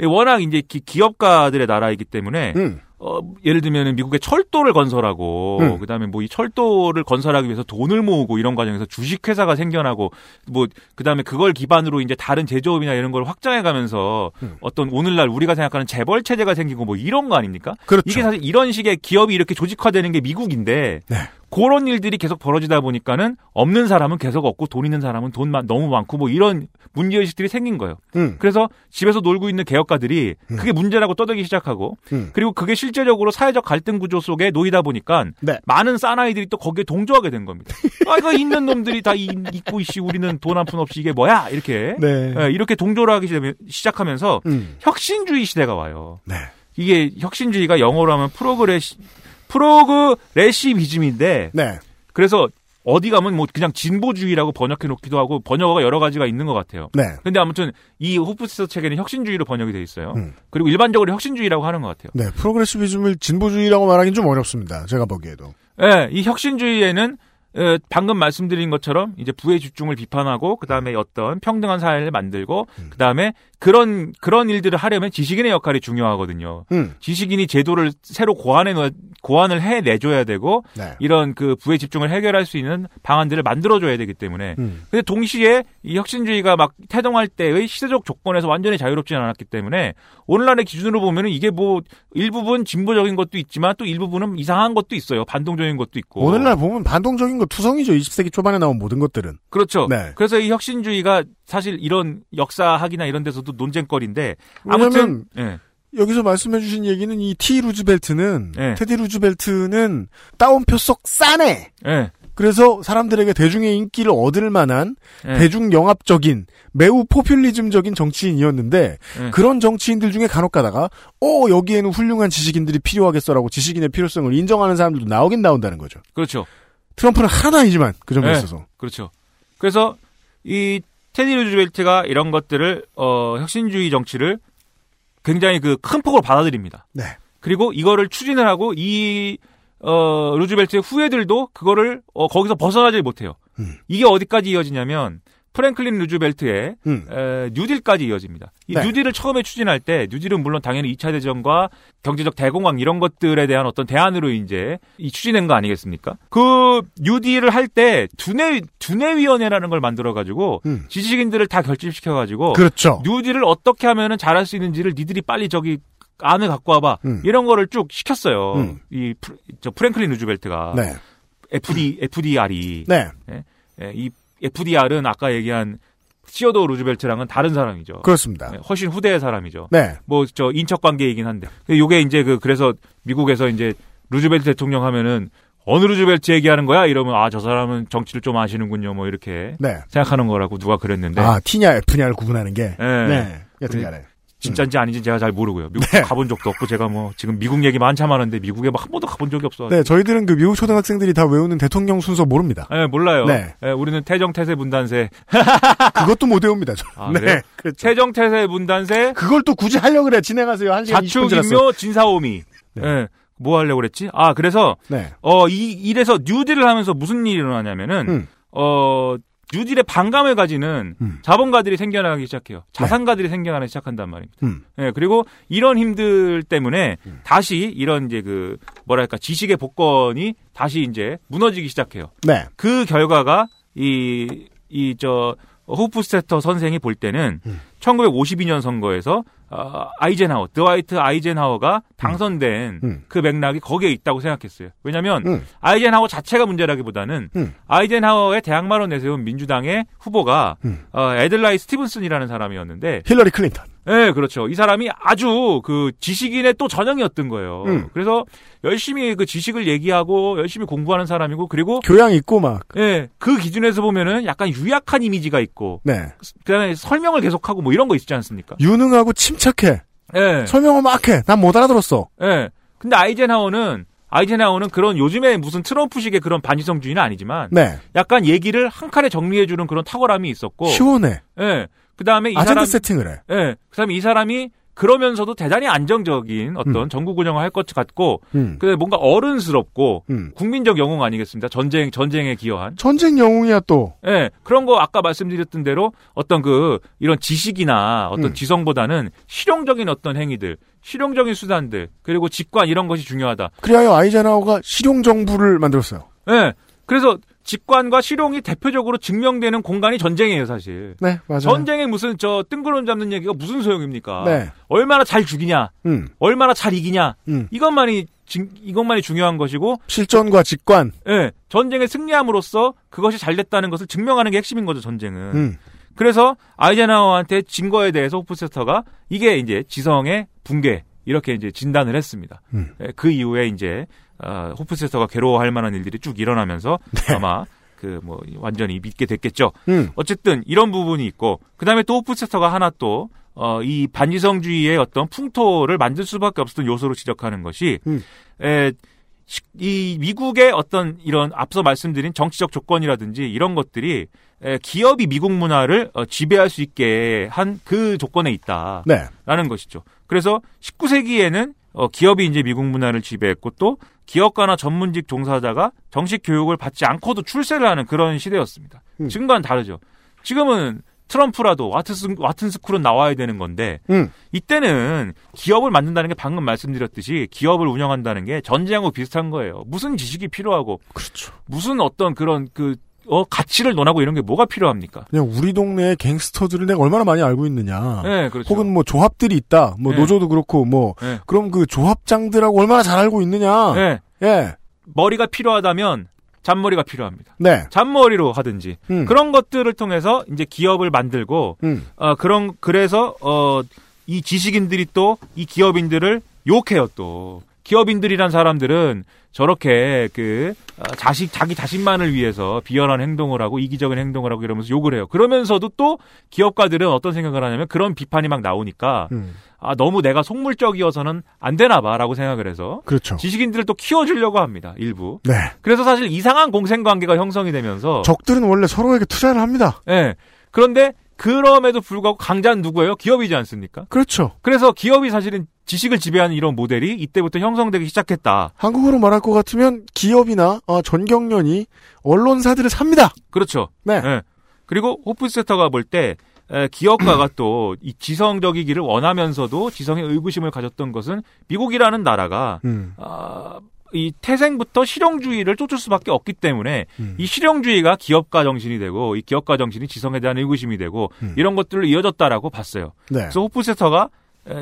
워낙 이제 기, 기업가들의 나라이기 때문에 음. 어, 예를 들면 미국의 철도를 건설하고 음. 그다음에 뭐 이 철도를 건설하기 위해서 돈을 모으고 이런 과정에서 주식 회사가 생겨나고 뭐 그다음에 그걸 기반으로 이제 다른 제조업이나 이런 걸 확장해 가면서 음. 어떤 오늘날 우리가 생각하는 재벌 체제가 생기고 뭐 이런 거 아닙니까? 그렇죠. 이게 사실 이런 식의 기업이 이렇게 조직화되는 게 미국인데 네. 그런 일들이 계속 벌어지다 보니까는 없는 사람은 계속 없고 돈 있는 사람은 돈 마- 너무 많고 뭐 이런 문제의식들이 생긴 거예요. 음. 그래서 집에서 놀고 있는 개혁가들이 그게 문제라고 떠들기 시작하고 음. 그리고 그게 실제적으로 사회적 갈등 구조 속에 놓이다 보니까 네. 많은 사나이들이 또 거기에 동조하게 된 겁니다. 아, 이거 있는 놈들이 다 이- 있고 이씨 우리는 돈 한 푼 없이 이게 뭐야 이렇게 네. 예, 이렇게 동조를 하기 시작하면서 음. 혁신주의 시대가 와요. 네. 이게 혁신주의가 영어로 하면 프로그레시 프로그레시비즘인데 네. 그래서 어디 가면 뭐 그냥 진보주의라고 번역해 놓기도 하고 번역어가 여러 가지가 있는 것 같아요. 네. 근데 아무튼 이 호프스터 책에는 혁신주의로 번역이 돼 있어요. 음. 그리고 일반적으로 혁신주의라고 하는 것 같아요. 네. 프로그레시비즘을 진보주의라고 말하기는 좀 어렵습니다. 제가 보기에도. 예, 이 혁신주의에는 에, 방금 말씀드린 것처럼 이제 부의 집중을 비판하고 그 다음에 어떤 평등한 사회를 만들고 음. 그다음에 그런 그런 일들을 하려면 지식인의 역할이 중요하거든요. 음. 지식인이 제도를 새로 고안해 놓 고안을 해 내줘야 되고 네. 이런 그 부의 집중을 해결할 수 있는 방안들을 만들어 줘야 되기 때문에 음. 근데 동시에 이 혁신주의가 막 태동할 때의 시대적 조건에서 완전히 자유롭지는 않았기 때문에 오늘날의 기준으로 보면은 이게 뭐 일부분 진보적인 것도 있지만 또 일부분은 이상한 것도 있어요. 반동적인 것도 있고. 오늘날 보면 반동적인 거 투성이죠. 20세기 초반에 나온 모든 것들은. 그렇죠. 네. 그래서 이 혁신주의가 사실 이런 역사학이나 이런 데서도 논쟁거리인데 왜냐면 아무튼 예. 여기서 말씀해주신 얘기는 이 티 루즈벨트는 네. 테디 루즈벨트는 따옴표 속 싸네. 예. 그래서 사람들에게 대중의 인기를 얻을 만한 예. 대중 영합적인 매우 포퓰리즘적인 정치인이었는데 예. 그런 정치인들 중에 간혹 가다가 어 여기에는 훌륭한 지식인들이 필요하겠어라고 지식인의 필요성을 인정하는 사람들도 나오긴 나온다는 거죠. 그렇죠. 트럼프는 하나 아니지만 그 점에 네. 있어서 그렇죠. 그래서 이 테디 루즈벨트가 이런 것들을 어 혁신주의 정치를 굉장히 그 큰 폭으로 받아들입니다. 네. 그리고 이거를 추진을 하고 이 어, 루즈벨트의 후예들도 그거를 어, 거기서 벗어나질 못해요. 음. 이게 어디까지 이어지냐면 프랭클린 루즈벨트의 음. 에, 뉴딜까지 이어집니다. 이 네. 뉴딜을 처음에 추진할 때 뉴딜은 물론 당연히 2차 대전과 경제적 대공황 이런 것들에 대한 어떤 대안으로 이제 이 추진한 거 아니겠습니까? 그 뉴딜을 할 때 두뇌 두뇌위원회라는 걸 만들어 가지고 음. 지식인들을 다 결집시켜 가지고 그렇죠. 뉴딜을 어떻게 하면은 잘할 수 있는지를 니들이 빨리 저기 안을 갖고 와봐 음. 이런 거를 쭉 시켰어요. 음. 이 프r- 저 프랭클린 루즈벨트가 네. FD FDR이 네. 예, 이 FDR은 아까 얘기한 시어도 루즈벨트랑은 다른 사람이죠. 그렇습니다. 예, 훨씬 후대의 사람이죠. 네. 뭐 저 인척 관계이긴 한데. 요게 이제 그 그래서 미국에서 이제 루즈벨트 대통령 하면은 어느 루즈벨트 얘기하는 거야? 이러면 아 저 사람은 정치를 좀 아시는군요. 뭐 이렇게 네. 생각하는 거라고 누가 그랬는데 아, T냐 F냐를 구분하는 게. 네. 네. 여튼간에. 진짜인지 아닌지 제가 잘 모르고요. 미국 네. 가본 적도 없고 제가 뭐 지금 미국 얘기 많참 하는데 미국에 뭐한 번도 가본 적이 없어. 네, 저희들은 그 미국 초등학생들이 다 외우는 대통령 순서 모릅니다. 네, 몰라요. 네. 네, 우리는 태정 태세 문단세. 그것도 못 외웁니다. 저. 아, 네. 그래요? 그렇죠. 태정 태세 문단세. 그걸 또 굳이 하려고 그래. 진행하세요. 한 시간 20분 지났어. 자축인묘 진사오미. 네. 네. 뭐 하려고 그랬지? 아, 그래서 네. 어, 이 일에서 뉴딜을 하면서 무슨 일이 일어나냐면은 음. 어, 뉴딜의 반감을 가지는 음. 자본가들이 생겨나기 시작해요. 자산가들이 생겨나기 시작한단 말입니다. 음. 예, 그리고 이런 힘들 때문에 다시 이런 이제 그 뭐랄까 지식의 복권이 다시 이제 무너지기 시작해요. 네. 그 결과가 이 이 저 호프스테터 선생이 볼 때는 음. 1952년 선거에서 어, 아이젠하워, 드와이트 아이젠하워가 당선된 음. 그 맥락이 거기에 있다고 생각했어요. 왜냐하면 음. 아이젠하워 자체가 문제라기보다는 음. 아이젠하워의 대항마로 내세운 민주당의 후보가 음. 어, 에들라이 스티븐슨이라는 사람이었는데, 힐러리 클린턴. 네, 그렇죠. 이 사람이 아주 그 지식인의 또 전형이었던 거예요. 음. 그래서 열심히 그 지식을 얘기하고 열심히 공부하는 사람이고, 그리고 교양 있고 막. 예, 그 기준에서 보면은 약간 유약한 이미지가 있고, 네. 그다음에 설명을 계속하고 뭐 이런 거 있지 않습니까? 유능하고 침착해. 예, 설명을 막 해. 난 못 알아들었어. 예. 근데 아이젠하워는 아이젠하워는 그런 요즘에 무슨 트럼프식의 그런 반지성주의는 아니지만 네. 약간 얘기를 한 칸에 정리해주는 그런 탁월함이 있었고, 시원해. 예. 그 다음에 이 아젠다 사람, 세팅을 해. 예. 그다음에 이 사람이 그러면서도 대단히 안정적인 어떤 음. 정국 운영을 할 것 같고, 음. 그 뭔가 어른스럽고 음. 국민적 영웅 아니겠습니까? 전쟁 전쟁에 기여한. 전쟁 영웅이야 또. 예, 그런 거 아까 말씀드렸던 대로 어떤 그 이런 지식이나 어떤 음. 지성보다는 실용적인 어떤 행위들, 실용적인 수단들, 그리고 직관 이런 것이 중요하다. 그리하여 아이젠하워가 실용 정부를 만들었어요. 예. 그래서 직관과 실용이 대표적으로 증명되는 공간이 전쟁이에요, 사실. 네, 맞아요. 전쟁에 무슨 저 뜬구름 잡는 얘기가 무슨 소용입니까? 네. 얼마나 잘 죽이냐, 음. 얼마나 잘 이기냐, 음. 이것만이 진- 이것만이 중요한 것이고, 실전과 직관. 예, 전쟁에 승리함으로써 그것이 잘 됐다는 것을 증명하는 게 핵심인 거죠, 전쟁은. 음. 그래서 아이젠하워한테 진 거에 대해서 호프세터가 이게 이제 지성의 붕괴 이렇게 이제 진단을 했습니다. 음. 예, 그 이후에 이제 어, 호프세터가 괴로워할 만한 일들이 쭉 일어나면서 아마 그 뭐 완전히 믿게 됐겠죠. 음. 어쨌든 이런 부분이 있고 그다음에 또 호프세터가 하나 또 어, 이 반지성주의의 어떤 풍토를 만들 수밖에 없었던 요소로 지적하는 것이 음. 에, 시- 이 미국의 어떤 이런 앞서 말씀드린 정치적 조건이라든지 이런 것들이 에, 기업이 미국 문화를 어, 지배할 수 있게 한 그 조건에 있다라는 네. 것이죠. 그래서 19세기에는 어, 기업이 이제 미국 문화를 지배했고 또 기업가나 전문직 종사자가 정식 교육을 받지 않고도 출세를 하는 그런 시대였습니다. 음. 지금과는 다르죠. 지금은 트럼프라도 와튼, 와튼 스쿨은 나와야 되는 건데 음. 이때는 기업을 만든다는 게 방금 말씀드렸듯이 기업을 운영한다는 게 전쟁하고 비슷한 거예요. 무슨 지식이 필요하고 그렇죠. 무슨 어떤 그런 그 어, 가치를 논하고 이런 게 뭐가 필요합니까? 그냥 우리 동네의 갱스터들을 내가 얼마나 많이 알고 있느냐. 네, 그렇죠. 혹은 뭐 조합들이 있다. 뭐 네. 노조도 그렇고 뭐 네. 그럼 그 조합장들하고 얼마나 잘 알고 있느냐. 네, 예. 머리가 필요하다면 잔머리가 필요합니다. 네. 잔머리로 하든지 음. 그런 것들을 통해서 이제 기업을 만들고 음. 어 그런 그래서 어 이 지식인들이 또 이 기업인들을 욕해요 또 기업인들이란 사람들은 저렇게 그 어, 자식 자기 자신만을 위해서 비열한 행동을 하고 이기적인 행동을 하고 이러면서 욕을 해요. 그러면서도 또 기업가들은 어떤 생각을 하냐면 그런 비판이 막 나오니까 음. 아 너무 내가 속물적이어서는 안 되나 봐라고 생각을 해서 그렇죠. 지식인들을 또 키워주려고 합니다 일부. 네. 그래서 사실 이상한 공생 관계가 형성이 되면서 적들은 원래 서로에게 투자를 합니다. 예. 그런데 그럼에도 불구하고 강자는 누구예요? 기업이지 않습니까? 그렇죠. 그래서 기업이 사실은 지식을 지배하는 이런 모델이 이때부터 형성되기 시작했다. 한국어로 말할 것 같으면 기업이나 어, 전경련이 언론사들을 삽니다. 그렇죠. 네. 예. 그리고 호프세터가 볼 때 기업가가 또 이 지성적이기를 원하면서도 지성의 의구심을 가졌던 것은 미국이라는 나라가 음. 아, 이 태생부터 실용주의를 쫓을 수밖에 없기 때문에 음. 이 실용주의가 기업가 정신이 되고 이 기업가 정신이 지성에 대한 의구심이 되고 음. 이런 것들로 이어졌다라고 봤어요. 네. 그래서 호프세터가 에,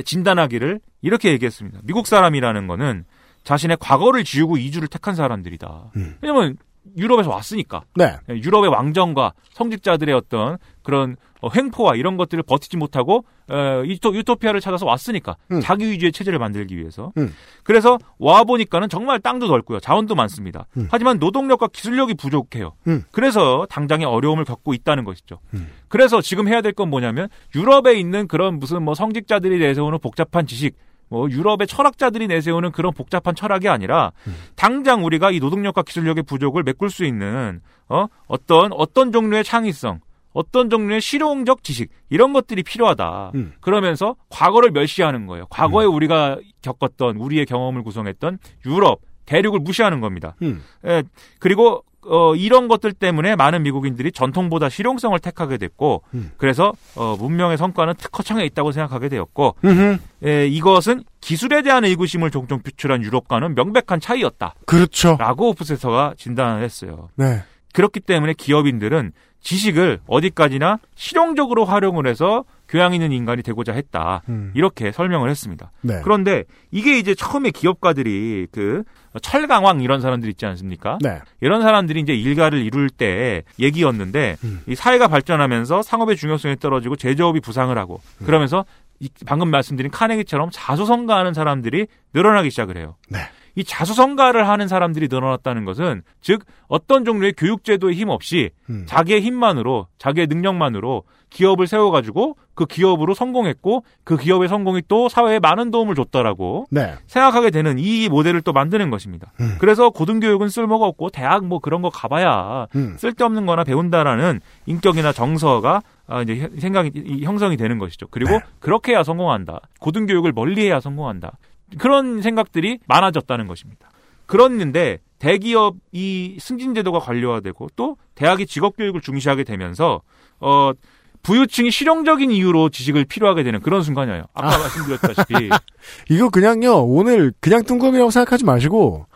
진단하기를 이렇게 얘기했습니다. 미국 사람이라는 거는 자신의 과거를 지우고 이주를 택한 사람들이다. 음. 왜냐면 유럽에서 왔으니까 네. 예, 유럽의 왕정과 성직자들의 어떤 그런 어, 횡포와 이런 것들을 버티지 못하고 어, 유토, 유토 피아를 찾아서 왔으니까 음. 자기 위주의 체제를 만들기 위해서 음. 그래서 와 보니까는 정말 땅도 넓고요 자원도 많습니다 음. 하지만 노동력과 기술력이 부족해요 음. 그래서 당장의 어려움을 겪고 있다는 것이죠 음. 그래서 지금 해야 될 건 뭐냐면 유럽에 있는 그런 무슨 뭐 성직자들이 내세우는 복잡한 지식 뭐 유럽의 철학자들이 내세우는 그런 복잡한 철학이 아니라 음. 당장 우리가 이 노동력과 기술력의 부족을 메꿀 수 있는 어 어떤 어떤 종류의 창의성 어떤 종류의 실용적 지식 이런 것들이 필요하다. 음. 그러면서 과거를 멸시하는 거예요. 과거에 우리가 겪었던 우리의 경험을 구성했던 유럽 대륙을 무시하는 겁니다. 음. 예, 그리고 어, 이런 것들 때문에 많은 미국인들이 전통보다 실용성을 택하게 됐고, 음. 그래서 어, 문명의 성과는 특허청에 있다고 생각하게 되었고, 음흠. 예, 이것은 기술에 대한 의구심을 종종 표출한 유럽과는 명백한 차이였다. 그렇죠. 라고 오프세서가 진단을 했어요. 네. 그렇기 때문에 기업인들은 지식을 어디까지나 실용적으로 활용을 해서 교양 있는 인간이 되고자 했다. 음. 이렇게 설명을 했습니다. 네. 그런데 이게 이제 처음에 기업가들이 그 철강왕 이런 사람들 있지 않습니까? 네. 이런 사람들이 이제 일가를 이룰 때 얘기였는데 음. 이 사회가 발전하면서 상업의 중요성이 떨어지고 제조업이 부상을 하고 음. 그러면서 이 방금 말씀드린 카네기처럼 자수성가하는 사람들이 늘어나기 시작을 해요. 네. 이 자수성가를 하는 사람들이 늘어났다는 것은 즉 어떤 종류의 교육제도의 힘 없이 음. 자기의 힘만으로 자기의 능력만으로 기업을 세워가지고 그 기업으로 성공했고 그 기업의 성공이 또 사회에 많은 도움을 줬다라고 네. 생각하게 되는 이 모델을 또 만드는 것입니다. 음. 그래서 고등교육은 쓸모가 없고 대학 뭐 그런 거 가봐야 음. 쓸데없는 거나 배운다라는 인격이나 정서가 아, 이제 현- 생각이 이- 형성이 되는 것이죠. 그리고 네. 그렇게 해야 성공한다. 고등교육을 멀리 해야 성공한다. 그런 생각들이 많아졌다는 것입니다. 그랬는데 대기업이 승진제도가 관료화되고 또 대학이 직업교육을 중시하게 되면서 어 부유층이 실용적인 이유로 지식을 필요하게 되는 그런 순간이에요. 아까 아. 말씀드렸다시피 이거 그냥요, 오늘 그냥 뜬금이라고 생각하지 마시고,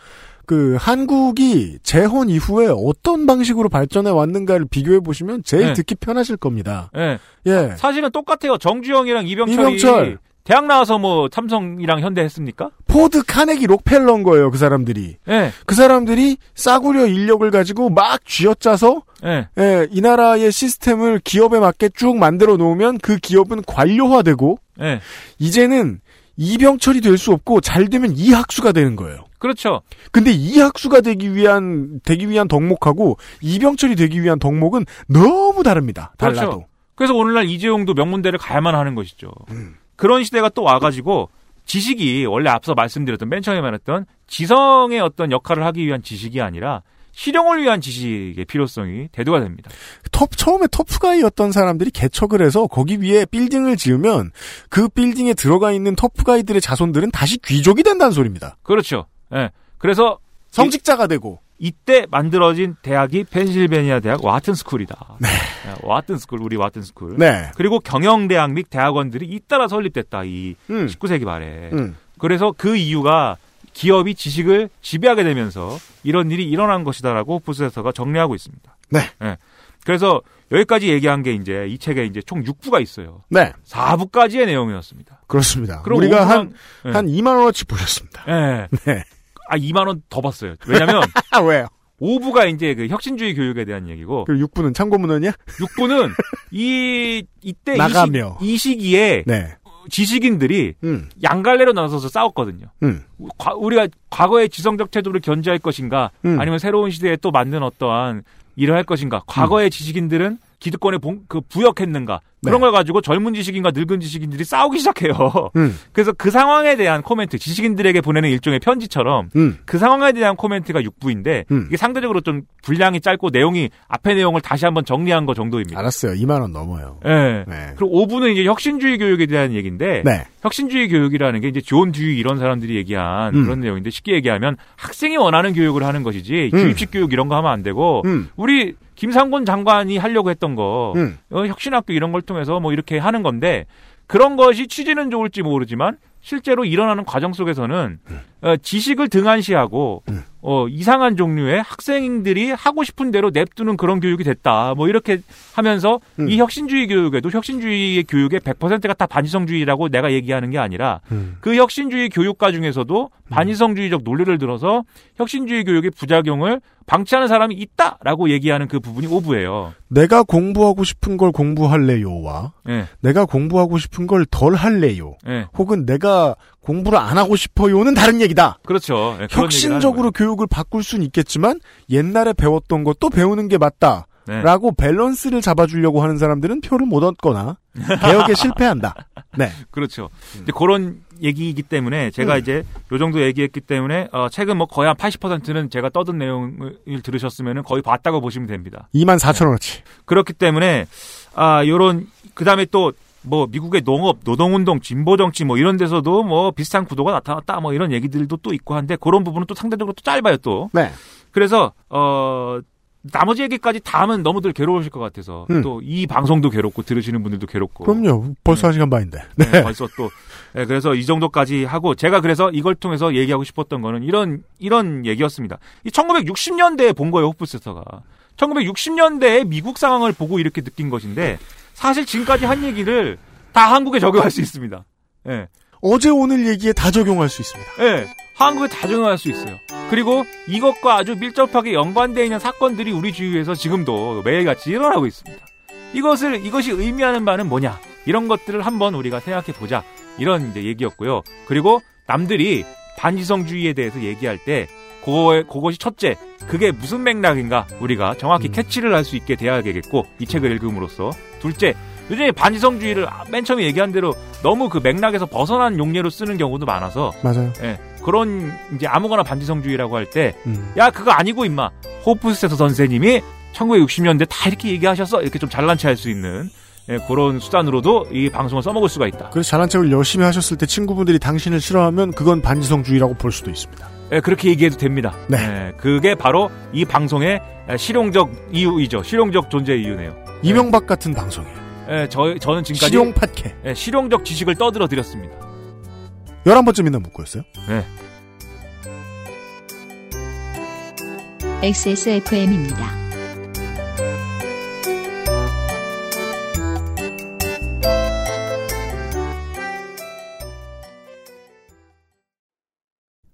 그, 한국이 재혼 이후에 어떤 방식으로 발전해 왔는가를 비교해 보시면 제일 네. 듣기 편하실 겁니다. 예. 예. 사실은 똑같아요. 정주영이랑 이병철이 이병철. 대학 나와서 뭐 삼성이랑 현대 했습니까? 포드, 카네기, 록펠러인 거예요, 그 사람들이. 예. 그 사람들이 싸구려 인력을 가지고 막 쥐어짜서, 예. 예, 이 나라의 시스템을 기업에 맞게 쭉 만들어 놓으면 그 기업은 관료화되고, 예. 이제는 이병철이 될 수 없고, 잘 되면 이학수가 되는 거예요. 그렇죠. 근데 이학수가 되기 위한 되기 위한 덕목하고 이병철이 되기 위한 덕목은 너무 다릅니다. 달라도. 그렇죠. 그래서 오늘날 이재용도 명문대를 가야만 하는 것이죠. 음. 그런 시대가 또 와가지고 지식이 원래 앞서 말씀드렸던 맨 처음에 말했던 지성의 어떤 역할을 하기 위한 지식이 아니라 실용을 위한 지식의 필요성이 대두가 됩니다. 톱 처음에 터프가이였던 사람들이 개척을 해서 거기 위에 빌딩을 지으면 그 빌딩에 들어가 있는 터프가이들의 자손들은 다시 귀족이 된다는 소리입니다. 그렇죠. 예. 그래서 성직자가 되고. 이때 만들어진 대학이 펜실베니아 대학 와튼 스쿨이다. 예, 와튼 스쿨, 우리 와튼 스쿨. 네. 그리고 경영대학 및 대학원들이 잇따라 설립됐다. 이 음. 19세기 말에. 음. 그래서 그 이유가 기업이 지식을 지배하게 되면서 이런 일이 일어난 것이다라고 부스에서가 정리하고 있습니다. 네. 그래서 여기까지 얘기한 게 이제 이 책에 이제 총 6부가 있어요. 네. 4부까지의 내용이었습니다. 그렇습니다. 그럼 우리가 오부랑- 한, 네. 한 2만 원어치 보셨습니다. 예. 네. 아, 2만 원 더 봤어요. 왜냐면 아, 왜요? 5부가 이제 그 혁신주의 교육에 대한 얘기고 그리고 6부는 참고문헌이야? 6부는 이 이때 나가며. 이, 시, 이 시기에 네. 지식인들이 음. 양갈래로 나서서 싸웠거든요. 음. 과- 우리가 과거의 지성적 태도를 견제할 것인가, 음. 아니면 새로운 시대에 또 만든 어떠한 일을 할 것인가. 과거의 지식인들은 기득권에 봉- 그 부역했는가 그런 네. 걸 가지고 젊은 지식인과 늙은 지식인들이 싸우기 시작해요. 음. 그래서 그 상황에 대한 코멘트, 지식인들에게 보내는 일종의 편지처럼 음. 그 상황에 대한 코멘트가 6부인데 음. 이게 상대적으로 좀 분량이 짧고 내용이 앞의 내용을 다시 한번 정리한 거 정도입니다. 알았어요. 2만 원 넘어요. 예. 네. 그리고 5부는 이제 혁신주의 교육에 대한 얘기인데 네. 혁신주의 교육이라는 게 이제 존 듀이 이런 사람들이 얘기한 음. 그런 내용인데 쉽게 얘기하면 학생이 원하는 교육을 하는 것이지 음. 주입식 교육 이런 거 하면 안 되고 음. 우리 김상곤 장관이 하려고 했던 거 음. 어, 혁신학교 이런 걸 통해서 뭐 이렇게 하는 건데 그런 것이 취지는 좋을지 모르지만 실제로 일어나는 과정 속에서는 어, 지식을 등한시하고 음. 어, 이상한 종류의 학생들이 하고 싶은 대로 냅두는 그런 교육이 됐다. 뭐 이렇게 하면서 음. 이 혁신주의 교육에도 혁신주의 교육의 100%가 다 반지성주의라고 내가 얘기하는 게 아니라 음. 그 혁신주의 교육과 중에서도 반지성주의적 논리를 들어서 혁신주의 교육의 부작용을 방치하는 사람이 있다라고 얘기하는 그 부분이 오부예요. 내가 공부하고 싶은 걸 공부할래요와 예. 내가 공부하고 싶은 걸 덜 할래요. 예. 혹은 내가 공부를 안 하고 싶어요는 다른 얘기다. 그렇죠. 하는 혁신적으로 교육을 바꿀 수는 있겠지만 옛날에 배웠던 것도 배우는 게 맞다. 네. 라고 밸런스를 잡아주려고 하는 사람들은 표를 못 얻거나 개혁에 실패한다. 네. 그렇죠. 이제 그런 얘기이기 때문에 제가 음. 이제 요 정도 얘기했기 때문에 어, 책은 뭐 거의 한 80%는 제가 떠든 내용을 들으셨으면 거의 봤다고 보시면 됩니다. 2만 4천 원어치. 그렇기 때문에 아 요런 그 다음에 또 뭐 미국의 농업, 노동운동, 진보정치 뭐 이런 데서도 뭐 비슷한 구도가 나타났다 뭐 이런 얘기들도 또 있고 한데 그런 부분은 또 상대적으로 또 짧아요 또. 네. 그래서 어 나머지 얘기까지 다 하면 너무들 괴로우실 것 같아서 음. 또이 방송도 괴롭고 들으시는 분들도 괴롭고 그럼요. 벌써 한 시간 반인데. 네. 네, 벌써 또 네, 그래서 이 정도까지 하고 제가 그래서 이걸 통해서 얘기하고 싶었던 거는 이런 이런 얘기였습니다. 이 1960년대에 본 거예요 호프세터가 1960년대에 미국 상황을 보고 이렇게 느낀 것인데 사실 지금까지 한 얘기를 다 한국에 적용할 수 있습니다. 예. 어제 오늘 얘기에 다 적용할 수 있습니다. 예. 한국에 다 적용할 수 있어요. 그리고 이것과 아주 밀접하게 연관되어 있는 사건들이 우리 주위에서 지금도 매일같이 일어나고 있습니다. 이것을 이것이 의미하는 바는 뭐냐? 이런 것들을 한번 우리가 생각해 보자. 이런 이제 얘기였고요. 그리고 남들이 반지성주의에 대해서 얘기할 때 그거에 그것이 첫째, 그게 무슨 맥락인가 우리가 정확히 캐치를 할 수 있게 돼야 되겠고 이 책을 읽음으로써 둘째, 요즘에 반지성주의를 맨 처음에 얘기한 대로 너무 그 맥락에서 벗어난 용례로 쓰는 경우도 많아서 맞아요. 예, 그런 이제 아무거나 반지성주의라고 할때 음. 야 그거 아니고 임마 호프스테터 선생님이 1960년대 다 이렇게 얘기하셨어 이렇게 좀 잘난 체할 수 있는 예, 그런 수단으로도 이 방송을 써먹을 수가 있다. 그래서 잘난 척을 열심히 하셨을 때 친구분들이 당신을 싫어하면 그건 반지성주의라고 볼 수도 있습니다. 예, 그렇게 얘기해도 됩니다. 네. 예, 그게 바로 이 방송의 실용적 이유이죠. 실용적 존재 이유네요. 이명박 같은 방송이에요. 예, 저 저는 지금까지 실용 팟캐. 예, 실용적 지식을 떠들어 드렸습니다. 11번째 있는 문구였어요. 네. XSFM입니다.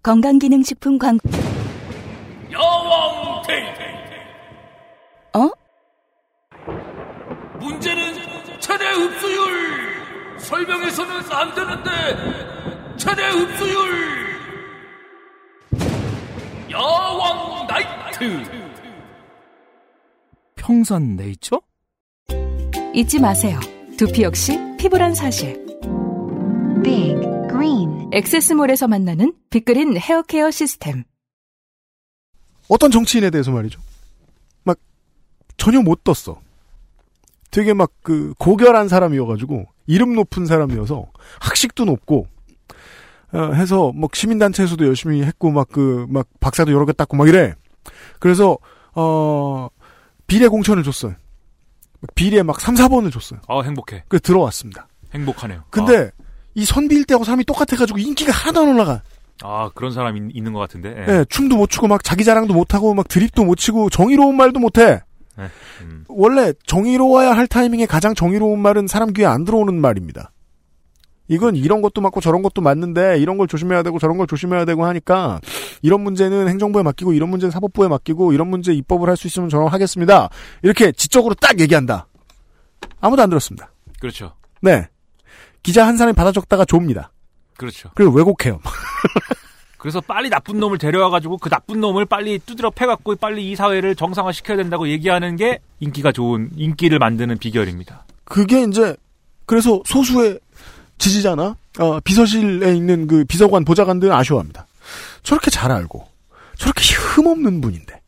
건강기능식품 광 여왕 데이트 어? 문제는 최대 흡수율 설명해서는 안 되는데 최대 흡수율 여왕 나이트 평산 네이처? 잊지 마세요. 두피 역시 피부란 사실. Big Green 엑세스몰에서 만나는 빅그린 헤어케어 시스템. 어떤 정치인에 대해서 말이죠. 막 전혀 못 떴어. 되게 막 그 고결한 사람이어가지고 이름 높은 사람이어서 학식도 높고 어, 해서 뭐 시민단체에서도 열심히 했고 막그 막 박사도 여러 개 땄고 막 이래. 그래서 어 비례 공천을 줬어요. 비례 막 3, 4번을 줬어요. 아 행복해. 그 들어왔습니다. 행복하네요. 근데 이 선비일 때하고 사람이 똑같아가지고 인기가 하나도 안 올라가. 아, 아, 그런 사람 이 있는 것 같은데. 예. 예, 춤도 못 추고 막 자기 자랑도 못 하고 막 드립도 못 치고 정의로운 말도 못 해. 네, 음. 원래 정의로워야 할 타이밍에 가장 정의로운 말은 사람 귀에 안 들어오는 말입니다. 이건 이런 것도 맞고 저런 것도 맞는데 이런 걸 조심해야 되고 저런 걸 조심해야 되고 하니까 이런 문제는 행정부에 맡기고 이런 문제는 사법부에 맡기고 이런 문제 입법을 할 수 있으면 저런 하겠습니다. 이렇게 지적으로 딱 얘기한다. 아무도 안 들었습니다. 그렇죠. 네. 기자 한 사람이 받아 적다가 좁니다. 그렇죠. 그리고 왜곡해요. 그래서 빨리 나쁜 놈을 데려와가지고 그 나쁜 놈을 빨리 두드려 패갖고 빨리 이 사회를 정상화 시켜야 된다고 얘기하는 게 인기가 좋은 인기를 만드는 비결입니다. 그게 이제 그래서 소수의 지지자나 어, 비서실에 있는 그 비서관 보좌관들은 아쉬워합니다. 저렇게 잘 알고 저렇게 흠없는 분인데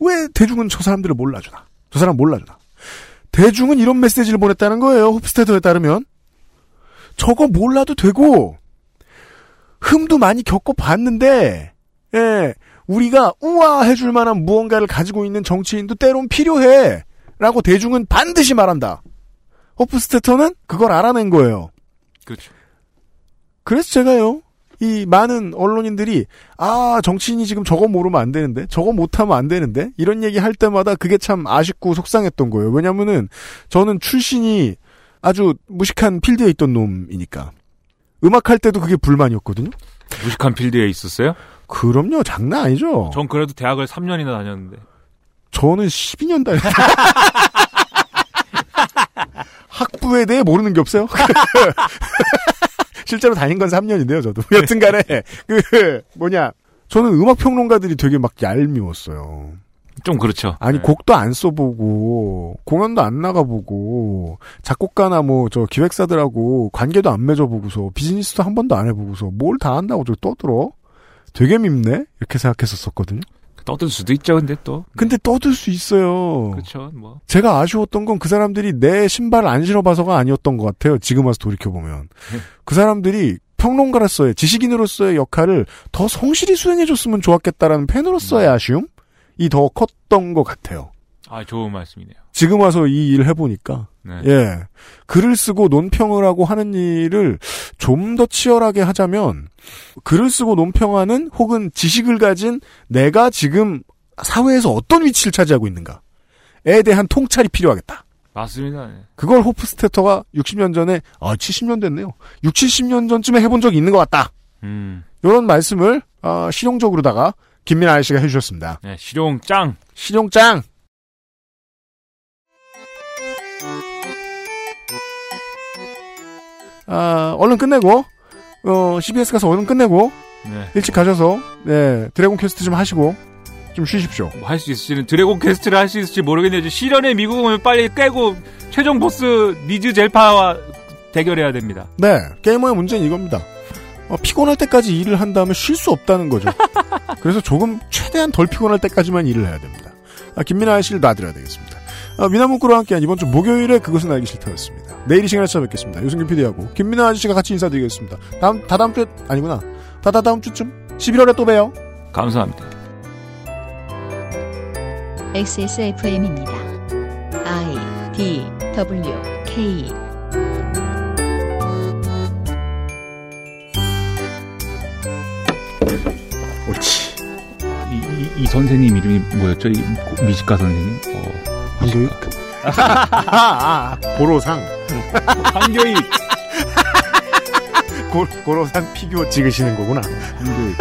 왜 대중은 저 사람들을 몰라주나? 저 사람 몰라주나? 대중은 이런 메시지를 보냈다는 거예요. 홉스테더에 따르면 저거 몰라도 되고 흠도 많이 겪어 봤는데 예 우리가 우아 해줄 만한 무언가를 가지고 있는 정치인도 때론 필요해. 라고 대중은 반드시 말한다. 호프스테터는 그걸 알아낸 거예요. 그렇죠. 그래서 제가요, 이 많은 언론인들이 아 정치인이 지금 저거 모르면 안 되는데 저거 못하면 안 되는데 이런 얘기 할 때마다 그게 참 아쉽고 속상했던 거예요. 왜냐면은 저는 출신이 아주 무식한 필드에 있던 놈이니까 음악할 때도 그게 불만이었거든요. 무식한 필드에 있었어요? 그럼요 장난 아니죠. 전 그래도 대학을 3년이나 다녔는데. 저는 12년 다녔 학부에 대해 모르는 게 없어요. 실제로 다닌 건 3년인데요, 저도. 여튼 간에, 그, 뭐냐. 저는 음악 평론가들이 되게 막 얄미웠어요. 좀 그렇죠. 아니, 네. 곡도 안 써보고, 공연도 안 나가보고, 작곡가나 뭐, 저 기획사들하고 관계도 안 맺어보고서, 비즈니스도 한 번도 안 해보고서, 뭘 다 한다고 저 떠들어? 되게 밉네? 이렇게 생각했었거든요. 떠들 수도 있죠, 근데 또. 근데 떠들 수 있어요. 그렇죠, 뭐. 제가 아쉬웠던 건 그 사람들이 내 신발을 안 신어봐서가 아니었던 것 같아요. 지금 와서 돌이켜 보면. 그 사람들이 평론가로서의, 지식인으로서의 역할을 더 성실히 수행해줬으면 좋았겠다라는 팬으로서의 아쉬움 이 더 컸던 것 같아요. 아, 좋은 말씀이네요. 지금 와서 이 일을 해보니까. 네. 예. 글을 쓰고 논평을 하고 하는 일을 좀 더 치열하게 하자면, 글을 쓰고 논평하는 혹은 지식을 가진 내가 지금 사회에서 어떤 위치를 차지하고 있는가에 대한 통찰이 필요하겠다. 맞습니다. 네. 그걸 호프스테터가 60년 전에, 아, 70년 됐네요. 6, 70년 전쯤에 해본 적이 있는 것 같다. 음. 이런 말씀을, 어, 실용적으로다가 김민하 아저씨가 해주셨습니다. 네, 실용 짱! 실용 짱! 아, 얼른 끝내고, 어, CBS 가서 얼른 끝내고, 네. 일찍 가셔서, 네, 드래곤 퀘스트 좀 하시고, 좀 쉬십시오. 뭐 할수 있을지는 드래곤 퀘스트를 할 수 있을지 모르겠는데 시련의 미궁을 빨리 깨고 최종 보스 니즈 젤파와 대결해야 됩니다. 네, 게이머의 문제는 이겁니다. 어, 피곤할 때까지 일을 한 다음에 쉴 수 없다는 거죠. 그래서 조금 최대한 덜 피곤할 때까지만 일을 해야 됩니다. 아, 김민아 씨를 놔드려야 되겠습니다. 아, 미나문구로 함께한 이번 주 목요일에 그것은 알기 싫다였습니다. 내일 이 시간에 찾아뵙겠습니다. 유승균 PD하고 김민아 아저씨가 같이 인사드리겠습니다. 다음, 다다음 주에, 아니구나. 다다다음 주쯤? 11월에 또 봬요. 감사합니다. XSFM입니다. I D W K 옳지. 이, 이, 이 선생님 이름이 뭐였죠? 이 고- 미식가 선생님? 어, 한교육? 아, 아, 고로상. 한교익. 고, 고로상 피규어 찍으시는 거구나. 한교익.